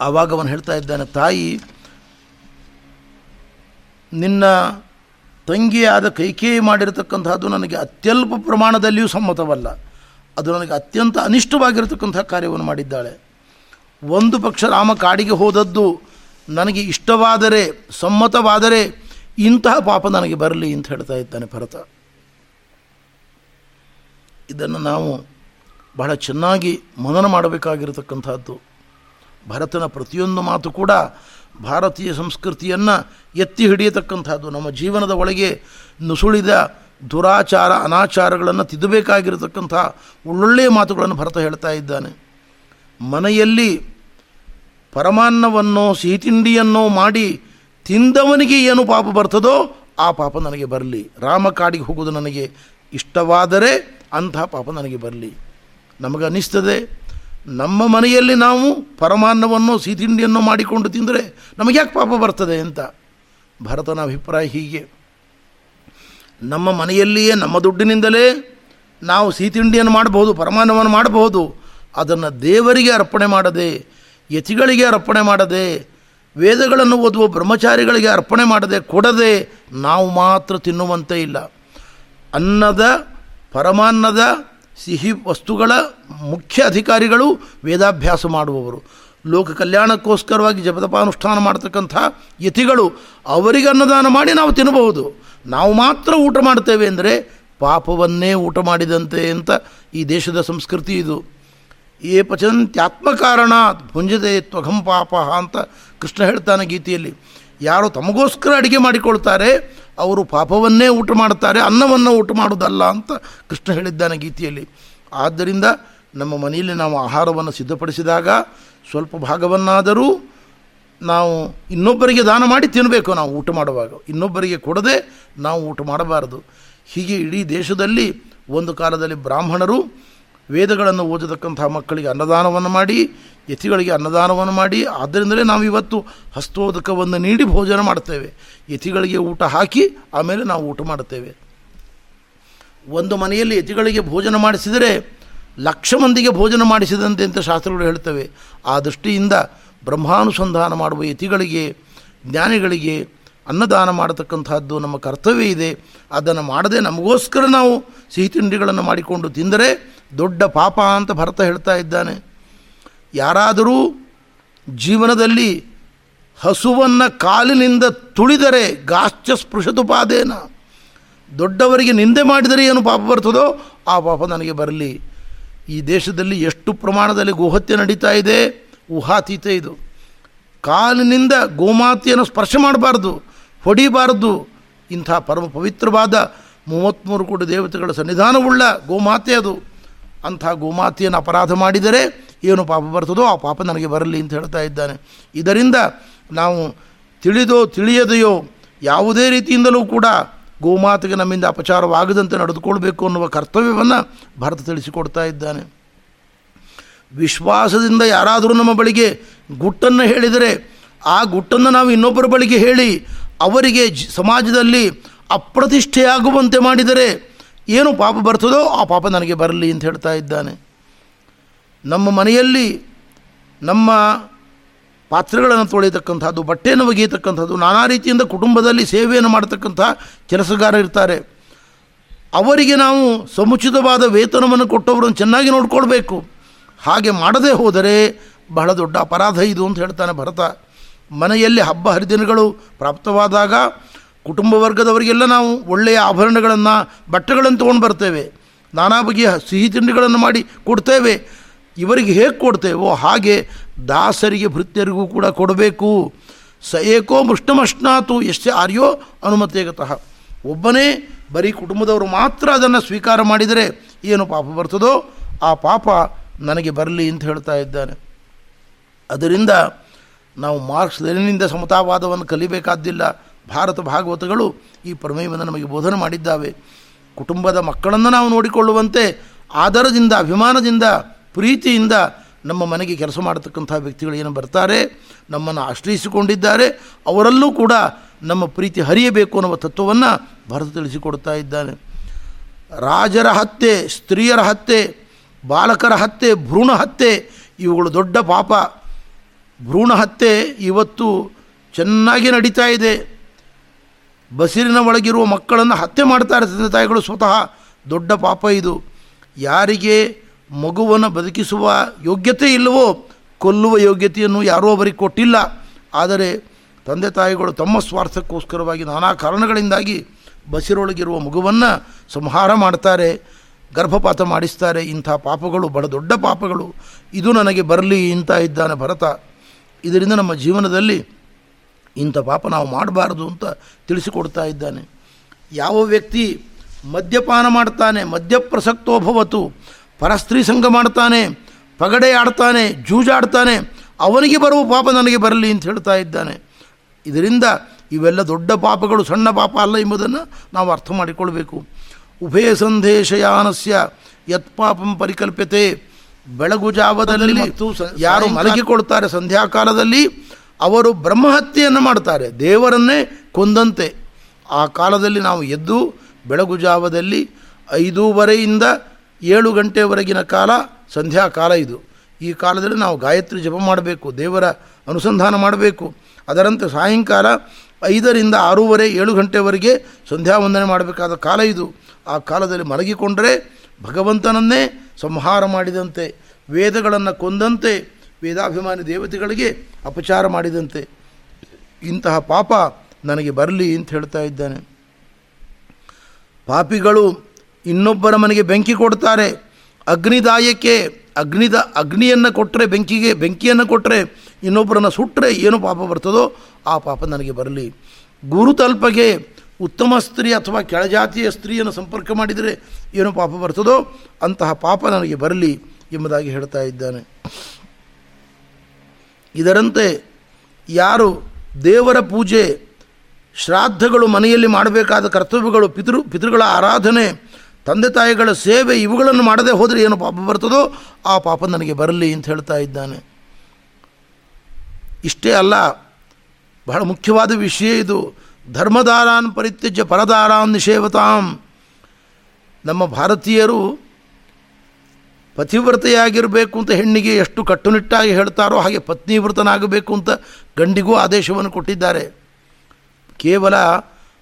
ಆವಾಗ ಅವನು ಹೇಳ್ತಾ ಇದ್ದಾನೆ, ತಾಯಿ, ನಿನ್ನ ತಂಗಿಯಾದ ಕೈಕೇಯಿ ಮಾಡಿರತಕ್ಕಂಥದ್ದು ನನಗೆ ಅತ್ಯಲ್ಪ ಪ್ರಮಾಣದಲ್ಲಿಯೂ ಸಮ್ಮತವಲ್ಲ. ಅದು ನನಗೆ ಅತ್ಯಂತ ಅನಿಷ್ಟವಾಗಿರತಕ್ಕಂಥ ಕಾರ್ಯವನ್ನು ಮಾಡಿದ್ದಾಳೆ. ಒಂದು ಪಕ್ಷ ರಾಮ ಕಾಡಿಗೆ ಹೋದದ್ದು ನನಗೆ ಇಷ್ಟವಾದರೆ, ಸಮ್ಮತವಾದರೆ ಇಂತಹ ಪಾಪ ನನಗೆ ಬರಲಿ ಅಂತ ಹೇಳ್ತಾ ಇದ್ದಾನೆ ಭರತ. ಇದನ್ನು ನಾವು ಬಹಳ ಚೆನ್ನಾಗಿ ಮನನ ಮಾಡಬೇಕಾಗಿರತಕ್ಕಂಥದ್ದು. ಭರತನ ಪ್ರತಿಯೊಂದು ಮಾತು ಕೂಡ ಭಾರತೀಯ ಸಂಸ್ಕೃತಿಯನ್ನು ಎತ್ತಿ ಹಿಡಿಯತಕ್ಕಂಥದ್ದು. ನಮ್ಮ ಜೀವನದ ಒಳಗೆ ನುಸುಳಿದ ದುರಾಚಾರ, ಅನಾಚಾರಗಳನ್ನು ತಿದ್ದಬೇಕಾಗಿರತಕ್ಕಂಥ ಒಳ್ಳೊಳ್ಳೆಯ ಮಾತುಗಳನ್ನು ಭರತ ಹೇಳ್ತಾ ಇದ್ದಾನೆ. ಮನೆಯಲ್ಲಿ ಪರಮಾನ್ನವನ್ನೋ ಸಿಹಿ ತಿಂಡಿಯನ್ನೋ ಮಾಡಿ ತಿಂದವನಿಗೆ ಏನು ಪಾಪ ಬರ್ತದೋ, ಆ ಪಾಪ ನನಗೆ ಬರಲಿ. ರಾಮ ಕಾಡಿಗೆ ಹೋಗೋದು ನನಗೆ ಇಷ್ಟವಾದರೆ ಅಂಥ ಪಾಪ ನನಗೆ ಬರಲಿ. ನಮಗೆ ಅನ್ನಿಸ್ತದೆ ನಮ್ಮ ಮನೆಯಲ್ಲಿ ನಾವು ಪರಮಾನ್ನವನ್ನು, ಸಿಹಿತಿಂಡಿಯನ್ನು ಮಾಡಿಕೊಂಡು ತಿಂದರೆ ನಮಗೆ ಯಾಕೆ ಪಾಪ ಬರ್ತದೆ ಅಂತ? ಭರತನ ಅಭಿಪ್ರಾಯ ಹೀಗೆ. ನಮ್ಮ ಮನೆಯಲ್ಲಿಯೇ, ನಮ್ಮ ದುಡ್ಡಿನಿಂದಲೇ ನಾವು ಸಿಹಿತಿಂಡಿಯನ್ನು ಮಾಡಬಹುದು, ಪರಮಾನ್ನವನ್ನು ಮಾಡಬಹುದು. ಅದನ್ನು ದೇವರಿಗೆ ಅರ್ಪಣೆ ಮಾಡದೆ ಯತಿಗಳಿಗೆ ಅರ್ಪಣೆ ಮಾಡದೆ, ವೇದಗಳನ್ನು ಓದುವ ಬ್ರಹ್ಮಚಾರಿಗಳಿಗೆ ಅರ್ಪಣೆ ಮಾಡದೆ ಕೊಡದೆ ನಾವು ಮಾತ್ರ ತಿನ್ನುವಂತೆ ಇಲ್ಲ. ಅನ್ನದ, ಪರಮಾನ್ನದ, ಸಿಹಿ ವಸ್ತುಗಳ ಮುಖ್ಯ ಅಧಿಕಾರಿಗಳು ವೇದಾಭ್ಯಾಸ ಮಾಡುವವರು. ಲೋಕ ಕಲ್ಯಾಣಕ್ಕೋಸ್ಕರವಾಗಿ ಜಪದಪಾನುಷ್ಠಾನ ಮಾಡ್ತಕ್ಕಂಥ ಯತಿಗಳು ಅವರಿಗೆ ಅನ್ನದಾನ ಮಾಡಿ ನಾವು ತಿನ್ನಬಹುದು. ನಾವು ಮಾತ್ರ ಊಟ ಮಾಡ್ತೇವೆ ಅಂದರೆ ಪಾಪವನ್ನೇ ಊಟ ಮಾಡಿದಂತೆ ಅಂತ ಈ ದೇಶದ ಸಂಸ್ಕೃತಿ ಇದು. ಏ ಪಚಂತ್ಯಾತ್ಮಕಾರಣ ಭುಂಜದೆ ತ್ವಘಂ ಪಾಪ ಅಂತ ಕೃಷ್ಣ ಹೇಳ್ತಾನೆ ಗೀತೆಯಲ್ಲಿ. ಯಾರು ತಮಗೋಸ್ಕರ ಅಡುಗೆ ಮಾಡಿಕೊಳ್ತಾರೆ, ಅವರು ಪಾಪವನ್ನೇ ಊಟ ಮಾಡ್ತಾರೆ ಅನ್ನವನ್ನು ಊಟ ಮಾಡೋದಲ್ಲ ಅಂತ ಕೃಷ್ಣ ಹೇಳಿದ್ದಾನೆ ಗೀತೆಯಲ್ಲಿ. ಆದ್ದರಿಂದ ನಮ್ಮ ಮನೆಯಲ್ಲಿ ನಾವು ಆಹಾರವನ್ನು ಸಿದ್ಧಪಡಿಸಿದಾಗ ಸ್ವಲ್ಪ ಭಾಗವನ್ನಾದರೂ ನಾವು ಇನ್ನೊಬ್ಬರಿಗೆ ದಾನ ಮಾಡಿ ತಿನ್ನಬೇಕು ನಾವು ಊಟ ಮಾಡುವಾಗ. ಇನ್ನೊಬ್ಬರಿಗೆ ಕೊಡದೆ ನಾವು ಊಟ ಮಾಡಬಾರದು. ಹೀಗೆ ಇಡೀ ದೇಶದಲ್ಲಿ ಒಂದು ಕಾಲದಲ್ಲಿ ಬ್ರಾಹ್ಮಣರು ವೇದಗಳನ್ನು ಓದತಕ್ಕಂಥ ಮಕ್ಕಳಿಗೆ ಅನ್ನದಾನವನ್ನು ಮಾಡಿ, ಯತಿಗಳಿಗೆ ಅನ್ನದಾನವನ್ನು ಮಾಡಿ, ಆದ್ದರಿಂದಲೇ ನಾವು ಇವತ್ತು ಹಸ್ತೋದಕವನ್ನು ನೀಡಿ ಭೋಜನ ಮಾಡ್ತೇವೆ ಯತಿಗಳಿಗೆ ಊಟ ಹಾಕಿ, ಆಮೇಲೆ ನಾವು ಊಟ ಮಾಡುತ್ತೇವೆ. ಒಂದು ಮನೆಯಲ್ಲಿ ಯತಿಗಳಿಗೆ ಭೋಜನ ಮಾಡಿಸಿದರೆ, ಲಕ್ಷ ಮಂದಿಗೆ ಭೋಜನ ಮಾಡಿಸಿದಂತೆ ಅಂತ ಶಾಸ್ತ್ರಗಳು ಹೇಳ್ತವೆ. ಆ ದೃಷ್ಟಿಯಿಂದ ಬ್ರಹ್ಮಾನುಸಂಧಾನ ಮಾಡುವ ಯತಿಗಳಿಗೆ, ಜ್ಞಾನಿಗಳಿಗೆ ಅನ್ನದಾನ ಮಾಡತಕ್ಕಂಥದ್ದು ನಮ್ಮ ಕರ್ತವ್ಯ ಇದೆ. ಅದನ್ನು ಮಾಡದೆ ನಮಗೋಸ್ಕರ ನಾವು ಸಿಹಿ ತಿಂಡಿಗಳನ್ನು ಮಾಡಿಕೊಂಡು ತಿಂದರೆ ದೊಡ್ಡ ಪಾಪ ಅಂತ ಭರತ ಹೇಳ್ತಾ ಇದ್ದಾನೆ. ಯಾರಾದರೂ ಜೀವನದಲ್ಲಿ ಹಸುವನ್ನು ಕಾಲಿನಿಂದ ತುಳಿದರೆ ಗಾಶ್ಚ ಸ್ಪೃಶದುಪಾದೇನ ದೊಡ್ಡವರಿಗೆ ನಿಂದೆ ಮಾಡಿದರೆ ಏನು ಪಾಪ ಬರ್ತದೋ ಆ ಪಾಪ ನನಗೆ ಬರಲಿ. ಈ ದೇಶದಲ್ಲಿ ಎಷ್ಟು ಪ್ರಮಾಣದಲ್ಲಿ ಗೋಹತ್ಯೆ ನಡೀತಾ ಇದೆ, ಊಹಾತೀತ ಇದು. ಕಾಲಿನಿಂದ ಗೋಮಾತೆಯನ್ನು ಸ್ಪರ್ಶ ಮಾಡಬಾರ್ದು, ಹೊಡಿಬಾರ್ದು. ಇಂಥ ಪರಮ ಪವಿತ್ರವಾದ ಮೂವತ್ತ್ಮೂರು ಕೋಟಿ ದೇವತೆಗಳ ಸನ್ನಿಧಾನವುಳ್ಳ ಗೋಮಾತೆ ಅದು. ಅಂಥ ಗೋಮಾತೆಯನ್ನು ಅಪರಾಧ ಮಾಡಿದರೆ ಏನು ಪಾಪ ಬರ್ತದೋ ಆ ಪಾಪ ನನಗೆ ಬರಲಿ ಅಂತ ಹೇಳ್ತಾ ಇದ್ದಾನೆ. ಇದರಿಂದ ನಾವು ತಿಳಿದೋ ತಿಳಿಯದೆಯೋ ಯಾವುದೇ ರೀತಿಯಿಂದಲೂ ಕೂಡ ಗೋಮಾತೆಗೆ ನಮ್ಮಿಂದ ಅಪಚಾರವಾಗದಂತೆ ನಡೆದುಕೊಳ್ಬೇಕು ಅನ್ನುವ ಕರ್ತವ್ಯವನ್ನು ಭರತ ತಿಳಿಸಿಕೊಡ್ತಾ ಇದ್ದಾನೆ. ವಿಶ್ವಾಸದಿಂದ ಯಾರಾದರೂ ನಮ್ಮ ಬಳಿಗೆ ಗುಟ್ಟನ್ನು ಹೇಳಿದರೆ ಆ ಗುಟ್ಟನ್ನು ನಾವು ಇನ್ನೊಬ್ಬರ ಬಳಿಗೆ ಹೇಳಿ ಅವರಿಗೆ ಸಮಾಜದಲ್ಲಿ ಅಪ್ರತಿಷ್ಠೆಯಾಗುವಂತೆ ಮಾಡಿದರೆ ಏನು ಪಾಪ ಬರ್ತದೋ ಆ ಪಾಪ ನನಗೆ ಬರಲಿ ಅಂತ ಹೇಳ್ತಾ ಇದ್ದಾನೆ. ನಮ್ಮ ಮನೆಯಲ್ಲಿ ನಮ್ಮ ಪಾತ್ರೆಗಳನ್ನು ತೊಳೆಯತಕ್ಕಂಥದ್ದು, ಬಟ್ಟೆಯನ್ನು ಒಗೆಯತಕ್ಕಂಥದ್ದು, ನಾನಾ ರೀತಿಯಿಂದ ಕುಟುಂಬದಲ್ಲಿ ಸೇವೆಯನ್ನು ಮಾಡತಕ್ಕಂಥ ಕೆಲಸಗಾರ ಇರ್ತಾರೆ. ಅವರಿಗೆ ನಾವು ಸಮುಚಿತವಾದ ವೇತನವನ್ನು ಕೊಟ್ಟವರನ್ನು ಚೆನ್ನಾಗಿ ನೋಡ್ಕೊಳ್ಬೇಕು. ಹಾಗೆ ಮಾಡದೇ ಹೋದರೆ ಬಹಳ ದೊಡ್ಡ ಅಪರಾಧ ಇದು ಅಂತ ಹೇಳ್ತಾನೆ ಭರತ. ಮನೆಯಲ್ಲಿ ಹಬ್ಬ ಹರಿದಿನಗಳು ಪ್ರಾಪ್ತವಾದಾಗ ಕುಟುಂಬ ವರ್ಗದವರಿಗೆಲ್ಲ ನಾವು ಒಳ್ಳೆಯ ಆಭರಣಗಳನ್ನು, ಬಟ್ಟೆಗಳನ್ನು ತೊಗೊಂಡು ಬರ್ತೇವೆ. ನಾನಾ ಬಗೆಯ ಸಿಹಿ ತಿಂಡಿಗಳನ್ನು ಮಾಡಿ ಕೊಡ್ತೇವೆ. ಇವರಿಗೆ ಹೇಗೆ ಕೊಡ್ತೇವೋ ಹಾಗೆ ದಾಸರಿಗೆ, ಭೃತ್ಯರಿಗೂ ಕೂಡ ಕೊಡಬೇಕು. ಸ ಏಕೋ ಮೃಷ್ಟಮಶ್ನಾತು ಎಷ್ಟೇ ಆರ್ಯೋ ಅನುಮತೇಗತಃ. ಒಬ್ಬನೇ ಬರೀ ಕುಟುಂಬದವರು ಮಾತ್ರ ಅದನ್ನು ಸ್ವೀಕಾರ ಮಾಡಿದರೆ ಏನು ಪಾಪ ಬರ್ತದೋ ಆ ಪಾಪ ನನಗೆ ಬರಲಿ ಅಂತ ಹೇಳ್ತಾ ಇದ್ದಾನೆ. ಅದರಿಂದ ನಾವು ಮಾರ್ಕ್ಸ್ ಲೆನಿನಿಂದ ಸಮತಾವಾದವನ್ನು ಕಲಿಬೇಕಾದ್ದಿಲ್ಲ. ಭಾರತ ಭಾಗವತಗಳು ಈ ಪ್ರಮೇಯವನ್ನು ನಮಗೆ ಬೋಧನೆ ಮಾಡಿದ್ದಾವೆ. ಕುಟುಂಬದ ಮಕ್ಕಳನ್ನು ನಾವು ನೋಡಿಕೊಳ್ಳುವಂತೆ ಆದರದಿಂದ, ಅಭಿಮಾನದಿಂದ, ಪ್ರೀತಿಯಿಂದ ನಮ್ಮ ಮನೆಗೆ ಕೆಲಸ ಮಾಡತಕ್ಕಂಥ ವ್ಯಕ್ತಿಗಳು ಏನು ಬರ್ತಾರೆ, ನಮ್ಮನ್ನು ಆಶ್ರಯಿಸಿಕೊಂಡಿದ್ದಾರೆ, ಅವರಲ್ಲೂ ಕೂಡ ನಮ್ಮ ಪ್ರೀತಿ ಹರಿಯಬೇಕು ಅನ್ನುವ ತತ್ವವನ್ನು ಭರತ ತಿಳಿಸಿಕೊಡ್ತಾ ಇದ್ದಾನೆ. ರಾಜರ ಹತ್ಯೆ, ಸ್ತ್ರೀಯರ ಹತ್ಯೆ, ಬಾಲಕರ ಹತ್ಯೆ, ಭ್ರೂಣ ಹತ್ಯೆ, ಇವುಗಳು ದೊಡ್ಡ ಪಾಪ. ಭ್ರೂಣ ಹತ್ಯೆ ಇವತ್ತು ಚೆನ್ನಾಗಿ ನಡೀತಾ ಇದೆ. ಬಸಿರಿನ ಒಳಗಿರುವ ಮಕ್ಕಳನ್ನು ಹತ್ಯೆ ಮಾಡ್ತಾರೆ ತಂದೆ ತಾಯಿಗಳು ಸ್ವತಃ ದೊಡ್ಡ ಪಾಪ ಇದು. ಯಾರಿಗೆ ಮಗುವನ್ನು ಬದುಕಿಸುವ ಯೋಗ್ಯತೆ ಇಲ್ಲವೋ ಕೊಲ್ಲುವ ಯೋಗ್ಯತೆಯನ್ನು ಯಾರೂ ಅವರಿಗೆ ಕೊಟ್ಟಿಲ್ಲ. ಆದರೆ ತಂದೆ ತಾಯಿಗಳು ತಮ್ಮ ಸ್ವಾರ್ಥಕ್ಕೋಸ್ಕರವಾಗಿ ನಾನಾ ಕಾರಣಗಳಿಂದಾಗಿ ಬಸಿರೊಳಗಿರುವ ಮಗುವನ್ನು ಸಂಹಾರ ಮಾಡ್ತಾರೆ, ಗರ್ಭಪಾತ ಮಾಡಿಸ್ತಾರೆ. ಇಂಥ ಪಾಪಗಳು ಬಹಳ ದೊಡ್ಡ ಪಾಪಗಳು. ಇದು ನನಗೆ ಬರಲಿ ಇಂಥ ಇದ್ದಾನೆ ಭರತ. ಇದರಿಂದ ನಮ್ಮ ಜೀವನದಲ್ಲಿ ಇಂಥ ಪಾಪ ನಾವು ಮಾಡಬಾರ್ದು ಅಂತ ತಿಳಿಸಿಕೊಡ್ತಾ ಇದ್ದಾನೆ. ಯಾವ ವ್ಯಕ್ತಿ ಮದ್ಯಪಾನ ಮಾಡ್ತಾನೆ ಮದ್ಯಪ್ರಸಕ್ತೋಭವತು ಪರಸ್ತ್ರೀ ಸಂಘ ಮಾಡ್ತಾನೆ ಪಗಡೆ ಆಡ್ತಾನೆ ಜೂಜಾಡ್ತಾನೆ ಅವನಿಗೆ ಬರುವ ಪಾಪ ನನಗೆ ಬರಲಿ ಅಂತ ಹೇಳ್ತಾ ಇದ್ದಾನೆ. ಇದರಿಂದ ಇವೆಲ್ಲ ದೊಡ್ಡ ಪಾಪಗಳು ಸಣ್ಣ ಪಾಪ ಅಲ್ಲ ಎಂಬುದನ್ನು ನಾವು ಅರ್ಥ ಮಾಡಿಕೊಳ್ಬೇಕು. ಉಭಯ ಸಂದೇಶಯಾನಸ್ಯ ಯತ್ ಪಾಪಂ ಪರಿಕಲ್ಪ್ಯತೆ. ಬೆಳಗು ಜಾವದಲ್ಲಿ ಯಾರು ಮಲಗಿಕೊಳ್ತಾರೆ ಸಂಧ್ಯಾಕಾಲದಲ್ಲಿ ಅವರು ಬ್ರಹ್ಮಹತ್ಯೆಯನ್ನು ಮಾಡ್ತಾರೆ ದೇವರನ್ನೇ ಕೊಂದಂತೆ. ಆ ಕಾಲದಲ್ಲಿ ನಾವು ಎದ್ದು ಬೆಳಗು ಜಾವದಲ್ಲಿ ಐದೂವರೆಯಿಂದ ಏಳು ಗಂಟೆವರೆಗಿನ ಕಾಲ, ಸಂಧ್ಯಾ ಕಾಲ ಇದು. ಈ ಕಾಲದಲ್ಲಿ ನಾವು ಗಾಯತ್ರಿ ಜಪ ಮಾಡಬೇಕು, ದೇವರ ಅನುಸಂಧಾನ ಮಾಡಬೇಕು. ಅದರಂತೆ ಸಾಯಂಕಾಲ ಐದರಿಂದ ಆರೂವರೆ, ಏಳು ಗಂಟೆವರೆಗೆ ಸಂಧ್ಯಾ ವಂದನೆ ಮಾಡಬೇಕಾದ ಕಾಲ ಇದು. ಆ ಕಾಲದಲ್ಲಿ ಮಲಗಿಕೊಂಡರೆ ಭಗವಂತನನ್ನೇ ಸಂಹಾರ ಮಾಡಿದಂತೆ, ವೇದಗಳನ್ನು ಕೊಂದಂತೆ ವೇದಾಭಿಮಾನಿ ದೇವತೆಗಳಿಗೆ ಅಪಚಾರ ಮಾಡಿದಂತೆ. ಇಂತಹ ಪಾಪ ನನಗೆ ಬರಲಿ ಅಂತ ಹೇಳ್ತಾ ಇದ್ದಾನೆ. ಪಾಪಿಗಳು ಇನ್ನೊಬ್ಬರ ಮನೆಗೆ ಬೆಂಕಿ ಕೊಡ್ತಾರೆ. ಅಗ್ನಿದಾಯಕ್ಕೆ ಅಗ್ನಿದ ಅಗ್ನಿಯನ್ನು ಕೊಟ್ಟರೆ ಬೆಂಕಿಗೆ ಬೆಂಕಿಯನ್ನು ಕೊಟ್ಟರೆ ಇನ್ನೊಬ್ಬರನ್ನು ಸುಟ್ಟರೆ ಏನು ಪಾಪ ಬರ್ತದೋ ಆ ಪಾಪ ನನಗೆ ಬರಲಿ. ಗುರುತಲ್ಪಗೆ ಉತ್ತಮ ಸ್ತ್ರೀ ಅಥವಾ ಕೆಳಜಾತಿಯ ಸ್ತ್ರೀಯನ್ನು ಸಂಪರ್ಕ ಮಾಡಿದರೆ ಏನು ಪಾಪ ಬರ್ತದೋ ಅಂತಹ ಪಾಪ ನನಗೆ ಬರಲಿ ಎಂಬುದಾಗಿ ಹೇಳ್ತಾ ಇದ್ದಾನೆ. ಇದರಂತೆ ಯಾರು ದೇವರ ಪೂಜೆ ಶ್ರಾದ್ದಗಳು ಮನೆಯಲ್ಲಿ ಮಾಡಬೇಕಾದ ಕರ್ತವ್ಯಗಳು, ಪಿತೃ, ಪಿತೃಗಳ ಆರಾಧನೆ, ತಂದೆ ತಾಯಿಗಳ ಸೇವೆ ಇವುಗಳನ್ನು ಮಾಡದೆ ಹೋದರೆ ಏನು ಪಾಪ ಬರ್ತದೋ ಆ ಪಾಪ ನನಗೆ ಬರಲಿ ಅಂತ ಹೇಳ್ತಾ ಇದ್ದಾನೆ. ಇಷ್ಟೇ ಅಲ್ಲ, ಬಹಳ ಮುಖ್ಯವಾದ ವಿಷಯ ಇದು. ಧರ್ಮದಾರಾನ್ ಪರಿತ್ಯಜ್ಯ ಪರದಾರಾನ್ ನಿಷೇವತಾಂ. ನಮ್ಮ ಭಾರತೀಯರು ಪತಿವ್ರತೆಯಾಗಿರಬೇಕು ಅಂತ ಹೆಣ್ಣಿಗೆ ಎಷ್ಟು ಕಟ್ಟುನಿಟ್ಟಾಗಿ ಹೇಳ್ತಾರೋ ಹಾಗೆ ಪತ್ನಿವ್ರತನಾಗಬೇಕು ಅಂತ ಗಂಡಿಗೂ ಆದೇಶವನ್ನು ಕೊಟ್ಟಿದ್ದಾರೆ. ಕೇವಲ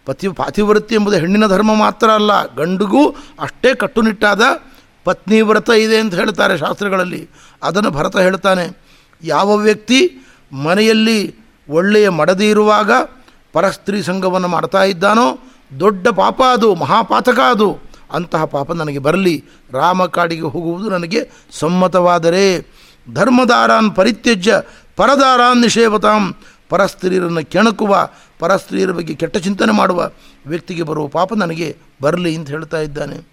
ಪತಿ ಪಾತಿವ್ರತಿ ಎಂಬುದು ಹೆಣ್ಣಿನ ಧರ್ಮ ಮಾತ್ರ ಅಲ್ಲ, ಗಂಡಿಗೂ ಅಷ್ಟೇ ಕಟ್ಟುನಿಟ್ಟಾದ ಪತ್ನಿವ್ರತ ಇದೆ ಅಂತ ಹೇಳ್ತಾರೆ ಶಾಸ್ತ್ರಗಳಲ್ಲಿ. ಅದನ್ನು ಭರತ ಹೇಳ್ತಾನೆ, ಯಾವ ವ್ಯಕ್ತಿ ಮನೆಯಲ್ಲಿ ಒಳ್ಳೆಯ ಮಡದಿ ಇರುವಾಗ ಪರಸ್ತ್ರೀ ಸಂಘವನ್ನು ಮಾಡ್ತಾ ಇದ್ದಾನೋ, ದೊಡ್ಡ ಪಾಪ ಅದು, ಮಹಾಪಾತಕ ಅದು. ಅಂತಹ ಪಾಪ ನನಗೆ ಬರಲಿ. ರಾಮ ಕಾಡಿಗೆ ಹೋಗುವುದು ನನಗೆ ಸಮ್ಮತವಾದರೆ. ಧರ್ಮದಾರಾನ್ ಪರಿತ್ಯಜ್ಯ, ಪರದಾರಾನ್ ನಿಷೇವತಾಂ. ಪರಸ್ತ್ರೀಯರನ್ನು ಕೆಣಕುವ, ಪರಸ್ತ್ರೀಯರ ಬಗ್ಗೆ ಕೆಟ್ಟ ಚಿಂತನೆ ಮಾಡುವ ವ್ಯಕ್ತಿಗೆ ಬರುವ ಪಾಪ ನನಗೆ ಬರಲಿ ಅಂತ ಹೇಳ್ತಾ ಇದ್ದಾನೆ.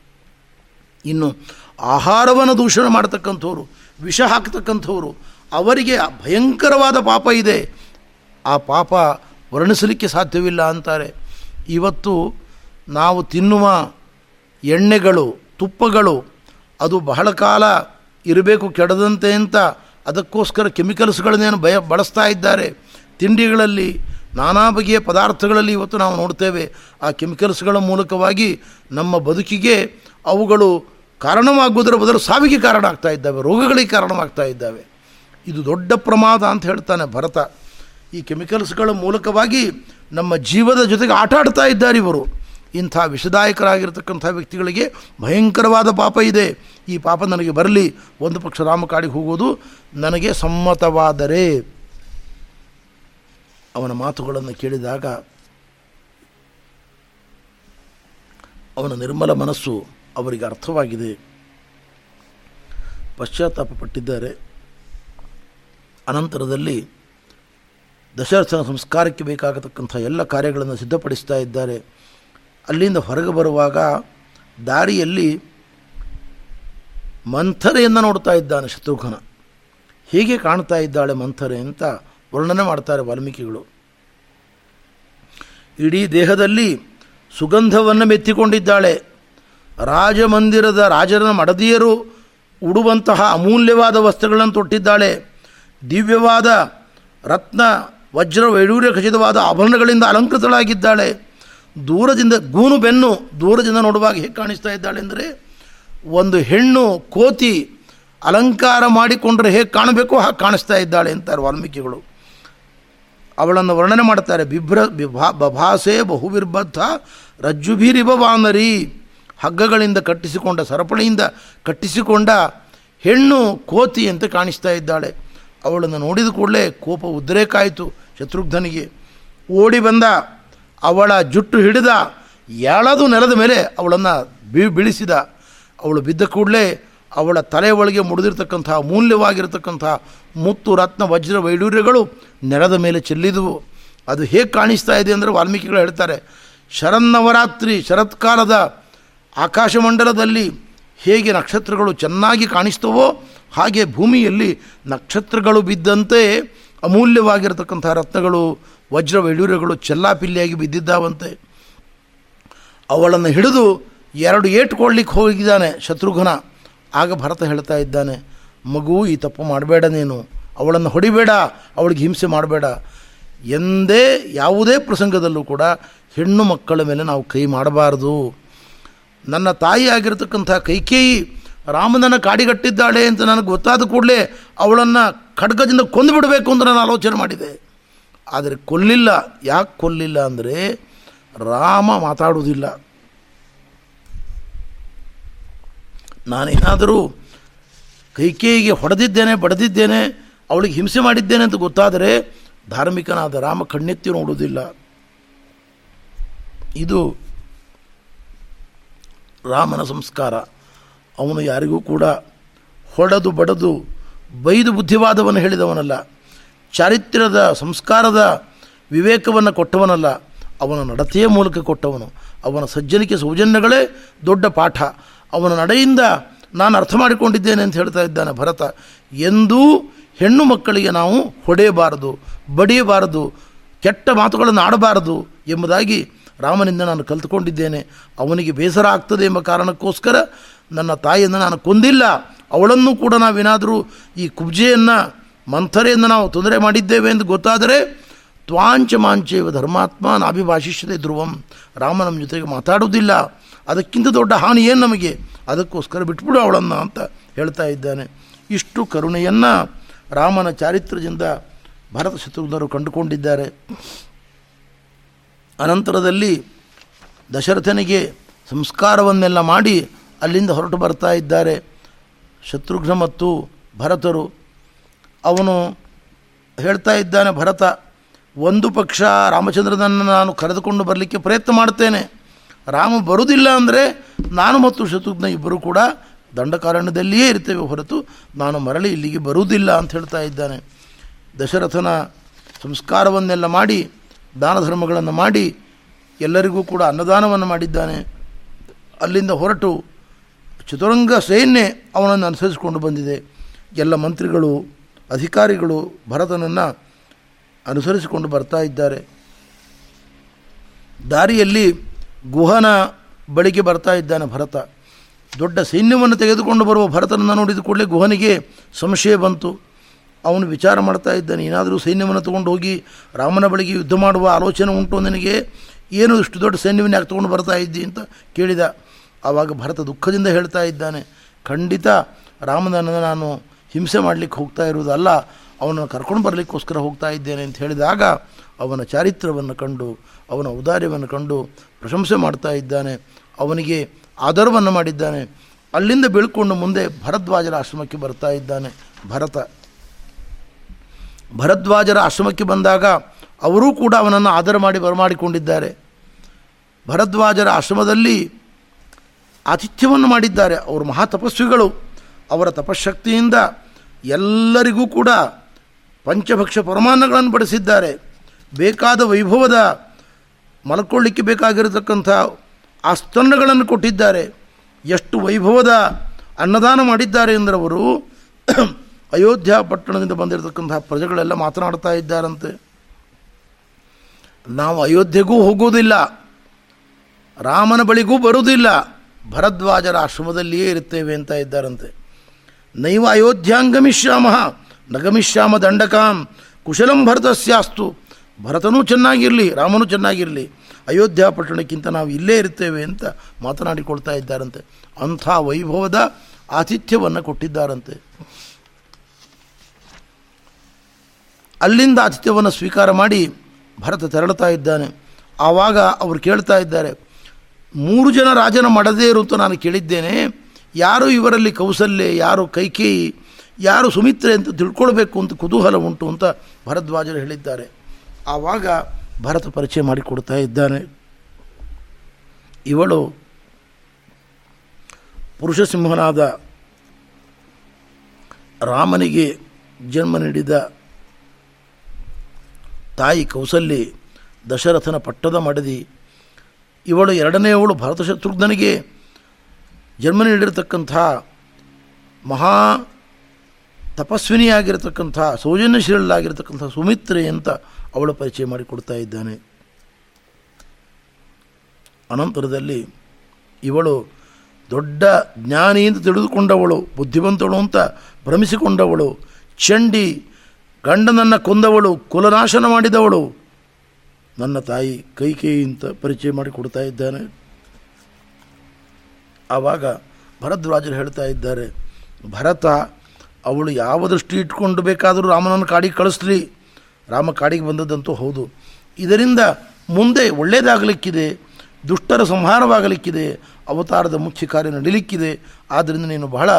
ಇನ್ನು ಆಹಾರವನ್ನು ದೂಷಣ ಮಾಡ್ತಕ್ಕಂಥವ್ರು, ವಿಷ ಹಾಕ್ತಕ್ಕಂಥವ್ರು, ಅವರಿಗೆ ಭಯಂಕರವಾದ ಪಾಪ ಇದೆ. ಆ ಪಾಪ ವರ್ಣಿಸಲಿಕ್ಕೆ ಸಾಧ್ಯವಿಲ್ಲ ಅಂತಾರೆ. ಇವತ್ತು ನಾವು ತಿನ್ನುವ ಎಣ್ಣೆಗಳು, ತುಪ್ಪಗಳು, ಅದು ಬಹಳ ಕಾಲ ಇರಬೇಕು ಕೆಡದಂತೆ ಅಂತ ಅದಕ್ಕೋಸ್ಕರ ಕೆಮಿಕಲ್ಸ್ಗಳನ್ನೇನು ಬಯ, ಬಳಸ್ತಾ ಇದ್ದಾರೆ. ತಿಂಡಿಗಳಲ್ಲಿ ನಾನಾ ಬಗೆಯ ಪದಾರ್ಥಗಳಲ್ಲಿ ಇವತ್ತು ನಾವು ನೋಡ್ತೇವೆ, ಆ ಕೆಮಿಕಲ್ಸ್ಗಳ ಮೂಲಕವಾಗಿ ನಮ್ಮ ಬದುಕಿಗೆ ಅವುಗಳು ಕಾರಣವಾಗುವುದರ ಬದಲು ಸಾವಿಗೆ ಕಾರಣ ಆಗ್ತಾ ಇದ್ದಾವೆ, ರೋಗಗಳಿಗೆ ಕಾರಣವಾಗ್ತಾ ಇದ್ದಾವೆ. ಇದು ದೊಡ್ಡ ಪ್ರಮಾದ ಅಂತ ಹೇಳ್ತಾನೆ ಭರತ. ಈ ಕೆಮಿಕಲ್ಸ್ಗಳ ಮೂಲಕವಾಗಿ ನಮ್ಮ ಜೀವದ ಜೊತೆಗೆ ಆಟ ಆಡ್ತಾ ಇದ್ದಾರೆ ಇವರು. ಇಂಥ ವಿಷದಾಯಕರಾಗಿರ್ತಕ್ಕಂಥ ವ್ಯಕ್ತಿಗಳಿಗೆ ಭಯಂಕರವಾದ ಪಾಪ ಇದೆ. ಈ ಪಾಪ ನನಗೆ ಬರಲಿ, ಒಂದು ಪಕ್ಷ ರಾಮಕಾಡಿಗೆ ಹೋಗೋದು ನನಗೆ ಸಮ್ಮತವಾದರೆ. ಅವನ ಮಾತುಗಳನ್ನು ಕೇಳಿದಾಗ ಅವನ ನಿರ್ಮಲ ಮನಸ್ಸು ಅವರಿಗೆ ಅರ್ಥವಾಗಿದೆ. ಪಶ್ಚಾತ್ತಾಪ ಪಟ್ಟಿದ್ದಾರೆ ಅನಂತರದಲ್ಲಿ ದಶರಥನ ಸಂಸ್ಕಾರಕ್ಕೆ ಬೇಕಾಗತಕ್ಕಂಥ ಎಲ್ಲ ಕಾರ್ಯಗಳನ್ನು ಸಿದ್ಧಪಡಿಸ್ತಾ ಇದ್ದಾರೆ. ಅಲ್ಲಿಂದ ಹೊರಗೆ ಬರುವಾಗ ದಾರಿಯಲ್ಲಿ ಮಂಥರೆಯನ್ನು ನೋಡ್ತಾ ಇದ್ದಾನೆ ಶತ್ರುಘ್ನ. ಹೇಗೆ ಕಾಣ್ತಾ ಇದ್ದಾಳೆ ಮಂಥರೆ ಅಂತ ವರ್ಣನೆ ಮಾಡ್ತಾರೆ ವಾಲ್ಮೀಕಿಗಳು. ಇಡೀ ದೇಹದಲ್ಲಿ ಸುಗಂಧವನ್ನು ಮೆತ್ತಿಕೊಂಡಿದ್ದಾಳೆ. ರಾಜಮಂದಿರದ ರಾಜರ ಮಡದಿಯರು ಉಡುವಂತಹ ಅಮೂಲ್ಯವಾದ ವಸ್ತ್ರಗಳನ್ನು ತೊಟ್ಟಿದ್ದಾಳೆ. ದಿವ್ಯವಾದ ರತ್ನ, ವಜ್ರ, ವೈಡೂರ್ಯ ಖಚಿತವಾದ ಆಭರಣಗಳಿಂದ ಅಲಂಕೃತಳಾಗಿದ್ದಾಳೆ. ದೂರದಿಂದ ಗೂನು ಬೆನ್ನು ದೂರದಿಂದ ನೋಡುವಾಗ ಹೇಗೆ ಕಾಣಿಸ್ತಾ ಇದ್ದಾಳೆ ಅಂದರೆ ಒಂದು ಹೆಣ್ಣು ಕೋತಿ ಅಲಂಕಾರ ಮಾಡಿಕೊಂಡ್ರೆ ಹೇಗೆ ಕಾಣಬೇಕು ಹಾಗೆ ಕಾಣಿಸ್ತಾ ಇದ್ದಾಳೆ ಅಂತಾರೆ ವಾಲ್ಮೀಕಿಗಳು. ಅವಳನ್ನು ವರ್ಣನೆ ಮಾಡ್ತಾರೆ, ಬಿಭ್ರ ಬಿಭಾ ಬಭಾಸೆ ಬಹುವಿರ್ಬದ್ಧ ರಜ್ಜುಭೀರಿಬ ಬಾನರಿ ಹಗ್ಗಗಳಿಂದ ಕಟ್ಟಿಸಿಕೊಂಡ ಸರಪಳಿಯಿಂದ ಕಟ್ಟಿಸಿಕೊಂಡ ಹೆಣ್ಣು ಕೋತಿ ಅಂತ ಕಾಣಿಸ್ತಾ ಇದ್ದಾಳೆ. ಅವಳನ್ನು ನೋಡಿದ ಕೂಡಲೇ ಕೋಪ ಉದ್ರೇಕಾಯಿತು ಶತ್ರುಘ್ನಿಗೆ ಓಡಿ ಬಂದ ಅವಳ ಜುಟ್ಟು ಹಿಡಿದ ಎಳದು ನೆಲದ ಮೇಲೆ ಅವಳನ್ನು ಬಿ ಬೀಳಿಸಿದ. ಅವಳು ಬಿದ್ದ ಕೂಡಲೇ ಅವಳ ತಲೆ ಒಳಗೆ ಮುಡಿದಿರ್ತಕ್ಕಂಥ ಮೂಲ್ಯವಾಗಿರತಕ್ಕಂಥ ಮುತ್ತು, ರತ್ನ, ವಜ್ರ, ವೈಡೂರ್ಯಗಳು ನೆಲದ ಮೇಲೆ ಚೆಲ್ಲಿದವು. ಅದು ಹೇಗೆ ಕಾಣಿಸ್ತಾ ಇದೆ ಅಂದರೆ ವಾಲ್ಮೀಕಿಗಳು ಹೇಳ್ತಾರೆ, ಶರನ್ನವರಾತ್ರಿ, ಶರತ್ಕಾಲದ ಆಕಾಶಮಂಡಲದಲ್ಲಿ ಹೇಗೆ ನಕ್ಷತ್ರಗಳು ಚೆನ್ನಾಗಿ ಕಾಣಿಸ್ತವೋ ಹಾಗೆ ಭೂಮಿಯಲ್ಲಿ ನಕ್ಷತ್ರಗಳು ಬಿದ್ದಂತೆ ಅಮೂಲ್ಯವಾಗಿರತಕ್ಕಂಥ ರತ್ನಗಳು ವಜ್ರ ವೈಡೂರ್ಯಗಳು ಚೆಲ್ಲಾಪಿಲ್ಲಿಯಾಗಿ ಬಿದ್ದಿದ್ದಾವಂತೆ. ಅವಳನ್ನು ಹಿಡಿದು ಎರಡು ಏಟ್ಕೊಳ್ಳಿಕ್ಕೆ ಹೋಗಿದ್ದಾನೆ ಶತ್ರುಘ್ನ. ಆಗ ಭರತ ಹೇಳ್ತಾ ಇದ್ದಾನೆ, ಮಗು, ಈ ತಪ್ಪು ಮಾಡಬೇಡ ನೀನು. ಅವಳನ್ನು ಹೊಡಿಬೇಡ, ಅವಳಿಗೆ ಹಿಂಸೆ ಮಾಡಬೇಡ. ಎಂದೇ ಯಾವುದೇ ಪ್ರಸಂಗದಲ್ಲೂ ಕೂಡ ಹೆಣ್ಣು ಮಕ್ಕಳ ಮೇಲೆ ನಾವು ಕೈ ಮಾಡಬಾರ್ದು. ನನ್ನ ತಾಯಿ ಆಗಿರತಕ್ಕಂಥ ಕೈಕೇಯಿ ರಾಮನನ್ನು ಕಾಡಿಗಟ್ಟಿದ್ದಾಳೆ ಅಂತ ನನಗೆ ಗೊತ್ತಾದ ಕೂಡಲೇ ಅವಳನ್ನು ಖಡ್ಗದಿಂದ ಕೊಂದು ಬಿಡಬೇಕು ಅಂತ ನಾನು ಆಲೋಚನೆ ಮಾಡಿದೆ. ಆದರೆ ಕೊಲ್ಲಿಲ್ಲ. ಯಾಕೆ ಕೊಲ್ಲಿಲ್ಲ ಅಂದರೆ ರಾಮ ಮಾತಾಡುವುದಿಲ್ಲ. ನಾನೇನಾದರೂ ಕೈಕೇಯಿಗೆ ಹೊಡೆದಿದ್ದೇನೆ, ಬಡದಿದ್ದೇನೆ, ಅವಳಿಗೆ ಹಿಂಸೆ ಮಾಡಿದ್ದೇನೆ ಅಂತ ಗೊತ್ತಾದರೆ ಧಾರ್ಮಿಕನಾದ ರಾಮ ಕಣ್ಣೆತ್ತಿ ನೋಡುವುದಿಲ್ಲ. ಇದು ರಾಮನ ಸಂಸ್ಕಾರ. ಅವನು ಯಾರಿಗೂ ಕೂಡ ಹೊಡೆದು ಬಡದು ಬೈದು ಬುದ್ಧಿವಾದವನ್ನು ಹೇಳಿದವನಲ್ಲ. ಚಾರಿತ್ರ್ಯದ, ಸಂಸ್ಕಾರದ ವಿವೇಕವನ್ನು ಕೊಟ್ಟವನಲ್ಲ, ಅವನ ನಡತೆಯ ಮೂಲಕ ಕೊಟ್ಟವನು. ಅವನ ಸಜ್ಜನಿಕೆ ಸೌಜನ್ಯಗಳೇ ದೊಡ್ಡ ಪಾಠ. ಅವನ ನಡೆಯಿಂದ ನಾನು ಅರ್ಥ ಮಾಡಿಕೊಂಡಿದ್ದೇನೆ ಅಂತ ಹೇಳ್ತಾ ಇದ್ದಾನೆ ಭರತ. ಎಂದೂ ಹೆಣ್ಣು ಮಕ್ಕಳಿಗೆ ನಾವು ಹೊಡೆಯಬಾರದು, ಬಡಿಯಬಾರದು, ಕೆಟ್ಟ ಮಾತುಗಳನ್ನು ಆಡಬಾರದು ಎಂಬುದಾಗಿ ರಾಮನಿಂದ ನಾನು ಕಲ್ತುಕೊಂಡಿದ್ದೇನೆ. ಅವನಿಗೆ ಬೇಸರ ಆಗ್ತದೆ ಎಂಬ ಕಾರಣಕ್ಕೋಸ್ಕರ ನನ್ನ ತಾಯಿಯನ್ನು ನಾನು ಕೊಂದಿಲ್ಲ. ಅವಳನ್ನು ಕೂಡ ನಾವೇನಾದರೂ ಈ ಕುಬ್ಜೆಯನ್ನು ಮಂಥರೆಯನ್ನು ನಾವು ತೊಂದರೆ ಮಾಡಿದ್ದೇವೆ ಎಂದು ಗೊತ್ತಾದರೆ ತ್ವಾಂಚ ಮಾಂಚೇವ ಧರ್ಮಾತ್ಮ ನಾಭಿಭಾಷಿಷ್ಯತೆ ಧ್ರುವಂ. ರಾಮ ನಮ್ಮ ಜೊತೆಗೆ ಮಾತಾಡುವುದಿಲ್ಲ. ಅದಕ್ಕಿಂತ ದೊಡ್ಡ ಹಾನಿ ಏನು ನಮಗೆ? ಅದಕ್ಕೋಸ್ಕರ ಬಿಟ್ಬಿಡು ಅವಳನ್ನು ಅಂತ ಹೇಳ್ತಾ ಇದ್ದಾನೆ. ಇಷ್ಟು ಕರುಣೆಯನ್ನು ರಾಮನ ಚಾರಿತ್ರ್ಯದಿಂದ ಭಾರತ ಶತ್ರುಘ್ನರು ಕಂಡುಕೊಂಡಿದ್ದಾರೆ. ಅನಂತರದಲ್ಲಿ ದಶರಥನಿಗೆ ಸಂಸ್ಕಾರವನ್ನೆಲ್ಲ ಮಾಡಿ ಅಲ್ಲಿಂದ ಹೊರಟು ಬರ್ತಾ ಇದ್ದಾರೆ. ಶತ್ರುಘ್ನ ಮತ್ತು ಭರತರು ಅವನು ಹೇಳ್ತಾ ಇದ್ದಾನೆ, ಭರತ, ಒಂದು ಪಕ್ಷ ರಾಮಚಂದ್ರನನ್ನು ನಾನು ಕರೆದುಕೊಂಡು ಬರಲಿಕ್ಕೆ ಪ್ರಯತ್ನ ಮಾಡ್ತೇನೆ. ರಾಮ ಬರುವುದಿಲ್ಲ ಅಂದರೆ ನಾನು ಮತ್ತು ಶತ್ರುಘ್ನ ಇಬ್ಬರು ಕೂಡ ದಂಡಕಾರಣ್ಯದಲ್ಲಿಯೇ ಇರ್ತೇವೆ ಹೊರತು ನಾನು ಮರಳಿ ಇಲ್ಲಿಗೆ ಬರುವುದಿಲ್ಲ ಅಂತ ಹೇಳ್ತಾ ಇದ್ದಾನೆ. ದಶರಥನ ಸಂಸ್ಕಾರವನ್ನೆಲ್ಲ ಮಾಡಿ ದಾನ ಧರ್ಮಗಳನ್ನು ಮಾಡಿ, ಎಲ್ಲರಿಗೂ ಕೂಡ ಅನ್ನದಾನವನ್ನು ಮಾಡಿದ್ದಾನೆ. ಅಲ್ಲಿಂದ ಹೊರಟು ಚತುರಂಗ ಸೈನ್ಯ ಅವನನ್ನು ಅನುಸರಿಸಿಕೊಂಡು ಬಂದಿದೆ. ಎಲ್ಲ ಮಂತ್ರಿಗಳು ಅಧಿಕಾರಿಗಳು ಭರತನನ್ನು ಅನುಸರಿಸಿಕೊಂಡು ಬರ್ತಾ ಇದ್ದಾರೆ. ದಾರಿಯಲ್ಲಿ ಗುಹನ ಬಳಿಗೆ ಬರ್ತಾ ಇದ್ದಾನೆ ಭರತ. ದೊಡ್ಡ ಸೈನ್ಯವನ್ನು ತೆಗೆದುಕೊಂಡು ಬರುವ ಭರತನನ್ನು ನೋಡಿದ ಕೂಡಲೇ ಗುಹನಿಗೆ ಸಂಶಯ ಬಂತು. ಅವನು ವಿಚಾರ ಮಾಡ್ತಾ ಇದ್ದಾನೆ, ಏನಾದರೂ ಸೈನ್ಯವನ್ನು ತಗೊಂಡು ಹೋಗಿ ರಾಮನ ಬಳಿಗೆ ಯುದ್ಧ ಮಾಡುವ ಆಲೋಚನೆ ಉಂಟು ನನಗೆ? ಏನು ಇಷ್ಟು ದೊಡ್ಡ ಸೈನ್ಯವನ್ನು ಯಾಕೆ ತೊಗೊಂಡು ಬರ್ತಾ ಇದ್ದಿ ಅಂತ ಕೇಳಿದ. ಆವಾಗ ಭರತ ದುಃಖದಿಂದ ಹೇಳ್ತಾ ಇದ್ದಾನೆ, ಖಂಡಿತ ರಾಮನನ್ನು ನಾನು ಹಿಂಸೆ ಮಾಡಲಿಕ್ಕೆ ಹೋಗ್ತಾ ಇರುವುದಲ್ಲ, ಅವನನ್ನು ಕರ್ಕೊಂಡು ಬರಲಿಕ್ಕೋಸ್ಕರ ಹೋಗ್ತಾ ಇದ್ದೇನೆ ಅಂತ ಹೇಳಿದಾಗ ಅವನ ಚಾರಿತ್ರವನ್ನು ಕಂಡು, ಅವನ ಔದಾರ್ಯವನ್ನು ಕಂಡು ಪ್ರಶಂಸೆ ಮಾಡ್ತಾ ಇದ್ದಾನೆ. ಅವನಿಗೆ ಆಧಾರವನ್ನು ಮಾಡಿದ್ದಾನೆ. ಅಲ್ಲಿಂದ ಬೀಳ್ಕೊಂಡು ಮುಂದೆ ಭರದ್ವಾಜರ ಆಶ್ರಮಕ್ಕೆ ಬರ್ತಾ ಇದ್ದಾನೆ. ಭರತ. ಭರದ್ವಾಜರ ಆಶ್ರಮಕ್ಕೆ ಬಂದಾಗ ಅವರೂ ಕೂಡ ಅವನನ್ನು ಆದರ ಮಾಡಿ ಬರಮಾಡಿಕೊಂಡಿದ್ದಾರೆ. ಭರದ್ವಾಜರ ಆಶ್ರಮದಲ್ಲಿ ಆತಿಥ್ಯವನ್ನು ಮಾಡಿದ್ದಾರೆ. ಅವರು ಮಹಾ ತಪಸ್ವಿಗಳು. ಅವರ ತಪಶಕ್ತಿಯಿಂದ ಎಲ್ಲರಿಗೂ ಕೂಡ ಪಂಚಭಕ್ಷ ಪರಮಾನಗಳನ್ನು ಬಡಿಸಿದ್ದಾರೆ ಬೇಕಾದ ವೈಭವದ ಮಲ್ಕೊಳ್ಳಿಕ್ಕೆ ಬೇಕಾಗಿರತಕ್ಕಂಥ ಆಸ್ತನ್ನಗಳನ್ನು ಕೊಟ್ಟಿದ್ದಾರೆ. ಎಷ್ಟು ವೈಭವದ ಅನ್ನದಾನ ಮಾಡಿದ್ದಾರೆ ಅವರು ಅಯೋಧ್ಯ ಪಟ್ಟಣದಿಂದ ಬಂದಿರತಕ್ಕಂಥ ಪ್ರಜೆಗಳೆಲ್ಲ ಮಾತನಾಡ್ತಾ ಇದ್ದಾರಂತೆ. ನಾವು ಅಯೋಧ್ಯೆಗೂ ಹೋಗುವುದಿಲ್ಲ ರಾಮನ ಬಳಿಗೂ ಬರುವುದಿಲ್ಲ, ಭರದ್ವಾಜರ ಆಶ್ರಮದಲ್ಲಿಯೇ ಇರುತ್ತೇವೆ ಅಂತ ಇದ್ದಾರಂತೆ. ನೈವ ಅಯೋಧ್ಯಾಂಗಮಿಶ್ಯಾಮ ನಗಮಿಷ್ಯಾಮ ದಂಡಕಾಂ ಕುಶಲಂ ಭರತಸ್ಯಾಸ್ತು ಭರತನೂ ಚೆನ್ನಾಗಿರಲಿ, ರಾಮನೂ ಚೆನ್ನಾಗಿರಲಿ। ಅಯೋಧ್ಯ ಪಟ್ಟಣಕ್ಕಿಂತ ನಾವು ಇಲ್ಲೇ ಇರ್ತೇವೆ ಅಂತ ಮಾತನಾಡಿಕೊಳ್ತಾ ಇದ್ದಾರಂತೆ. ಅಂಥ ವೈಭವದ ಆತಿಥ್ಯವನ್ನು ಕೊಟ್ಟಿದ್ದಾರಂತೆ. ಅಲ್ಲಿಂದ ಆತಿಥ್ಯವನ್ನು ಸ್ವೀಕಾರ ಮಾಡಿ ಭರತ ತೆರಳುತ್ತಾ ಇದ್ದಾನೆ. ಆವಾಗ ಅವರು ಕೇಳ್ತಾ ಇದ್ದಾರೆ, ಮೂರು ಜನ ರಾಜನ ಮಾಡದೇ ಅಂತ ನಾನು ಕೇಳಿದ್ದೇನೆ. ಯಾರು ಇವರಲ್ಲಿ ಕೌಸಲ್ಯ, ಯಾರು ಕೈಕೇಯಿ ಯಾರು ಸುಮಿತ್ರೆ ಅಂತ ತಿಳ್ಕೊಳ್ಬೇಕು ಅಂತ ಕುತೂಹಲ ಉಂಟು ಅಂತ ಭರದ್ವಾಜರು ಹೇಳಿದ್ದಾರೆ. ಆವಾಗ ಭರತ ಪರಿಚಯ ಮಾಡಿಕೊಡ್ತಾ ಇದ್ದಾನೆ. ಇವಳು ಪುರುಷಸಿಂಹನಾದ ರಾಮನಿಗೆ ಜನ್ಮ ನೀಡಿದ ತಾಯಿ ಕೌಸಲ್ಯೆ ದಶರಥನ ಪಟ್ಟದ ಮಡದಿ. ಇವಳು ಎರಡನೆಯವಳು ಭರತ ಶತ್ರುಘ್ನನಿಗೆ ಜನ್ಮ ನೀಡಿರತಕ್ಕಂಥ ಮಹಾ ತಪಸ್ವಿನಿಯಾಗಿರತಕ್ಕಂಥ ಸೌಜನ್ಯಶೀಲಾಗಿರ್ತಕ್ಕಂಥ ಸುಮಿತ್ರೆ ಅಂತ ಅವಳ ಪರಿಚಯ ಮಾಡಿಕೊಡ್ತಾ ಇದ್ದಾನೆ. ಅನಂತರದಲ್ಲಿ ಇವಳು ದೊಡ್ಡ ಜ್ಞಾನಿ ಅಂತ ತಿಳಿದುಕೊಂಡವಳು, ಬುದ್ಧಿವಂತಳು ಅಂತ ಭ್ರಮಿಸಿಕೊಂಡವಳು, ಚಂಡಿ ಗಂಡನನ್ನು ಕೊಂದವಳು, ಕುಲನಾಶನ ಮಾಡಿದವಳು. ನನ್ನ ತಾಯಿ ಕೈಕೇಯಿ ಅಂತ ಪರಿಚಯ ಮಾಡಿಕೊಡ್ತಾ ಇದ್ದಾನೆ. ಆವಾಗ ಭರದ್ವಾಜರು ಹೇಳ್ತಾ ಇದ್ದಾರೆ, ಭರತ, ಅವಳು ಯಾವ ದೃಷ್ಟಿ ಇಟ್ಕೊಂಡು ಬೇಕಾದರೂ ರಾಮನನ್ನು ಕಾಡಿಗೆ ಕಳಿಸ್ಲಿ. ರಾಮ ಕಾಡಿಗೆ ಬಂದದ್ದಂತೂ ಹೌದು. ಇದರಿಂದ ಮುಂದೆ ಒಳ್ಳೆಯದಾಗಲಿಕ್ಕಿದೆ ದುಷ್ಟರ ಸಂಹಾರವಾಗಲಿಕ್ಕಿದೆ, ಅವತಾರದ ಮುಖ್ಯ ಕಾರ್ಯ ನಡೀಲಿಕ್ಕಿದೆ. ಆದ್ದರಿಂದ ನೀನು ಬಹಳ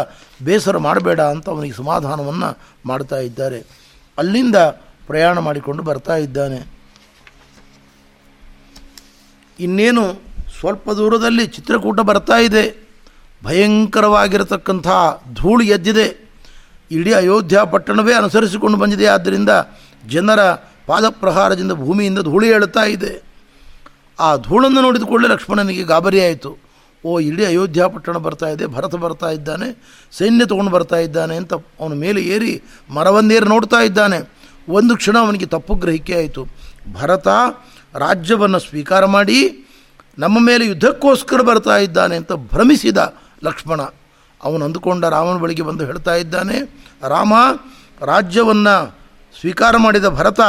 ಬೇಸರ ಮಾಡಬೇಡ ಅಂತ ಅವನಿಗೆ ಸಮಾಧಾನವನ್ನು ಮಾಡ್ತಾ ಇದ್ದಾರೆ. ಅಲ್ಲಿಂದ ಪ್ರಯಾಣ ಮಾಡಿಕೊಂಡು ಬರ್ತಾ ಇದ್ದಾನೆ. ಇನ್ನೇನು ಸ್ವಲ್ಪ ದೂರದಲ್ಲಿ ಚಿತ್ರಕೂಟ ಬರ್ತಾ ಇದೆ. ಭಯಂಕರವಾಗಿರತಕ್ಕಂಥ ಧೂಳು ಎದ್ದಿದೆ. ಇಡೀ ಅಯೋಧ್ಯ ಪಟ್ಟಣವೇ ಅನುಸರಿಸಿಕೊಂಡು ಬಂದಿದೆ. ಆದ್ದರಿಂದ ಜನರ ಪಾದಪ್ರಹಾರದಿಂದ ಭೂಮಿಯಿಂದ ಧೂಳು ಏಳುತ್ತಾ ಇದೆ. ಆ ಧೂಳನ್ನು ನೋಡಿದ ಕೂಡಲೇ ಲಕ್ಷ್ಮಣನಿಗೆ ಗಾಬರಿಯಾಯಿತು ಓ, ಇಡೀ ಅಯೋಧ್ಯ ಪಟ್ಟಣ ಬರ್ತಾ ಇದೆ. ಭರತ ಬರ್ತಾ ಇದ್ದಾನೆ. ಸೈನ್ಯ ತಗೊಂಡು ಬರ್ತಾ ಇದ್ದಾನೆ ಅಂತ ಅವನ ಮೇಲೆ ಏರಿ ಮರವನ್ನೇರಿ ನೋಡ್ತಾ ಇದ್ದಾನೆ. ಒಂದು ಕ್ಷಣ ಅವನಿಗೆ ತಪ್ಪು ಗ್ರಹಿಕೆ ಆಯಿತು. ಭರತ ರಾಜ್ಯವನ್ನು ಸ್ವೀಕಾರ ಮಾಡಿ ನಮ್ಮ ಮೇಲೆ ಯುದ್ಧಕ್ಕೋಸ್ಕರ ಬರ್ತಾ ಇದ್ದಾನೆ ಅಂತ ಭ್ರಮಿಸಿದ ಲಕ್ಷ್ಮಣ. ಅವನು ಅಂದುಕೊಂಡ ರಾಮನ ಬಳಿಗೆ ಬಂದು ಹೇಳ್ತಾ ಇದ್ದಾನೆ, ರಾಮ, ರಾಜ್ಯವನ್ನು ಸ್ವೀಕಾರ ಮಾಡಿದ ಭರತ,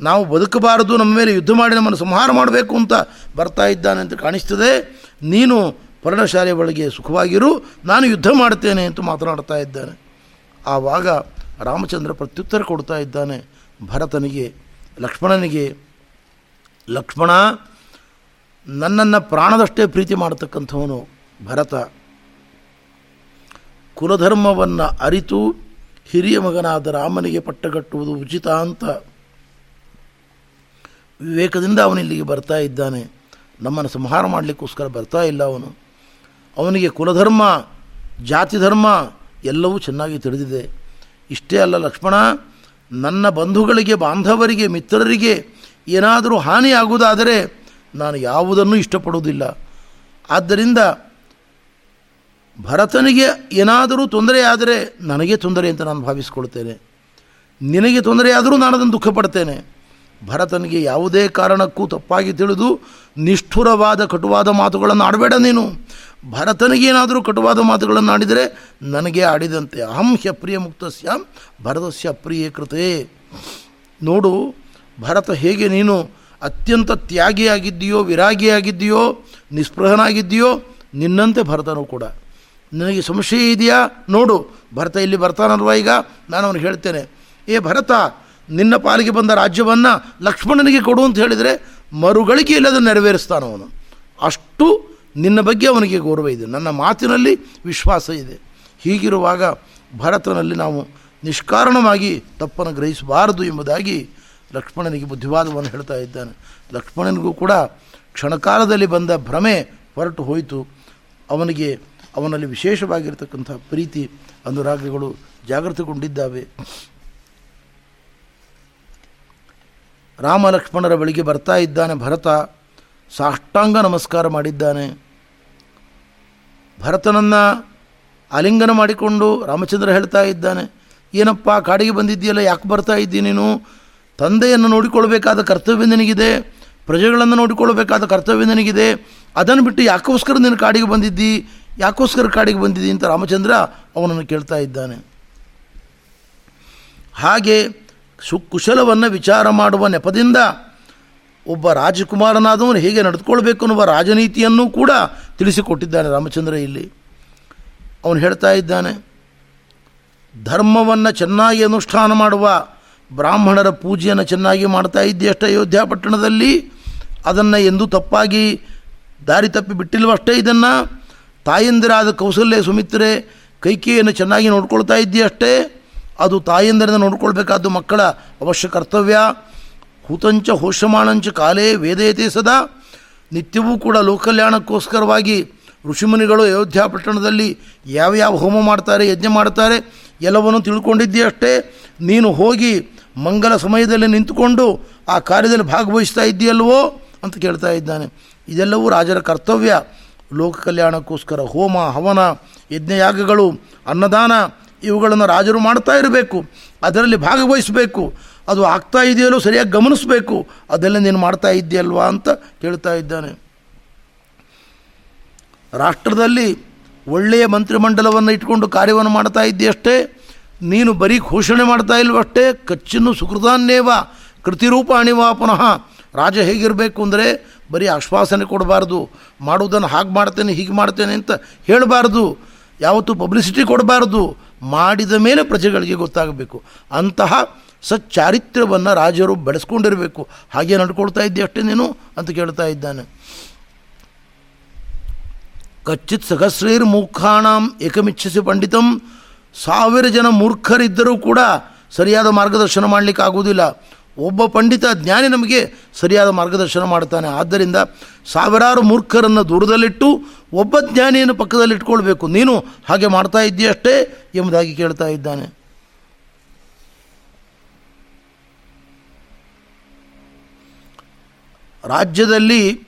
ನಾವು ಬದುಕಬಾರದು, ನಮ್ಮ ಮೇಲೆ ಯುದ್ಧ ಮಾಡಿ ನಮ್ಮನ್ನು ಸಂಹಾರ ಮಾಡಬೇಕು ಅಂತ ಬರ್ತಾ ಇದ್ದಾನೆ ಅಂತ ಕಾಣಿಸ್ತದೆ. ನೀನು ಪರ್ಣಶಾಲೆ ಒಳಗೆ ಸುಖವಾಗಿರು, ನಾನು ಯುದ್ಧ ಮಾಡ್ತೇನೆ ಅಂತ ಮಾತನಾಡ್ತಾ ಇದ್ದಾನೆ. ಆವಾಗ ರಾಮಚಂದ್ರ ಪ್ರತ್ಯುತ್ತರ ಕೊಡ್ತಾ ಇದ್ದಾನೆ ಭರತನಿಗೆ, ಲಕ್ಷ್ಮಣನಿಗೆ, ಲಕ್ಷ್ಮಣ ನನ್ನನ್ನು ಪ್ರಾಣದಷ್ಟೇ ಪ್ರೀತಿ ಮಾಡತಕ್ಕಂಥವನು ಭರತ. ಕುಲಧರ್ಮವನ್ನು ಅರಿತು ಹಿರಿಯ ಮಗನಾದ ರಾಮನಿಗೆ ಪಟ್ಟಗಟ್ಟುವುದು ಉಚಿತ ಅಂತ ವಿವೇಕದಿಂದ ಅವನಿಲ್ಲಿಗೆ ಬರ್ತಾ ಇದ್ದಾನೆ. ನಮ್ಮನ್ನು ಸಂಹಾರ ಮಾಡಲಿಕ್ಕೋಸ್ಕರ ಬರ್ತಾ ಇಲ್ಲ ಅವನು. ಅವನಿಗೆ ಕುಲಧರ್ಮ, ಜಾತಿ ಧರ್ಮ ಎಲ್ಲವೂ ಚೆನ್ನಾಗಿ ತಿಳಿದಿದೆ. ಇಷ್ಟೇ ಅಲ್ಲ ಲಕ್ಷ್ಮಣ, ನನ್ನ ಬಂಧುಗಳಿಗೆ, ಬಾಂಧವರಿಗೆ, ಮಿತ್ರರಿಗೆ ಏನಾದರೂ ಹಾನಿಯಾಗುವುದಾದರೆ ನಾನು ಯಾವುದನ್ನು ಇಷ್ಟಪಡುವುದಿಲ್ಲ. ಆದ್ದರಿಂದ ಭರತನಿಗೆ ಏನಾದರೂ ತೊಂದರೆಯಾದರೆ ನನಗೆ ತೊಂದರೆ ಅಂತ ನಾನು ಭಾವಿಸ್ಕೊಳ್ತೇನೆ ನಿನಗೆ ತೊಂದರೆಯಾದರೂ ನಾನು ಅದನ್ನು ದುಃಖಪಡ್ತೇನೆ. ಭರತನಿಗೆ ಯಾವುದೇ ಕಾರಣಕ್ಕೂ ತಪ್ಪಾಗಿ ತಿಳಿದು ನಿಷ್ಠುರವಾದ ಕಟುವಾದ ಮಾತುಗಳನ್ನು ಆಡಬೇಡ ನೀನು. ಭರತನಿಗೇನಾದರೂ ಕಟುವಾದ ಮಾತುಗಳನ್ನು ಆಡಿದರೆ ನನಗೆ ಆಡಿದಂತೆ. ಅಹಂ ಹ್ಯಪ್ರಿಯ ಮುಕ್ತಸ್ಯಾಂ, ಭರತಸ್ಯ ಅಪ್ರಿಯ ಕೃತೆ. ನೋಡು, ಭರತ ಹೇಗೆ ನೀನು ಅತ್ಯಂತ ತ್ಯಾಗಿಯಾಗಿದ್ದೀಯೋ, ವಿರಾಗಿಯಾಗಿದ್ದೀಯೋ, ನಿಸ್ಪೃಹನಾಗಿದ್ದೀಯೋ, ನಿನ್ನಂತೆ ಭರತನೂ ಕೂಡ. ನಿನಗೆ ಸಂಶಯ ಇದೆಯಾ? ನೋಡು. ಭರತ ಇಲ್ಲಿ ಬರ್ತಾನಲ್ವ ಈಗ? ನಾನು ಅವನಿಗೆ ಹೇಳ್ತೇನೆ. ಏ ಭರತ, ನಿನ್ನ ಪಾಲಿಗೆ ಬಂದ ರಾಜ್ಯವನ್ನು ಲಕ್ಷ್ಮಣನಿಗೆ ಕೊಡು ಅಂತ ಹೇಳಿದರೆ ಮರುಗಳಿಕೆ ಇಲ್ಲದೆ ನೆರವೇರಿಸ್ತಾನ ಅವನು. ಅಷ್ಟು ನಿನ್ನ ಬಗ್ಗೆ ಅವನಿಗೆ ಗೌರವ ಇದೆ. ನನ್ನ ಮಾತಿನಲ್ಲಿ ವಿಶ್ವಾಸ ಇದೆ. ಹೀಗಿರುವಾಗ ಭರತನಲ್ಲಿ ನಾವು ನಿಷ್ಕಾರಣವಾಗಿ ತಪ್ಪನ್ನು ಗ್ರಹಿಸಬಾರದು ಎಂಬುದಾಗಿ ಲಕ್ಷ್ಮಣನಿಗೆ ಬುದ್ಧಿವಾದವನ್ನು ಹೇಳ್ತಾ ಇದ್ದಾನೆ. ಲಕ್ಷ್ಮಣನಿಗೂ ಕೂಡ ಕ್ಷಣಕಾಲದಲ್ಲಿ ಬಂದ ಭ್ರಮೆ ಹೊರಟು ಹೋಯಿತು. ಅವನಿಗೆ, ಅವನಲ್ಲಿ ವಿಶೇಷವಾಗಿರ್ತಕ್ಕಂಥ ಪ್ರೀತಿ, ಅನುರಾಗಗಳು ಜಾಗೃತಗೊಂಡಿದ್ದಾವೆ. ರಾಮ ಲಕ್ಷ್ಮಣರ ಬಳಿಗೆ ಬರ್ತಾ ಇದ್ದಾನೆ ಭರತ. ಸಾಷ್ಟಾಂಗ ನಮಸ್ಕಾರ ಮಾಡಿದ್ದಾನೆ. ಭರತನನ್ನು ಆಲಿಂಗನ ಮಾಡಿಕೊಂಡು ರಾಮಚಂದ್ರ ಹೇಳ್ತಾ ಇದ್ದಾನೆ, ಏನಪ್ಪ ಕಾಡಿಗೆ ಬಂದಿದ್ದೀಯಲ್ಲ, ಯಾಕೆ ಬರ್ತಾ ಇದ್ದೀನಿ ನೀನು? ತಂದೆಯನ್ನು ನೋಡಿಕೊಳ್ಬೇಕಾದ ಕರ್ತವ್ಯ ನಿನಗಿದೆ, ಪ್ರಜೆಗಳನ್ನು ನೋಡಿಕೊಳ್ಳಬೇಕಾದ ಕರ್ತವ್ಯ ನಿನಗಿದೆ, ಅದನ್ನು ಬಿಟ್ಟು ಯಾಕೋಸ್ಕರ ನಿನ್ನ ಕಾಡಿಗೆ ಬಂದಿದ್ದಿ, ಯಾಕೋಸ್ಕರ ಕಾಡಿಗೆ ಬಂದಿದ್ದಿ ಅಂತ ರಾಮಚಂದ್ರ ಅವನನ್ನು ಕೇಳ್ತಾ ಇದ್ದಾನೆ. ಹಾಗೆ ಸುಕುಶಲವನ್ನು ವಿಚಾರ ಮಾಡುವ ನೆಪದಿಂದ ಒಬ್ಬ ರಾಜಕುಮಾರನಾದವನು ಹೇಗೆ ನಡೆದುಕೊಳ್ಬೇಕು ಅನ್ನುವ ರಾಜನೀತಿಯನ್ನು ಕೂಡ ತಿಳಿಸಿಕೊಟ್ಟಿದ್ದಾನೆ ರಾಮಚಂದ್ರ ಇಲ್ಲಿ. ಅವನು ಹೇಳ್ತಾ ಇದ್ದಾನೆ, ಧರ್ಮವನ್ನು ಚೆನ್ನಾಗಿ ಅನುಷ್ಠಾನ ಮಾಡುವ ಬ್ರಾಹ್ಮಣರ ಪೂಜೆಯನ್ನು ಚೆನ್ನಾಗಿ ಮಾಡ್ತಾ ಇದ್ದೀಯಷ್ಟೇ ಅಯೋಧ್ಯ ಪಟ್ಟಣದಲ್ಲಿ? ಅದನ್ನು ಎಂದೂ ತಪ್ಪಾಗಿ ದಾರಿ ತಪ್ಪಿ ಬಿಟ್ಟಿಲ್ವಷ್ಟೇ ಇದನ್ನು? ತಾಯಂದಿರಾದ ಕೌಸಲ್ಯ ಸುಮಿತ್ರೆ ಕೈಕೇಯನ್ನು ಚೆನ್ನಾಗಿ ನೋಡ್ಕೊಳ್ತಾ ಇದ್ದೀಯಷ್ಟೇ? ಅದು ತಾಯಂದಿರಿಂದ ನೋಡ್ಕೊಳ್ಬೇಕಾದ್ದು ಮಕ್ಕಳ ಅವಶ್ಯ ಕರ್ತವ್ಯ. ಹುತಂಚ ಹೋಷಮಾಣಂಚ ಕಾಲೇ ವೇದಯತೆ ಸದಾ. ನಿತ್ಯವೂ ಕೂಡ ಲೋಕಲ್ಯಾಣಕ್ಕೋಸ್ಕರವಾಗಿ ಋಷಿಮುನಿಗಳು ಅಯೋಧ್ಯ ಪಟ್ಟಣದಲ್ಲಿ ಯಾವ್ಯಾವ ಹೋಮ ಮಾಡ್ತಾರೆ, ಯಜ್ಞ ಮಾಡ್ತಾರೆ, ಎಲ್ಲವನ್ನು ತಿಳ್ಕೊಂಡಿದ್ದೀಯಷ್ಟೇ? ನೀನು ಹೋಗಿ ಮಂಗಲ ಸಮಯದಲ್ಲಿ ನಿಂತುಕೊಂಡು ಆ ಕಾರ್ಯದಲ್ಲಿ ಭಾಗವಹಿಸ್ತಾ ಇದೆಯಲ್ವೋ ಅಂತ ಕೇಳ್ತಾ ಇದ್ದಾನೆ. ಇದೆಲ್ಲವೂ ರಾಜರ ಕರ್ತವ್ಯ. ಲೋಕ ಕಲ್ಯಾಣಕ್ಕೋಸ್ಕರ ಹೋಮ, ಹವನ, ಯಜ್ಞಯಾಗಗಳು, ಅನ್ನದಾನ ಇವುಗಳನ್ನು ರಾಜರು ಮಾಡ್ತಾ ಇರಬೇಕು. ಅದರಲ್ಲಿ ಭಾಗವಹಿಸಬೇಕು. ಅದು ಆಗ್ತಾ ಇದೆಯಲ್ಲೋ ಸರಿಯಾಗಿ ಗಮನಿಸಬೇಕು. ಅದೆಲ್ಲ ನೀನು ಮಾಡ್ತಾ ಇದೆಯಲ್ವಾ ಅಂತ ಕೇಳ್ತಾ ಇದ್ದಾನೆ. ರಾಷ್ಟ್ರದಲ್ಲಿ ಒಳ್ಳೆಯ ಮಂತ್ರಿಮಂಡಲವನ್ನು ಇಟ್ಕೊಂಡು ಕಾರ್ಯವನ್ನು ಮಾಡ್ತಾ ಇದ್ದೀಯಷ್ಟೇ. ನೀನು ಬರೀ ಘೋಷಣೆ ಮಾಡ್ತಾ ಇಲ್ವಷ್ಟೇ ಕಚ್ಚನ್ನು ಸುಕೃತಾನ್ನೇವ ಕೃತಿರೂಪ ಅಣಿವಾ ಪುನಃ. ರಾಜ ಹೇಗಿರಬೇಕು ಅಂದರೆ ಬರೀ ಆಶ್ವಾಸನೆ ಕೊಡಬಾರ್ದು. ಮಾಡುವುದನ್ನು ಹಾಗೆ ಮಾಡ್ತೇನೆ, ಹೀಗೆ ಮಾಡ್ತೇನೆ ಅಂತ ಹೇಳಬಾರ್ದು. ಯಾವತ್ತೂ ಪಬ್ಲಿಸಿಟಿ ಕೊಡಬಾರ್ದು. ಮಾಡಿದ ಮೇಲೆ ಪ್ರಜೆಗಳಿಗೆ ಗೊತ್ತಾಗಬೇಕು. ಅಂತಹ ಸಚ್ಚಾರಿತ್ರ್ಯವನ್ನು ರಾಜರು ಬೆಳೆಸ್ಕೊಂಡಿರಬೇಕು. ಹಾಗೆ ನಡ್ಕೊಳ್ತಾ ಇದ್ದೆ ಅಷ್ಟೇ ನೀನು ಅಂತ ಕೇಳ್ತಾ ಇದ್ದಾನೆ. ಕಚ್ಚಿತ್ ಸಹಸ್ರೈರ್ ಮೂಖಾಣಂ ಏಕಮಿಚ್ಛಿಸಿ ಪಂಡಿತಂ ಸಾವಿರ ಜನ ಮೂರ್ಖರಿದ್ದರೂ ಕೂಡ ಸರಿಯಾದ ಮಾರ್ಗದರ್ಶನ ಮಾಡಲಿಕ್ಕೆ ಆಗುವುದಿಲ್ಲ. ಒಬ್ಬ ಪಂಡಿತ ಜ್ಞಾನಿ ನಮಗೆ ಸರಿಯಾದ ಮಾರ್ಗದರ್ಶನ ಮಾಡ್ತಾನೆ ಆದ್ದರಿಂದ ಸಾವಿರಾರು ಮೂರ್ಖರನ್ನು ದೂರದಲ್ಲಿಟ್ಟು ಒಬ್ಬ ಜ್ಞಾನಿಯನ್ನು ಪಕ್ಕದಲ್ಲಿ ಇಟ್ಕೊಳ್ಬೇಕು ನೀನು ಹಾಗೆ ಮಾಡ್ತಾ ಇದ್ದೀಯಷ್ಟೇ ಎಂಬುದಾಗಿ ಕೇಳ್ತಾ ಇದ್ದಾನೆ. ರಾಜ್ಯದಲ್ಲಿ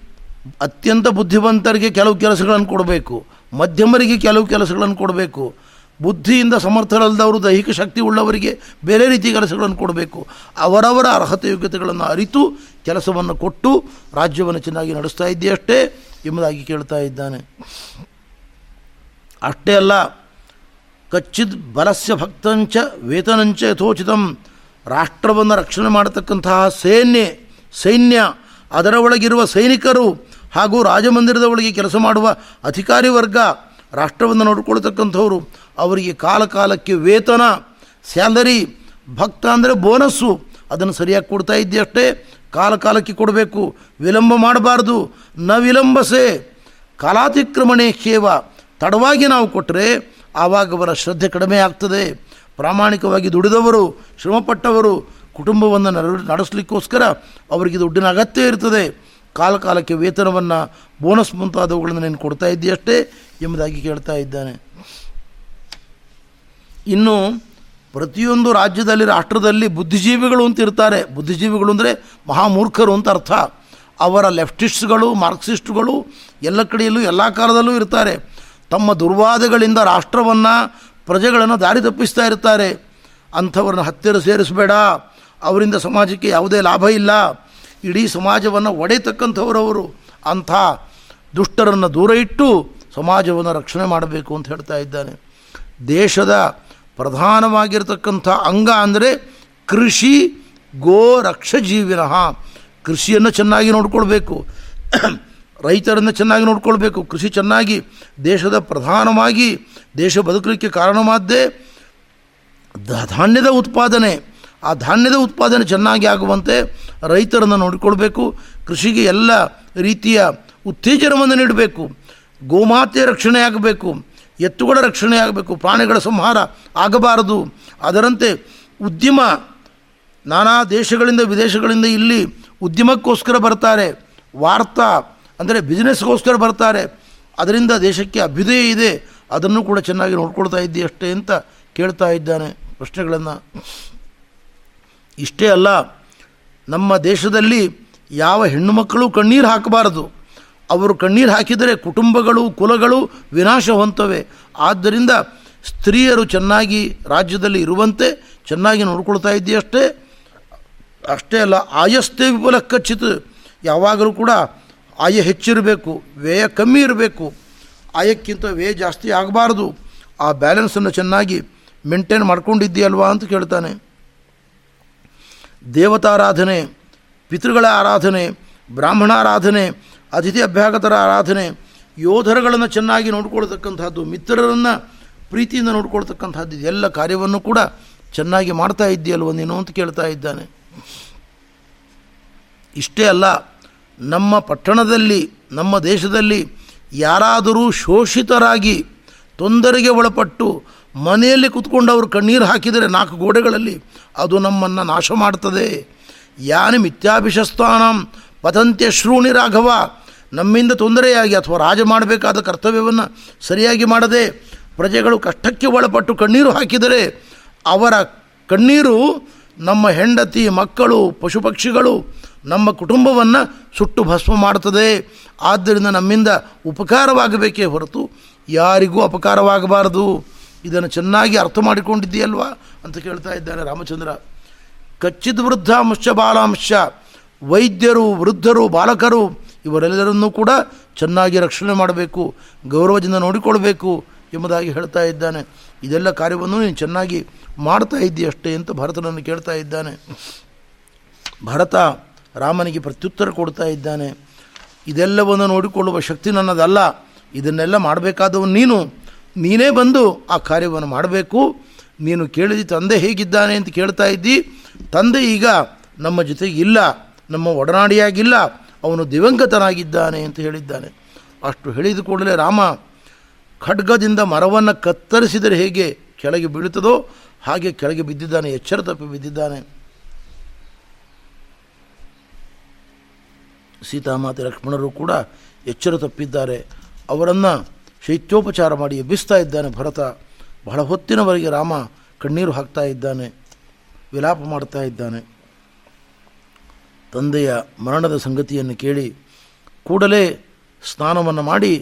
ಅತ್ಯಂತ ಬುದ್ಧಿವಂತರಿಗೆ ಕೆಲವು ಕೆಲಸಗಳನ್ನು ಕೊಡಬೇಕು. ಮಧ್ಯಮರಿಗೆ ಕೆಲವು ಕೆಲಸಗಳನ್ನು ಕೊಡಬೇಕು. ಬುದ್ಧಿಯಿಂದ ಸಮರ್ಥರಲ್ಲದವರು, ದೈಹಿಕ ಶಕ್ತಿ ಉಳ್ಳವರಿಗೆ ಬೇರೆ ರೀತಿ ಕೆಲಸಗಳನ್ನು ಕೊಡಬೇಕು. ಅವರವರ ಅರ್ಹತೆ ಯೋಗ್ಯತೆಗಳನ್ನು ಅರಿತು ಕೆಲಸವನ್ನು ಕೊಟ್ಟು ರಾಜ್ಯವನ್ನು ಚೆನ್ನಾಗಿ ನಡೆಸ್ತಾ ಇದ್ದೀಯಷ್ಟೇ ಎಂಬುದಾಗಿ ಕೇಳ್ತಾ ಇದ್ದಾನೆ. ಅಷ್ಟೇ ಅಲ್ಲ, ಕಚ್ಚಿದ್ ಬಲಸ್ಯ ಭಕ್ತಂಚ ವೇತನಂಚ ಯಥೋಚಿತಂ, ರಾಷ್ಟ್ರವನ್ನು ರಕ್ಷಣೆ ಮಾಡತಕ್ಕಂತಹ ಸೇನೆ, ಸೈನ್ಯ, ಅದರ ಒಳಗಿರುವ ಸೈನಿಕರು ಹಾಗೂ ರಾಜಮಂದಿರದ ಒಳಗೆ ಕೆಲಸ ಮಾಡುವ ಅಧಿಕಾರಿ ವರ್ಗ ರಾಷ್ಟ್ರವನ್ನು ನೋಡಿಕೊಳ್ತಕ್ಕಂಥವ್ರು ಅವರಿಗೆ ಕಾಲಕಾಲಕ್ಕೆ ವೇತನ, ಸ್ಯಾಲರಿ, ಭಕ್ತ ಅಂದರೆ ಬೋನಸ್ಸು, ಅದನ್ನು ಸರಿಯಾಗಿ ಕೊಡ್ತಾ ಇದ್ದೀಯಷ್ಟೇ, ಕಾಲಕಾಲಕ್ಕೆ ಕೊಡಬೇಕು, ವಿಳಂಬ ಮಾಡಬಾರ್ದು ನ ವಿಳಂಬಸೆ ಕಾಲಾತಿಕ್ರಮಣೆ ಕೇವ ತಡವಾಗಿ ನಾವು ಕೊಟ್ಟರೆ ಆವಾಗ ಅವರ ಶ್ರದ್ಧೆ ಕಡಿಮೆ ಆಗ್ತದೆ. ಪ್ರಾಮಾಣಿಕವಾಗಿ ದುಡಿದವರು, ಶ್ರಮಪಟ್ಟವರು, ಕುಟುಂಬವನ್ನು ನಡ- ನಡೆಸಲಿಕ್ಕೋಸ್ಕರ ಅವರಿಗೆ ದುಡ್ಡಿನ ಅಗತ್ಯ ಇರ್ತದೆ. ಕಾಲ ಕಾಲಕ್ಕೆ ವೇತನವನ್ನು, ಬೋನಸ್ ಮುಂತಾದವುಗಳನ್ನು ನೀನು ಕೊಡ್ತಾ ಇದ್ದೀಯಷ್ಟೇ ಎಂಬುದಾಗಿ ಕೇಳ್ತಾ ಇದ್ದಾನೆ. ಇನ್ನು ಪ್ರತಿಯೊಂದು ರಾಜ್ಯದಲ್ಲಿ, ರಾಷ್ಟ್ರದಲ್ಲಿ ಬುದ್ಧಿಜೀವಿಗಳು ಅಂತ ಇರ್ತಾರೆ. ಬುದ್ಧಿಜೀವಿಗಳು ಅಂದರೆ ಮಹಾಮೂರ್ಖರು ಅಂತ ಅರ್ಥ. ಅವರ ಲೆಫ್ಟಿಸ್ಟ್ಗಳು ಮಾರ್ಕ್ಸಿಸ್ಟ್ಗಳು ಎಲ್ಲ ಕಡೆಯಲ್ಲೂ, ಎಲ್ಲ ಕಾಲದಲ್ಲೂ ಇರ್ತಾರೆ. ತಮ್ಮ ದುರ್ವಾದಗಳಿಂದ ರಾಷ್ಟ್ರವನ್ನು, ಪ್ರಜೆಗಳನ್ನು ದಾರಿ ತಪ್ಪಿಸ್ತಾ ಇರ್ತಾರೆ. ಅಂಥವ್ರನ್ನ ಹತ್ತಿರ ಸೇರಿಸಬೇಡ. ಅವರಿಂದ ಸಮಾಜಕ್ಕೆ ಯಾವುದೇ ಲಾಭ ಇಲ್ಲ. ಇಡೀ ಸಮಾಜವನ್ನು ಒಡೆಯತಕ್ಕಂಥವ್ರವರು. ಅಂಥ ದುಷ್ಟರನ್ನು ದೂರ ಇಟ್ಟು ಸಮಾಜವನ್ನು ರಕ್ಷಣೆ ಮಾಡಬೇಕು ಅಂತ ಹೇಳ್ತಾ ಇದ್ದಾನೆ. ದೇಶದ ಪ್ರಧಾನವಾಗಿರ್ತಕ್ಕಂಥ ಅಂಗ ಅಂದರೆ ಕೃಷಿ ಗೋ ರಕ್ಷಜೀವಿನಃ. ಕೃಷಿಯನ್ನು ಚೆನ್ನಾಗಿ ನೋಡಿಕೊಳ್ಬೇಕು. ರೈತರನ್ನು ಚೆನ್ನಾಗಿ ನೋಡಿಕೊಳ್ಬೇಕು. ಕೃಷಿ ಚೆನ್ನಾಗಿ ದೇಶದ ಪ್ರಧಾನವಾಗಿ ದೇಶ ಬದುಕಲಿಕ್ಕೆ ಕಾರಣವಾದ್ದೇ ಧಾನ್ಯದ ಉತ್ಪಾದನೆ. ಆ ಧಾನ್ಯದ ಉತ್ಪಾದನೆ ಚೆನ್ನಾಗಿ ಆಗುವಂತೆ ರೈತರನ್ನು ನೋಡಿಕೊಳ್ಬೇಕು. ಕೃಷಿಗೆ ಎಲ್ಲ ರೀತಿಯ ಉತ್ತೇಜನವನ್ನು ನೀಡಬೇಕು. ಗೋಮಾತೆ ರಕ್ಷಣೆ ಆಗಬೇಕು, ಎತ್ತುಗಳ ರಕ್ಷಣೆ ಆಗಬೇಕು, ಪ್ರಾಣಿಗಳ ಸಂಹಾರ ಆಗಬಾರದು. ಅದರಂತೆ ಉದ್ಯಮ ನಾನಾ ದೇಶಗಳಿಂದ ವಿದೇಶಗಳಿಂದ ಇಲ್ಲಿ ಉದ್ಯಮಕ್ಕೋಸ್ಕರ ಬರ್ತಾರೆ. ವಾರ್ತಾ ಅಂದರೆ ಬಿಸ್ನೆಸ್ಗೋಸ್ಕರ ಬರ್ತಾರೆ. ಅದರಿಂದ ದೇಶಕ್ಕೆ ಅಭ್ಯುದಯ ಇದೆ. ಅದನ್ನು ಕೂಡ ಚೆನ್ನಾಗಿ ನೋಡ್ಕೊಳ್ತಾ ಇದ್ದಿ ಅಷ್ಟೇ ಅಂತ ಕೇಳ್ತಾ ಇದ್ದಾನೆ ಪ್ರಶ್ನೆಗಳನ್ನು. ಇಷ್ಟೇ ಅಲ್ಲ, ನಮ್ಮ ದೇಶದಲ್ಲಿ ಯಾವ ಹೆಣ್ಣು ಮಕ್ಕಳು ಕಣ್ಣೀರು ಹಾಕಬಾರದು. ಅವರು ಕಣ್ಣೀರು ಹಾಕಿದರೆ ಕುಟುಂಬಗಳು, ಕುಲಗಳು ವಿನಾಶ ಹೊಂತವೆ. ಆದ್ದರಿಂದ ಸ್ತ್ರೀಯರು ಚೆನ್ನಾಗಿ ರಾಜ್ಯದಲ್ಲಿ ಇರುವಂತೆ ಚೆನ್ನಾಗಿ ನೋಡ್ಕೊಳ್ತಾ ಇದೆಯಷ್ಟೇ ಅಷ್ಟೇ ಅಲ್ಲ, ಆಯಸ್ತೆ ವಿಫಲ ಯಾವಾಗಲೂ ಕೂಡ ಆಯ ಹೆಚ್ಚಿರಬೇಕು, ವ್ಯಯ ಕಮ್ಮಿ ಇರಬೇಕು. ಆಯಕ್ಕಿಂತ ವ್ಯಯ ಜಾಸ್ತಿ ಆಗಬಾರ್ದು. ಆ ಬ್ಯಾಲೆನ್ಸನ್ನು ಚೆನ್ನಾಗಿ ಮೇಂಟೈನ್ ಮಾಡ್ಕೊಂಡಿದ್ದೀಯಲ್ವಾ ಅಂತ ಕೇಳ್ತಾನೆ. ದೇವತಾರಾಧನೆ, ಪಿತೃಗಳ ಆರಾಧನೆ, ಬ್ರಾಹ್ಮಣಾರಾಧನೆ ಅತಿಥಿ ಅಭ್ಯಾಗತರ ಆರಾಧನೆ, ಯೋಧರುಗಳನ್ನು ಚೆನ್ನಾಗಿ ನೋಡ್ಕೊಳ್ತಕ್ಕಂಥದ್ದು ಮಿತ್ರರನ್ನು ಪ್ರೀತಿಯಿಂದ ನೋಡ್ಕೊಳ್ತಕ್ಕಂಥದ್ದು ಎಲ್ಲ ಕಾರ್ಯವನ್ನು ಕೂಡ ಚೆನ್ನಾಗಿ ಮಾಡ್ತಾ ಇದ್ದೀಯಲ್ವ ನೀನು ಅಂತ ಕೇಳ್ತಾ ಇದ್ದಾನೆ. ಇಷ್ಟೇ ಅಲ್ಲ, ನಮ್ಮ ಪಟ್ಟಣದಲ್ಲಿ, ನಮ್ಮ ದೇಶದಲ್ಲಿ ಯಾರಾದರೂ ಶೋಷಿತರಾಗಿ ತೊಂದರೆಗೆ ಒಳಪಟ್ಟು ಮನೆಯಲ್ಲಿ ಕುತ್ಕೊಂಡು ಅವರು ಕಣ್ಣೀರು ಹಾಕಿದರೆ ನಾಲ್ಕು ಗೋಡೆಗಳಲ್ಲಿ ಅದು ನಮ್ಮನ್ನು ನಾಶ ಮಾಡ್ತದೆ. ಯಾನಿ ಮಿಥ್ಯಾಭಿಷಸ್ತಾನಂ ಪತಂತ್ಯ ಶ್ರೂಣಿ ರಾಘವ ನಮ್ಮಿಂದ ತೊಂದರೆಯಾಗಿ ಅಥವಾ ರಾಜ ಮಾಡಬೇಕಾದ ಕರ್ತವ್ಯವನ್ನು ಸರಿಯಾಗಿ ಮಾಡದೆ ಪ್ರಜೆಗಳು ಕಷ್ಟಕ್ಕೆ ಒಳಪಟ್ಟು ಕಣ್ಣೀರು ಹಾಕಿದರೆ ಅವರ ಕಣ್ಣೀರು ನಮ್ಮ ಹೆಂಡತಿ, ಮಕ್ಕಳು ಪಶು ಪಕ್ಷಿಗಳು ನಮ್ಮ ಕುಟುಂಬವನ್ನು ಸುಟ್ಟು ಭಸ್ಮ ಮಾಡುತ್ತದೆ. ಆದ್ದರಿಂದ ನಮ್ಮಿಂದ ಉಪಕಾರವಾಗಬೇಕೇ ಹೊರತು ಯಾರಿಗೂ ಅಪಕಾರವಾಗಬಾರದು. ಇದನ್ನು ಚೆನ್ನಾಗಿ ಅರ್ಥ ಮಾಡಿಕೊಂಡಿದ್ದೀಯಲ್ವಾ ಅಂತ ಕೇಳ್ತಾ ಇದ್ದಾನೆ ರಾಮಚಂದ್ರ. ಕಚ್ಚಿದ ವೃದ್ಧಾಂಶ ಬಾಲಾಂಶ ವೈದ್ಯರು, ವೃದ್ಧರು, ಬಾಲಕರು ಇವರೆಲ್ಲರನ್ನೂ ಕೂಡ ಚೆನ್ನಾಗಿ ರಕ್ಷಣೆ ಮಾಡಬೇಕು, ಗೌರವದಿಂದ ನೋಡಿಕೊಳ್ಬೇಕು ಎಂಬುದಾಗಿ ಹೇಳ್ತಾ ಇದ್ದಾನೆ. ಇದೆಲ್ಲ ಕಾರ್ಯವನ್ನು ನೀನು ಚೆನ್ನಾಗಿ ಮಾಡ್ತಾ ಇದ್ದೀಯಷ್ಟೇ ಅಂತ ಭರತನನ್ನು ಕೇಳ್ತಾ ಇದ್ದಾನೆ. ಭರತ ರಾಮನಿಗೆ ಪ್ರತ್ಯುತ್ತರ ಕೊಡ್ತಾ ಇದ್ದಾನೆ. ಇದೆಲ್ಲವನ್ನು ನೋಡಿಕೊಳ್ಳುವ ಶಕ್ತಿ ನನ್ನದಲ್ಲ. ಇದನ್ನೆಲ್ಲ ಮಾಡಬೇಕಾದವನು ನೀನು. ನೀನೇ ಬಂದು ಆ ಕಾರ್ಯವನ್ನು ಮಾಡಬೇಕು. ನೀನು ಕೇಳಿದಿ ತಂದೆ ಹೇಗಿದ್ದಾನೆ ಅಂತ ಕೇಳ್ತಾ ಇದ್ದಿ. ತಂದೆ ಈಗ ನಮ್ಮ ಜೊತೆಗಿಲ್ಲ, ನಮ್ಮ ಒಡನಾಡಿಯಾಗಿಲ್ಲ. ಅವನು ದಿವಂಗತನಾಗಿದ್ದಾನೆ ಅಂತ ಹೇಳಿದ್ದಾನೆ. ಅಷ್ಟು ಹೇಳಿದ ಕೂಡಲೇ ರಾಮ ಖಡ್ಗದಿಂದ ಮರವನ್ನು ಕತ್ತರಿಸಿದರೆ ಹೇಗೆ ಕೆಳಗೆ ಬೀಳುತ್ತದೋ ಹಾಗೆ ಕೆಳಗೆ ಬಿದ್ದಿದ್ದಾನೆ, ಎಚ್ಚರ ತಪ್ಪಿ ಬಿದ್ದಿದ್ದಾನೆ. ಸೀತಾಮಾತೆ ಲಕ್ಷ್ಮಣರು ಕೂಡ ಎಚ್ಚರ ತಪ್ಪಿದ್ದಾರೆ. ಅವರನ್ನು ಶೈತ್ಯೋಪಚಾರ ಮಾಡಿ ಎಬ್ಬಿಸ್ತಾ ಇದ್ದಾನೆ ಭರತ. ಬಹಳ ಹೊತ್ತಿನವರೆಗೆ ರಾಮ ಕಣ್ಣೀರು ಹಾಕ್ತಾ ಇದ್ದಾನೆ, ವಿಲಾಪ ಮಾಡ್ತಾ ಇದ್ದಾನೆ. ತಂದೆಯ ಮರಣದ ಸಂಗತಿಯನ್ನು ಕೇಳಿ ಕೂಡಲೇ ಸ್ನಾನವನ್ನು ಮಾಡಿ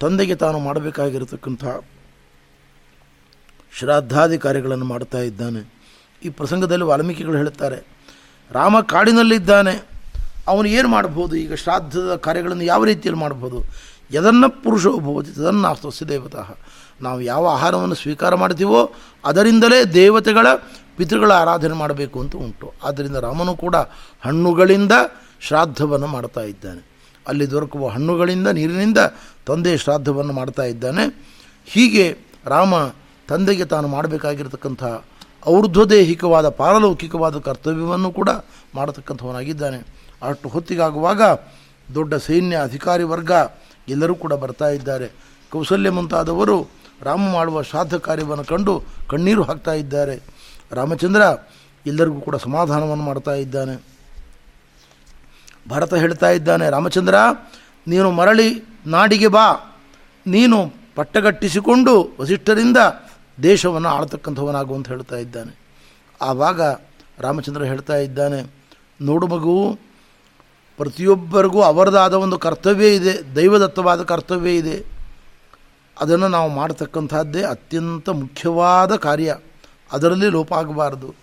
ತಂದೆಗೆ ತಾನು ಮಾಡಬೇಕಾಗಿರತಕ್ಕಂಥ ಶ್ರಾದ್ದಾದಿ ಕಾರ್ಯಗಳನ್ನು ಮಾಡ್ತಾ ಇದ್ದಾನೆ. ಈ ಪ್ರಸಂಗದಲ್ಲಿ ವಾಲ್ಮೀಕಿಗಳು ಹೇಳುತ್ತಾರೆ, ರಾಮ ಕಾಡಿನಲ್ಲಿದ್ದಾನೆ. ಅವನು ಏನು ಮಾಡ್ಬೋದು ಈಗ ಶ್ರಾದ್ದದ ಕಾರ್ಯಗಳನ್ನು ಯಾವ ರೀತಿಯಲ್ಲಿ ಮಾಡ್ಬೋದು ಯದನ್ನ ಪುರುಷೋ ಭವತಿ, ತದನ್ನು ದೇವತಃ. ನಾವು ಯಾವ ಆಹಾರವನ್ನು ಸ್ವೀಕಾರ ಮಾಡ್ತೀವೋ ಅದರಿಂದಲೇ ದೇವತೆಗಳ ಪಿತೃಗಳ ಆರಾಧನೆ ಮಾಡಬೇಕು ಅಂತ ಉಂಟು. ಆದ್ದರಿಂದ ರಾಮನು ಕೂಡ ಹಣ್ಣುಗಳಿಂದ ಶ್ರಾದ್ದವನ್ನು ಮಾಡ್ತಾ ಇದ್ದಾನೆ. ಅಲ್ಲಿ ದೊರಕುವ ಹಣ್ಣುಗಳಿಂದ, ನೀರಿನಿಂದ ತಂದೆ ಶ್ರಾದ್ದವನ್ನು ಮಾಡ್ತಾ ಇದ್ದಾನೆ. ಹೀಗೆ ರಾಮ ತಂದೆಗೆ ತಾನು ಮಾಡಬೇಕಾಗಿರತಕ್ಕಂಥ ಔರ್ಧ್ವದೇಹಿಕವಾದ, ಪಾರಲೌಕಿಕವಾದ ಕರ್ತವ್ಯವನ್ನು ಕೂಡ ಮಾಡತಕ್ಕಂಥವನಾಗಿದ್ದಾನೆ. ಅಷ್ಟು ಹೊತ್ತಿಗಾಗುವಾಗ ದೊಡ್ಡ ಸೈನ್ಯ ಅಧಿಕಾರಿ ವರ್ಗ ಎಲ್ಲರೂ ಕೂಡ ಬರ್ತಾ ಇದ್ದಾರೆ. ಕೌಶಲ್ಯ ಮುಂತಾದವರು ರಾಮ ಮಾಡುವ ಶ್ರಾದ್ದ ಕಾರ್ಯವನ್ನು ಕಂಡು ಕಣ್ಣೀರು ಹಾಕ್ತಾ ಇದ್ದಾರೆ. ರಾಮಚಂದ್ರ ಎಲ್ಲರಿಗೂ ಕೂಡ ಸಮಾಧಾನವನ್ನು ಮಾಡ್ತಾ ಇದ್ದಾನೆ. ಭರತ ಹೇಳ್ತಾ ಇದ್ದಾನೆ, ರಾಮಚಂದ್ರ, ನೀನು ಮರಳಿ ನಾಡಿಗೆ ಬಾ. ನೀನು ಪಟ್ಟಗಟ್ಟಿಸಿಕೊಂಡು ವಸಿಷ್ಠರಿಂದ ದೇಶವನ್ನು ಆಳ್ತಕ್ಕಂಥವನಾಗು ಅಂತ ಹೇಳ್ತಾ ಇದ್ದಾನೆ. ಆವಾಗ ರಾಮಚಂದ್ರ ಹೇಳ್ತಾ ಇದ್ದಾನೆ, ನೋಡು ಮಗು, ಪ್ರತಿಯೊಬ್ಬರಿಗೂ ಅವರದಾದ ಒಂದು ಕರ್ತವ್ಯ ಇದೆ, ದೈವದತ್ತವಾದ ಕರ್ತವ್ಯ ಇದೆ. ಅದನ್ನು ನಾವು ಮಾಡತಕ್ಕಂಥದ್ದೇ ಅತ್ಯಂತ ಮುಖ್ಯವಾದ ಕಾರ್ಯ. ಅದರಲ್ಲಿ ಲೋಪ ಆಗಬಾರದು.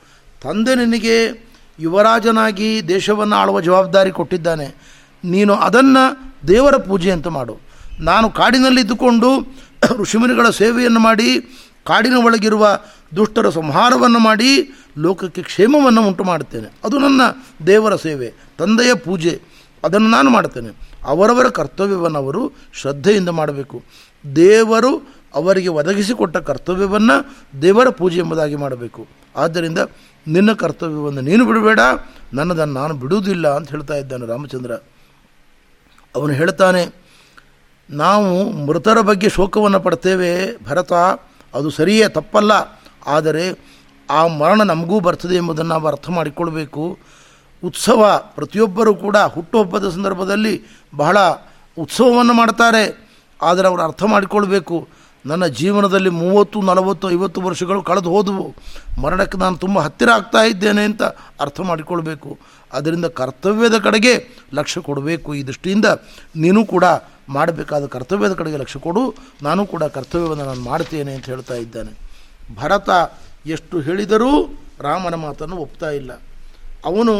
ತಂದೆ ನಿನಗೆ ಯುವರಾಜನಾಗಿ ದೇಶವನ್ನು ಆಳುವ ಜವಾಬ್ದಾರಿ ಕೊಟ್ಟಿದ್ದಾನೆ. ನೀನು ಅದನ್ನು ದೇವರ ಪೂಜೆ ಅಂತ ಮಾಡು. ನಾನು ಕಾಡಿನಲ್ಲಿದ್ದುಕೊಂಡು ಋಷಿಮುನಿಗಳ ಸೇವೆಯನ್ನು ಮಾಡಿ, ಕಾಡಿನ ಒಳಗಿರುವ ದುಷ್ಟರ ಸಂಹಾರವನ್ನು ಮಾಡಿ, ಲೋಕಕ್ಕೆ ಕ್ಷೇಮವನ್ನು ಉಂಟು ಮಾಡುತ್ತೇನೆ. ಅದು ನನ್ನ ದೇವರ ಸೇವೆ, ತಂದೆಯ ಪೂಜೆ. ಅದನ್ನು ನಾನು ಮಾಡ್ತೇನೆ ಅವರವರ ಕರ್ತವ್ಯವನ್ನು ಅವರು ಶ್ರದ್ಧೆಯಿಂದ ಮಾಡಬೇಕು. ದೇವರು ಅವರಿಗೆ ಒದಗಿಸಿಕೊಟ್ಟ ಕರ್ತವ್ಯವನ್ನು ದೇವರ ಪೂಜೆ ಎಂಬುದಾಗಿ ಮಾಡಬೇಕು. ಆದ್ದರಿಂದ ನಿನ್ನ ಕರ್ತವ್ಯವನ್ನು ನೀನು ಬಿಡಬೇಡ, ನನ್ನದನ್ನು ನಾನು ಬಿಡುವುದಿಲ್ಲ ಅಂತ ಹೇಳ್ತಾ ಇದ್ದಾನೆ ರಾಮಚಂದ್ರ. ಅವನು ಹೇಳ್ತಾನೆ, ನಾವು ಮೃತರ ಬಗ್ಗೆ ಶೋಕವನ್ನು ಪಡ್ತೇವೆ, ಭರತ, ಅದು ಸರಿಯೇ, ತಪ್ಪಲ್ಲ. ಆದರೆ ಆ ಮರಣ ನಮಗೂ ಬರ್ತದೆ ಎಂಬುದನ್ನು ನಾವು ಅರ್ಥ ಮಾಡಿಕೊಳ್ಬೇಕು. ಉತ್ಸವ, ಪ್ರತಿಯೊಬ್ಬರೂ ಕೂಡ ಹುಟ್ಟುಹಬ್ಬದ ಸಂದರ್ಭದಲ್ಲಿ ಬಹಳ ಉತ್ಸವವನ್ನು ಮಾಡ್ತಾರೆ. ಆದರೆ ಅವರು ಅರ್ಥ ಮಾಡಿಕೊಳ್ಬೇಕು. ನನ್ನ ಜೀವನದಲ್ಲಿ ಮೂವತ್ತು, ನಲವತ್ತು, ಐವತ್ತು ವರ್ಷಗಳು ಕಳೆದು ಹೋದವು. ಮರಣಕ್ಕೆ ನಾನು ತುಂಬ ಹತ್ತಿರ ಆಗ್ತಾ ಇದ್ದೇನೆ ಅಂತ ಅರ್ಥ ಮಾಡಿಕೊಳ್ಬೇಕು. ಅದರಿಂದ ಕರ್ತವ್ಯದ ಕಡೆಗೆ ಲಕ್ಷ್ಯ ಕೊಡಬೇಕು. ಈ ದೃಷ್ಟಿಯಿಂದ ನೀನು ಕೂಡ ಮಾಡಬೇಕಾದ ಕರ್ತವ್ಯದ ಕಡೆಗೆ ಲಕ್ಷ್ಯ ಕೊಡು. ನಾನು ಕೂಡ ಕರ್ತವ್ಯವನ್ನು ನಾನು ಮಾಡ್ತೇನೆ ಅಂತ ಹೇಳ್ತಾ ಇದ್ದಾನೆ. ಭರತ ಎಷ್ಟು ಹೇಳಿದರೂ ರಾಮನ ಮಾತನ್ನು ಒಪ್ತಾ ಇಲ್ಲ. ಅವನು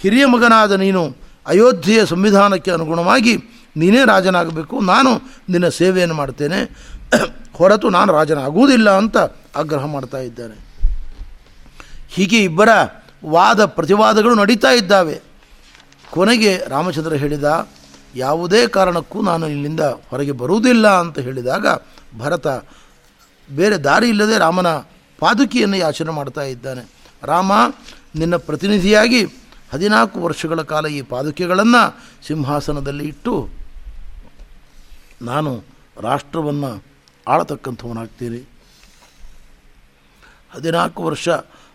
ಹಿರಿಯ ಮಗನಾದ ನೀನು ಅಯೋಧ್ಯೆಯ ಸಂವಿಧಾನಕ್ಕೆ ಅನುಗುಣವಾಗಿ ನೀನೇ ರಾಜನಾಗಬೇಕು. ನಾನು ನಿನ್ನ ಸೇವೆಯನ್ನು ಮಾಡ್ತೇನೆ. ಹೊರತು ನಾನು ರಾಜನಾಗುವುದಿಲ್ಲ ಅಂತ ಆಗ್ರಹ ಮಾಡ್ತಾ ಇದ್ದಾನೆ. ಹೀಗೆ ಇಬ್ಬರ ವಾದ ಪ್ರತಿವಾದಗಳು ನಡೀತಾ ಇದ್ದಾವೆ. ಕೊನೆಗೆ ರಾಮಚಂದ್ರ ಹೇಳಿದ, ಯಾವುದೇ ಕಾರಣಕ್ಕೂ ನಾನು ಇಲ್ಲಿಂದ ಹೊರಗೆ ಬರುವುದಿಲ್ಲ ಅಂತ ಹೇಳಿದಾಗ ಭರತ ಬೇರೆ ದಾರಿ ಇಲ್ಲದೆ ರಾಮನ ಪಾದುಕಿಯನ್ನು ಯಾಚನೆ ಮಾಡ್ತಾ ಇದ್ದಾನೆ. ರಾಮ, ನಿನ್ನ ಪ್ರತಿನಿಧಿಯಾಗಿ ಹದಿನಾಲ್ಕು ವರ್ಷಗಳ ಕಾಲ ಈ ಪಾದುಕೆಗಳನ್ನು ಸಿಂಹಾಸನದಲ್ಲಿ ಇಟ್ಟು ನಾನು ರಾಷ್ಟ್ರವನ್ನು ಆಳತಕ್ಕಂಥವನಾಗ್ತೀನಿ. ಹದಿನಾಲ್ಕು ವರ್ಷ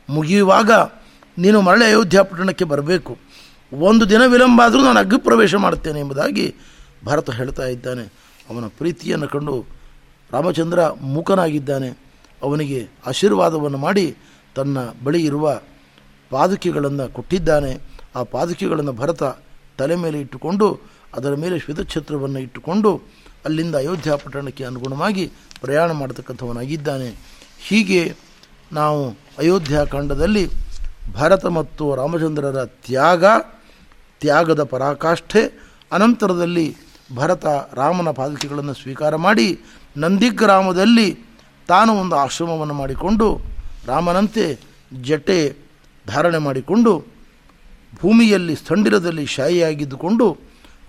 ಮುಗಿಯುವಾಗ ನೀನು ಮರಳಿ ಅಯೋಧ್ಯ ಪಟ್ಟಣಕ್ಕೆ ಬರಬೇಕು. ಒಂದು ದಿನ ವಿಳಂಬ ಆದರೂ ನಾನು ಅಗ್ನಿಪ್ರವೇಶ ಮಾಡುತ್ತೇನೆ ಎಂಬುದಾಗಿ ಭರತ ಹೇಳ್ತಾ ಇದ್ದಾನೆ. ಅವನ ಪ್ರೀತಿಯನ್ನು ಕಂಡು ರಾಮಚಂದ್ರ ಮೂಕನಾಗಿದ್ದಾನೆ. ಅವನಿಗೆ ಆಶೀರ್ವಾದವನ್ನು ಮಾಡಿ ತನ್ನ ಬಳಿ ಇರುವ ಪಾದುಕೆಗಳನ್ನು ಕೊಟ್ಟಿದ್ದಾನೆ. ಆ ಪಾದುಕೆಗಳನ್ನು ಭರತ ತಲೆ ಮೇಲೆ ಇಟ್ಟುಕೊಂಡು ಅದರ ಮೇಲೆ ಶ್ವೇತಛತ್ರವನ್ನು ಇಟ್ಟುಕೊಂಡು ಅಲ್ಲಿಂದ ಅಯೋಧ್ಯ ಪಟ್ಟಣಕ್ಕೆ ಅನುಗುಣವಾಗಿ ಪ್ರಯಾಣ ಮಾಡತಕ್ಕಂಥವನಾಗಿದ್ದಾನೆ. ಹೀಗೆ ನಾವು ಅಯೋಧ್ಯ ಕಾಂಡದಲ್ಲಿ ಭರತ ಮತ್ತು ರಾಮಚಂದ್ರರ ತ್ಯಾಗ, ತ್ಯಾಗದ ಪರಾಕಾಷ್ಠೆ, ಅನಂತರದಲ್ಲಿ ಭರತ ರಾಮನ ಪಾದತಿಗಳನ್ನು ಸ್ವೀಕಾರ ಮಾಡಿ ನಂದಿಗ್ರಾಮದಲ್ಲಿ ತಾನು ಒಂದು ಆಶ್ರಮವನ್ನು ಮಾಡಿಕೊಂಡು ರಾಮನಂತೆ ಜಟೆ ಧಾರಣೆ ಮಾಡಿಕೊಂಡು ಭೂಮಿಯಲ್ಲಿ ಸ್ಥಂಡಿರದಲ್ಲಿ ಶಾಯಿಯಾಗಿದ್ದುಕೊಂಡು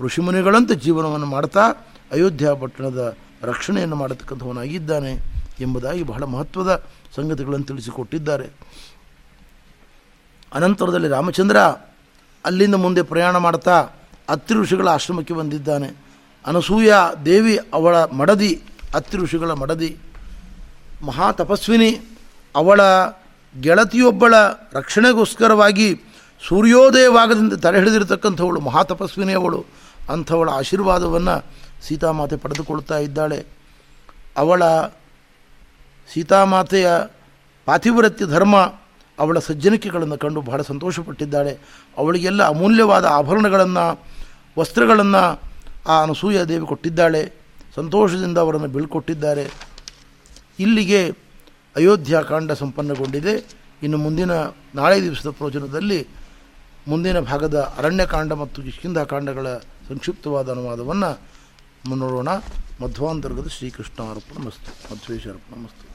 ಋಷಿಮುನಿಗಳಂತೆ ಜೀವನವನ್ನು ಮಾಡ್ತಾ ಅಯೋಧ್ಯ ಪಟ್ಟಣದ ರಕ್ಷಣೆಯನ್ನು ಮಾಡತಕ್ಕಂಥವನಾಗಿದ್ದಾನೆ ಎಂಬುದಾಗಿ ಬಹಳ ಮಹತ್ವದ ಸಂಗತಿಗಳನ್ನು ತಿಳಿಸಿಕೊಟ್ಟಿದ್ದಾರೆ. ಅನಂತರದಲ್ಲಿ ರಾಮಚಂದ್ರ ಅಲ್ಲಿಂದ ಮುಂದೆ ಪ್ರಯಾಣ ಮಾಡ್ತಾ ಅತ್ರಿ ಋಷಿಗಳ ಆಶ್ರಮಕ್ಕೆ ಬಂದಿದ್ದಾನೆ. ಅನಸೂಯ ದೇವಿ ಅವಳ ಮಡದಿ ಅತ್ರಿ ಋಷಿಗಳ ಮಡದಿ. ಮಹಾ ತಪಸ್ವಿನಿ ಅವಳ ಗೆಳತಿಯೊಬ್ಬಳ ರಕ್ಷಣೆಗೋಸ್ಕರವಾಗಿ ಸೂರ್ಯೋದಯವಾಗದಂತೆ ತಡೆ ಹಿಡಿದಿರತಕ್ಕಂಥವಳು ಮಹಾ ತಪಸ್ವಿನಿ ಅವಳು ಅಂಥವಳ ಆಶೀರ್ವಾದವನ್ನು ಸೀತಾಮಾತೆ ಪಡೆದುಕೊಳ್ತಾ ಇದ್ದಾಳೆ. ಅವಳ ಸೀತಾಮಾತೆಯ ಪಾತಿವ್ರತ್ಯ ಧರ್ಮ ಅವಳ ಸಜ್ಜನಿಕೆಗಳನ್ನು ಕಂಡು ಬಹಳ ಸಂತೋಷಪಟ್ಟಿದ್ದಾಳೆ. ಅವಳಿಗೆಲ್ಲ ಅಮೂಲ್ಯವಾದ ಆಭರಣಗಳನ್ನು, ವಸ್ತ್ರಗಳನ್ನು ಆ ಅನಸೂಯ ದೇವಿ ಕೊಟ್ಟಿದ್ದಾಳೆ. ಸಂತೋಷದಿಂದ ಅವರನ್ನು ಬೀಳ್ಕೊಟ್ಟಿದ್ದಾರೆ. ಇಲ್ಲಿಗೆ ಅಯೋಧ್ಯ ಕಾಂಡ ಸಂಪನ್ನಗೊಂಡಿದೆ. ಇನ್ನು ಮುಂದಿನ ನಾಳೆ ದಿವಸದ ಪ್ರವಚನದಲ್ಲಿ ಮುಂದಿನ ಭಾಗದ ಅರಣ್ಯಕಾಂಡ ಮತ್ತು ಕಿಷ್ಕಿಂಧ ಕಾಂಡಗಳ ಸಂಕ್ಷಿಪ್ತವಾದ ಅನುವಾದವನ್ನು ನೋಡೋಣ ಮಧ್ವಾಂತರ್ಗದ ಶ್ರೀಕೃಷ್ಣ ಅರ್ಪಣ ಮಸ್ತು ಮಧ್ವೇಶ್ವರ ಅರ್ಪಣ ಮಸ್ತು.